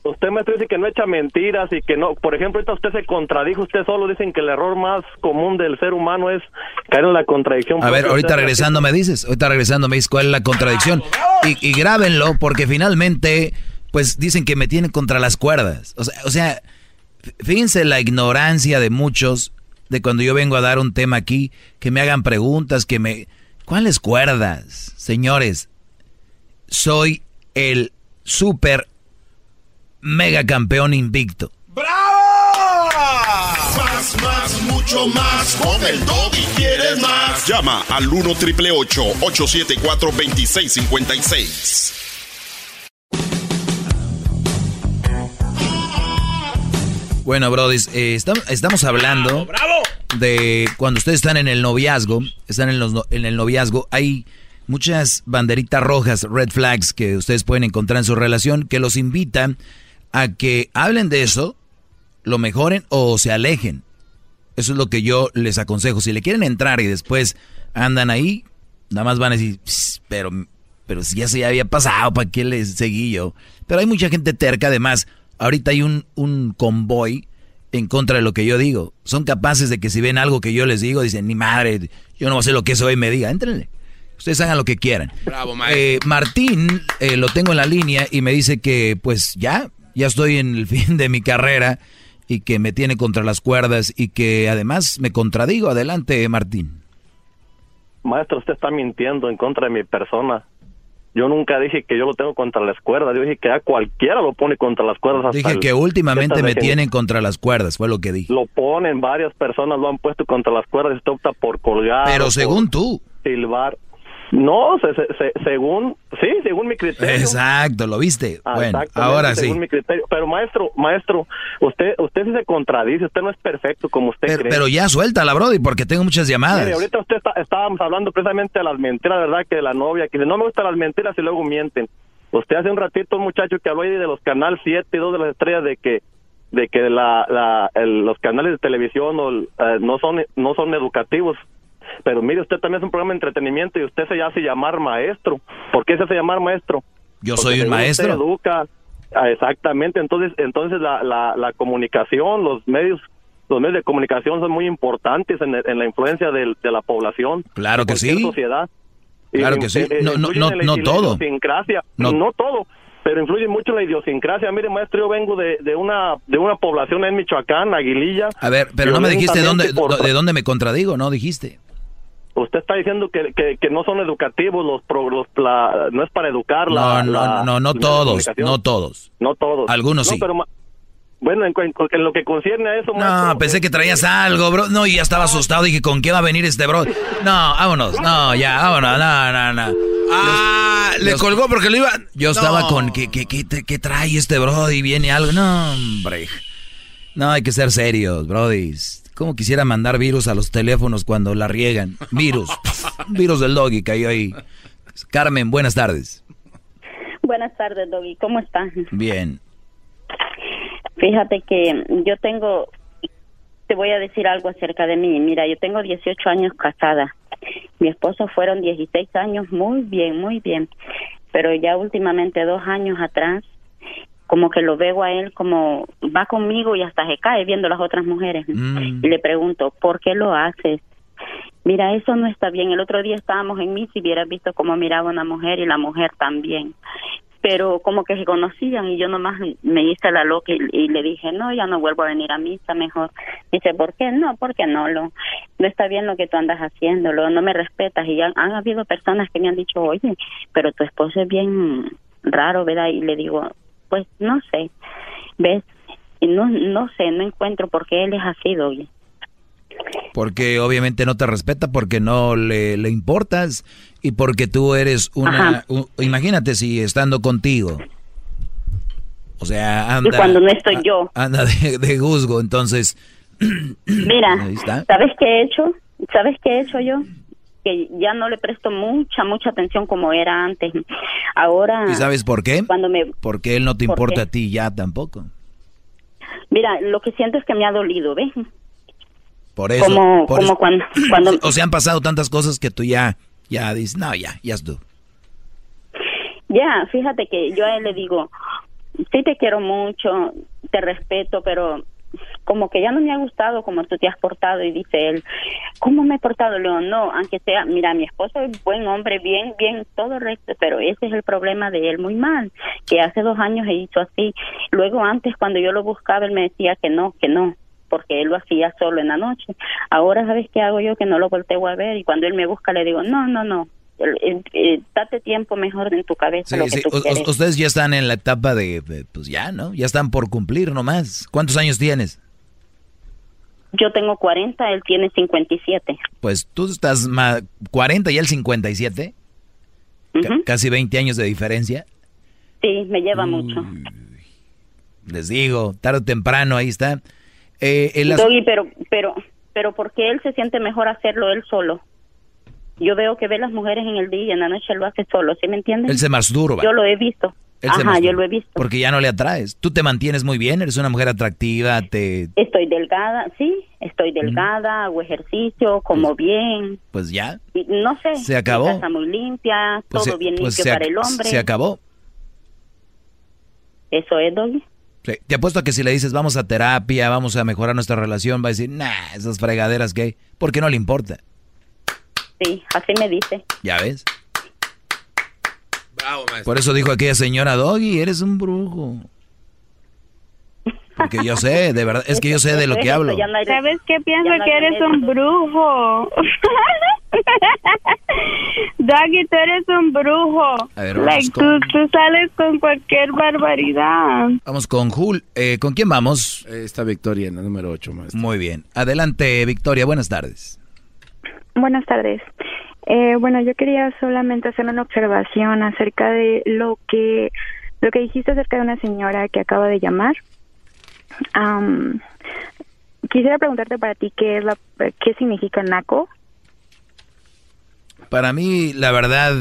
usted maestro dice que no echa mentiras y que no, por ejemplo, ahorita usted se contradijo usted solo, dicen que el error más común del ser humano es caer en la contradicción. A ver, ahorita regresando me dices, ahorita regresando me dices cuál es la contradicción. Y, y grábenlo porque finalmente, pues dicen que me tienen contra las cuerdas. O sea, o sea, fíjense la ignorancia de muchos de cuando yo vengo a dar un tema aquí, que me hagan preguntas, que me... ¿Cuáles cuerdas? Señores, soy el super mega campeón invicto. Más, más, mucho más. Con el y quieres más. Llama al 1 triple 874 2656. Bueno, Brody, estamos hablando de cuando ustedes están en el noviazgo, están en, los en el noviazgo, hay muchas banderitas rojas, red flags, que ustedes pueden encontrar en su relación, que los invitan a que hablen de eso, lo mejoren o se alejen. Eso es lo que yo les aconsejo. Si le quieren entrar y después andan ahí, nada más van a decir, "Pss, pero, pero si ya se había pasado, ¿para qué les seguí yo? Pero hay mucha gente terca, además, ahorita hay un, un convoy en contra de lo que yo digo. Son capaces de que si ven algo que yo les digo, dicen, ni madre, yo no hacer lo que eso hoy me diga, entrenle. Ustedes hagan lo que quieran. Bravo, maestro. Eh, Martín, eh, lo tengo en la línea y me dice que pues ya, ya estoy en el <laughs> fin de mi carrera y que me tiene contra las cuerdas y que además me contradigo. Adelante, Martín. Maestro, usted está mintiendo en contra de mi persona. Yo nunca dije que yo lo tengo contra las cuerdas. Yo dije que a cualquiera lo pone contra las cuerdas. hasta Dije que últimamente me tienen contra las cuerdas, fue lo que dije. Lo ponen, varias personas lo han puesto contra las cuerdas y usted opta por colgar. Pero según tú. Silbar. No, se- se- se- según, sí, según mi criterio. Exacto, ¿lo viste? Ah, Bueno, ahora sí. según mi criterio. Pero maestro, maestro, usted usted sí se contradice, usted no es perfecto como usted Pero, cree. pero ya suéltala, Brody, porque tengo muchas llamadas. Mire, ahorita usted está- estábamos hablando precisamente de las mentiras, ¿verdad? Que de la novia, que dice, no me gustan las mentiras y luego mienten. Usted hace un ratito, un muchacho que habló ahí de los canal 7 y 2 de las estrellas, de que de que la, la, el- los canales de televisión o, eh, no son no son educativos. Pero mire, usted también es un programa de entretenimiento y usted se hace llamar maestro. ¿Por qué se hace llamar maestro? Yo Porque soy un maestro. Usted educa, Ah, exactamente. Entonces, entonces la, la, la comunicación, los medios, los medios de comunicación son muy importantes en, en la influencia de, la población. Claro que sí. sociedad. Y- Claro que sí. eh, No, no, no, no todo. idiosincrasia. No. No. todo, pero influye mucho en la idiosincrasia. Mire, maestro, yo vengo de, de una de una población en Michoacán, Aguililla. A ver, pero no me dijiste dónde, Violentamente por- de dónde me contradigo, ¿no? Dijiste. Usted está diciendo que, que, que no son educativos los, pro- los la- no es para educar No, la, no, la- no, no todos, no todos. No todos. Algunos No, sí. pero bueno, en, lo que concierne a eso, No, pensé que traías algo, bro. No, y ya estaba asustado. Dije, ¿con qué va a venir este bro? No, vámonos. No, ya, vámonos. No, no, no. Ah, le colgó porque lo iba. Yo No. estaba con, ¿qué, qué, qué trae este bro? Y viene algo. No, hombre. No, hay que ser serios, brodis. ¿Cómo quisiera mandar virus a los teléfonos cuando la riegan? Virus. virus del doggy cayó ahí. Carmen, buenas tardes. Buenas tardes, Doggy. ¿Cómo estás? Bien. Fíjate que yo tengo, te voy a decir algo acerca de mí. Mira, yo tengo 18 años casada. Mi esposo fueron 16 años, muy bien, muy bien. Pero ya últimamente, dos años atrás, como que lo veo a él como va conmigo y hasta se cae viendo las otras mujeres. Y le pregunto, ¿por qué lo haces? Mira, eso no está bien. El otro día estábamos en misa y hubieras visto cómo miraba una mujer y la mujer también. Pero como que se conocían y yo nomás me hice la loca y, y le dije, no, ya no vuelvo a venir a misa, mejor. Dice, ¿por qué? No, porque no, lo, no está bien lo que tú andas haciendo, lo, no me respetas. Y han, han habido personas que me han dicho, oye, pero tu esposo es bien raro, ¿verdad? Y le digo, pues no sé, ¿ves? Y no, no sé, no encuentro por qué él es así, Doggy. Porque obviamente no te respeta, porque no le, le importas y porque tú eres una... Ajá. u- imagínate si estando contigo. O sea, anda... y cuando no estoy yo. Anda de, de juzgo, entonces... <clears throat> Mira. ¿sabes qué he hecho? ¿Sabes qué he hecho yo? Que ya no le presto mucha, mucha atención como era antes. Ahora, ¿Y sabes por qué? cuando me... Porque él no te ¿Por importa qué? a ti ya tampoco. Mira, lo que siento es que me ha dolido, ¿ves? Por eso. Como- por como eso- cuando- cuando- O sea, han pasado tantas cosas que tú ya, ya dices, no, ya, ya es tú. Ya, fíjate que yo a él le digo, sí te quiero mucho, te respeto, pero como que ya no me ha gustado como tú te has portado y dice él, ¿cómo me he portado? Le digo, no, aunque sea, mira, mi esposo es buen hombre, bien, bien, todo recto, pero ese es el problema de él muy mal, que hace dos años he hizo así. Luego antes cuando yo lo buscaba él me decía que no, que no, porque él lo hacía solo en la noche. Ahora sabes qué hago yo que no lo volteo a ver y cuando él me busca le digo, no, no, no, date tiempo mejor en tu cabeza. Sí, lo que sí, tú u- u- quieres. ustedes ya están en la etapa de, de, pues ya, ¿no? Ya están por cumplir nomás. ¿Cuántos años tienes? Yo tengo 40, él tiene 57. Pues tú estás ma- 40 y él 57. Ca- casi 20 años de diferencia. Sí, me lleva mucho. Les digo, tarde o temprano, ahí está. Eh, el Doggy, pero, pero, pero ¿por qué él se siente mejor hacerlo él solo? Yo veo que ve las mujeres en el día y en la noche lo hace solo, ¿sí me entiendes? Él se masturba. Yo lo he visto. Él Ajá, yo lo he visto. Porque ya no le atraes. Tú te mantienes muy bien, eres una mujer atractiva, te... Estoy delgada, sí, estoy delgada, hago ejercicio, como bien. Pues ya. Y no sé. Se acabó. Casa muy limpia, Pues todo se- bien pues limpio para el hombre. Se acabó. Eso es, Doggy. Sí, Te apuesto a que si le dices vamos a terapia, vamos a mejorar nuestra relación, va a decir, nah, esas fregaderas hay, porque no le importa. Sí, así me dice. ¿Ya ves? Por eso dijo aquella señora, Doggy, eres un brujo. Porque yo sé, de verdad, es que yo sé de lo que hablo. ¿Sabes qué? Pienso que eres un brujo. <laughs> Doggy, tú eres un brujo. A ver, vamos like, con- tú, tú sales con cualquier barbaridad. Vamos con Jul. Eh, ¿Con quién vamos? Está Victoria en la número 8, maestro. Muy bien. Adelante, Victoria, buenas tardes. Buenas tardes. Eh, bueno, yo quería solamente hacer una observación acerca de lo que lo que dijiste acerca de una señora que acaba de llamar. Am, quisiera preguntarte para ti qué es la qué significa naco. Para mí, la verdad,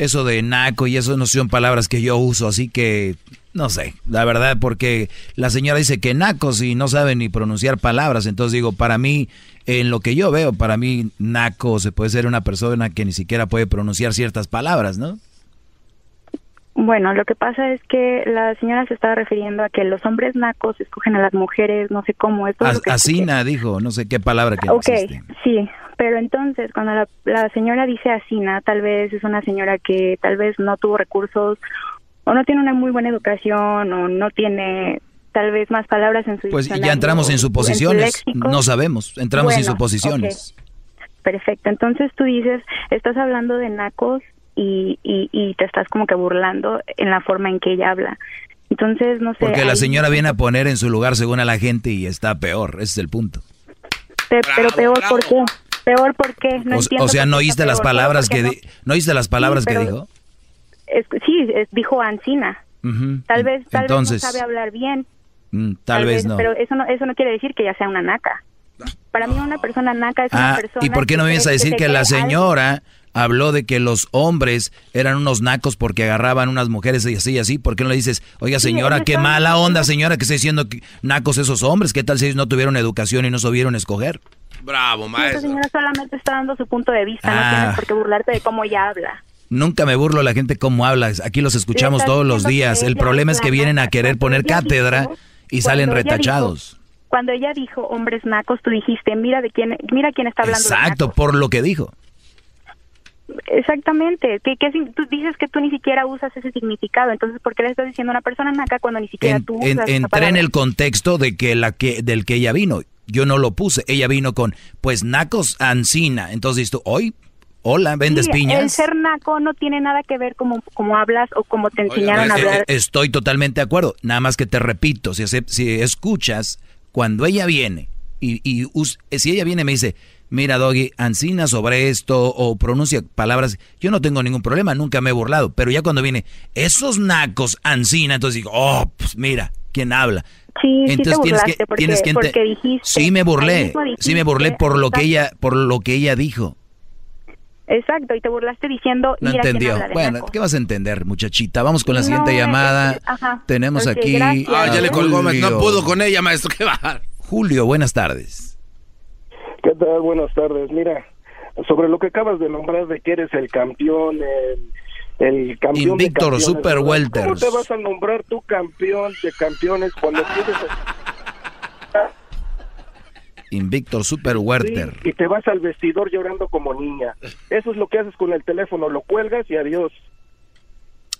eso de naco y eso no son palabras que yo uso, así que no sé, la verdad, porque la señora dice que nacos y no sabe ni pronunciar palabras, entonces digo, para mí, en lo que yo veo, para mí, naco se puede ser una persona que ni siquiera puede pronunciar ciertas palabras, ¿no? Bueno, lo que pasa es que la señora se estaba refiriendo a que los hombres nacos escogen a las mujeres, no sé cómo, eso es lo que Asina dijo, no sé qué palabra que no Ok, existe. sí, pero entonces cuando la, la señora dice asina, tal vez es una señora que tal vez no tuvo recursos o no tiene una muy buena educación o no tiene tal vez más palabras en su Pues ya entramos en suposiciones, no sabemos, entramos en suposiciones. Perfecto, entonces tú dices, estás hablando de nacos y, y, y te estás como que burlando en la forma en que ella habla. Entonces, no sé. Porque la ahí- señora viene a poner en su lugar según a la gente y está peor, ese es el punto. Pe- pero peor, ¿por qué? Peor, ¿por qué? No O- entiendo o, sea, ¿no oíste las palabras ¿Por que no oíste las palabras que pero- dijo? Es- sí, es- dijo Ancina. Tal vez, tal Entonces, vez no sabe hablar bien. mm, tal, vez no. Pero eso no, eso no quiere decir que ella sea una naca. Para mí una persona naca es una Ah, persona. ¿y por qué no me que vienes a decir que la algo. señora habló de que los hombres eran unos nacos porque agarraban unas mujeres y así y así? ¿Por qué no le dices, oiga Sí, señora, qué mala onda señora que está diciendo que nacos esos hombres? ¿Qué tal si ellos no tuvieron educación y no supieron escoger? Bravo, Sí, Esa señora solamente está dando su punto de vista. Ah. No tienes por qué burlarte de cómo ella habla. Nunca me burlo de la gente cómo habla, aquí los escuchamos todos los que días. El problema es que vienen a querer poner cátedra y salen retachados. Cuando ella dijo hombres nacos, tú dijiste, mira de quién, mira quién está hablando. de Exacto, por lo que dijo. Exactamente. ¿Qué, qué sin- tú dices que tú ni siquiera usas ese significado. Entonces, ¿por qué le estás diciendo a una persona naca cuando ni siquiera En- tú en- usas esa entré en el contexto de que la que del que ella vino. Yo no lo puse. Ella vino con, pues, nacos ancina. Entonces tú, hoy, hola, vendes Sí, piñas. El ser naco no tiene nada que ver como, como hablas o como te enseñaron a Eh, hablar. eh, Estoy totalmente de acuerdo. Nada más que te repito, si, si escuchas, cuando ella viene, y, y eh, si ella viene y me dice, mira, Doggy, ancina sobre esto, o pronuncia palabras, yo no tengo ningún problema, nunca me he burlado. Pero ya cuando viene, esos nacos, ancina, entonces digo, oh, pues mira, ¿quién habla? Sí, sí te Entonces tienes que, porque, tienes que porque dijiste. Sí me burlé, sí me burlé por lo que exacto, ella, por lo que ella dijo. Exacto, y te burlaste diciendo. No entendió. habla de Bueno, naco. ¿qué vas a entender, muchachita? Vamos con la No, siguiente es- llamada. es- ajá. Tenemos aquí. gracias. Ah, ya le colgó. No Julio. pudo con ella, maestro. <laughs> ¿Qué va? Julio, buenas tardes. ¿Qué tal? Buenas tardes. Mira, sobre lo que acabas de nombrar de que eres el campeón, el, el campeón Invictor de Super ¿Cómo Welters. te vas a nombrar tu campeón de campeones cuando tienes Invictor Super Werther. y te vas al vestidor llorando como niña? Eso es lo que haces con el teléfono, lo cuelgas y adiós.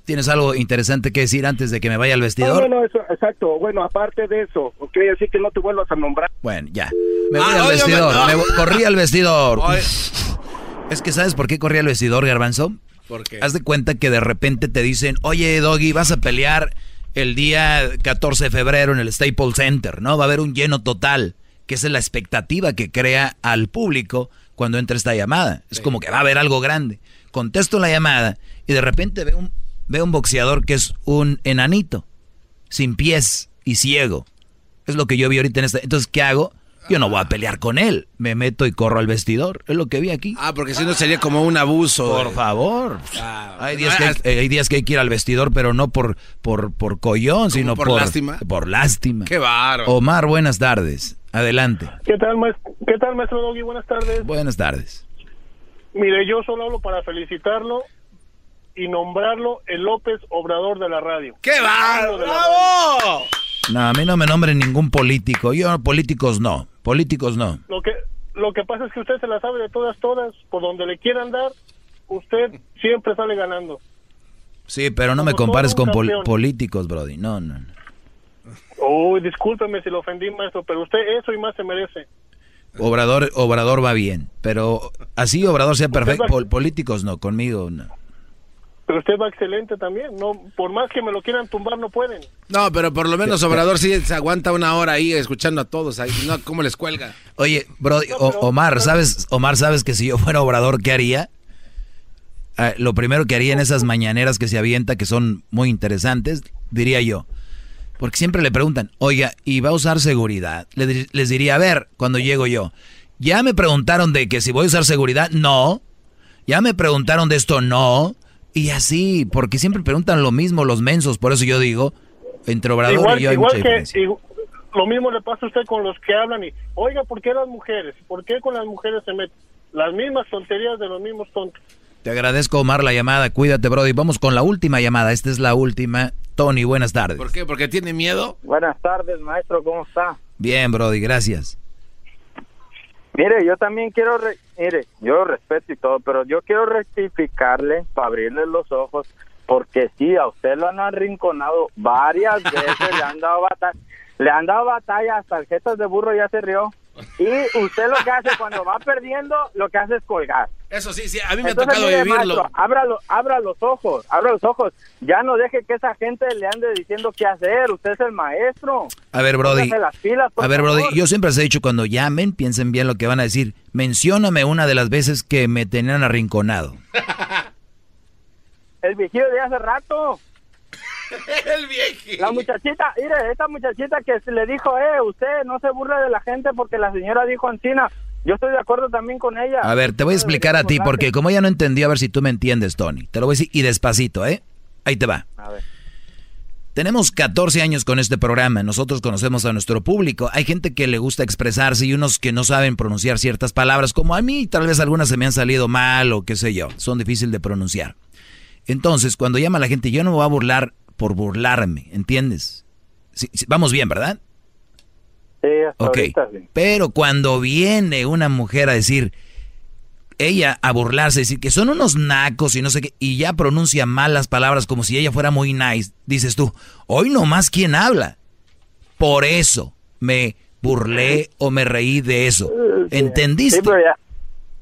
¿Tienes algo interesante que decir antes de que me vaya al vestidor? no, no, eso, exacto. Bueno, aparte de eso, ok, así que no te vuelvas a nombrar. Bueno, ya. Me voy Ah, al vestidor. no. me corrí al vestidor. Es que ¿sabes por qué corrí al vestidor, Garbanzo? Haz de cuenta que de repente te dicen, oye, Doggy, vas a pelear el día 14 de febrero en el Staples Center, ¿no? Va a haber un lleno total, que esa es la expectativa que crea al público cuando entra esta llamada. Es como que va a haber algo grande. Contesto la llamada y de repente veo un, veo un boxeador que es un enanito, sin pies y ciego. Es lo que yo vi ahorita en esta. Entonces, ¿qué hago? Yo no voy a pelear con él. Me meto y corro al vestidor. Es lo que vi aquí. Ah, porque si no sería como un abuso. Por favor. Ah, Hay días, que hay, eh, hay días que hay que ir al vestidor, pero no por, por, por collón, sino por por, lástima? Por lástima. Qué bárbaro. Omar, buenas tardes. Adelante. ¿Qué tal, maestro? ¿Qué tal, maestro Doggy? Buenas tardes. Buenas tardes. Mire, yo solo hablo para felicitarlo y nombrarlo el López Obrador de la radio. ¡Qué bárbaro! ¡Bravo! No, a mí no me nombren ningún político. Yo, políticos no. Políticos no. Lo que, lo que pasa es que usted se la sabe de todas, todas. Por donde le quieran dar, usted siempre sale ganando. Sí, pero no me compares con pol- políticos, Brody. No, no, no. Uy, discúlpeme si lo ofendí, maestro, pero usted eso y más se merece. Obrador, Obrador va bien. Pero así Obrador sea perfecto. Pol- políticos no. Conmigo no. Pero usted va excelente también. No, por más que me lo quieran tumbar, no pueden. No, pero por lo menos Obrador sí se aguanta una hora ahí escuchando a todos. Ahí, no, ¿cómo les cuelga? Oye, Brody, O- Omar, ¿sabes, Omar, ¿sabes que si yo fuera Obrador, qué haría? Ah, lo primero que haría en esas mañaneras que se avienta, que son muy interesantes, diría yo. Porque siempre le preguntan, oiga, ¿y va a usar seguridad? Les diría, a ver, cuando llego yo, ya me preguntaron de que si voy a usar seguridad, no. Ya me preguntaron de esto, no. Y así, porque siempre preguntan lo mismo los mensos, por eso yo digo, entre Obrador igual y yo hay igual mucha que lo mismo le pasa a usted con los que hablan y, oiga, ¿por qué las mujeres? ¿Por qué con las mujeres se meten? Las mismas tonterías de los mismos tontos. Te agradezco, Omar, la llamada. Cuídate, Brody. Vamos con la última llamada. Esta es la última. Tony, buenas tardes. ¿Por qué? ¿Porque tiene miedo? Buenas tardes, maestro, ¿cómo está? Bien, Brody, gracias. Mire, yo también quiero, re- mire, yo lo respeto y todo, pero yo quiero rectificarle para abrirle los ojos, porque sí, a usted lo han arrinconado varias veces, le han dado batalla, le han dado batalla, hasta tarjetas de burro ya se rió, y usted lo que hace cuando va perdiendo, lo que hace es colgar. Eso sí, sí, a mí me Entonces, ha tocado mire, vivirlo. maestro, abra, lo- abra los ojos, abra los ojos. Ya no deje que esa gente le ande diciendo qué hacer. Usted es el maestro. A ver, Brody. Las pilas, A ver, favor. Brody, yo siempre les he dicho, cuando llamen, piensen bien lo que van a decir. Mencióname una de las veces que me tenían arrinconado. <laughs> El viejillo de hace rato. <laughs> el viejillo. La muchachita, mire, esta muchachita que se le dijo, eh, usted no se burle de la gente porque la señora dijo Ancina. Yo estoy de acuerdo también con ella. A ver, te voy a explicar a ti, porque como ella no entendió, a ver si tú me entiendes, Tony. Te lo voy a decir y despacito, ¿eh? Ahí te va. A ver. Tenemos 14 años con este programa, nosotros conocemos a nuestro público. Hay gente que le gusta expresarse y unos que no saben pronunciar ciertas palabras, como a mí, tal vez algunas se me han salido mal o qué sé yo, son difíciles de pronunciar. Entonces, cuando llama la gente, yo no me voy a burlar por burlarme, ¿entiendes? Sí, sí, vamos bien, ¿verdad? Sí, hasta Ok, ahorita sí. pero cuando viene una mujer a decir, ella a burlarse, decir que son unos nacos y no sé qué, y ya pronuncia mal las palabras como si ella fuera muy nice, dices tú, hoy nomás quién habla. Por eso me burlé o me reí de eso. ¿Entendiste? Sí, pero ya.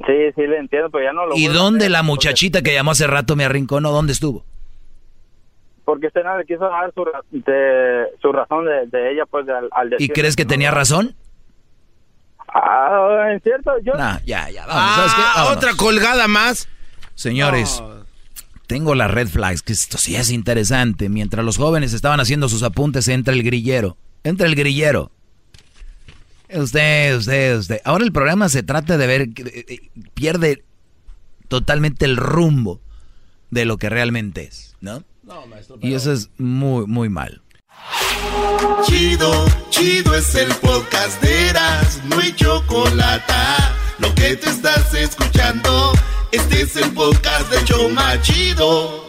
Sí, sí, le entiendo, pero ya no lo ¿Y dónde la porque- muchachita que llamó hace rato me arrinconó? ¿Dónde estuvo? Porque usted no le quiso dar su, ra- de, su razón de, de ella, pues, al, al ¿Y decir- crees que tenía razón? Ah, en cierto, yo... Nah, ya, ya, vamos, ¿sabes qué? Ah, Vámonos. otra colgada más. Señores, tengo las red flags, que esto sí es interesante. Mientras los jóvenes estaban haciendo sus apuntes, entra el grillero. Entra el grillero. Usted, usted, usted. Ahora el programa se trata de ver, que, eh, eh, pierde totalmente el rumbo de lo que realmente es, ¿no? Y eso es muy, muy mal. Chido, chido es el podcast de Eras, no hay chocolate. Lo que te estás escuchando, este es el podcast de Choma Chido.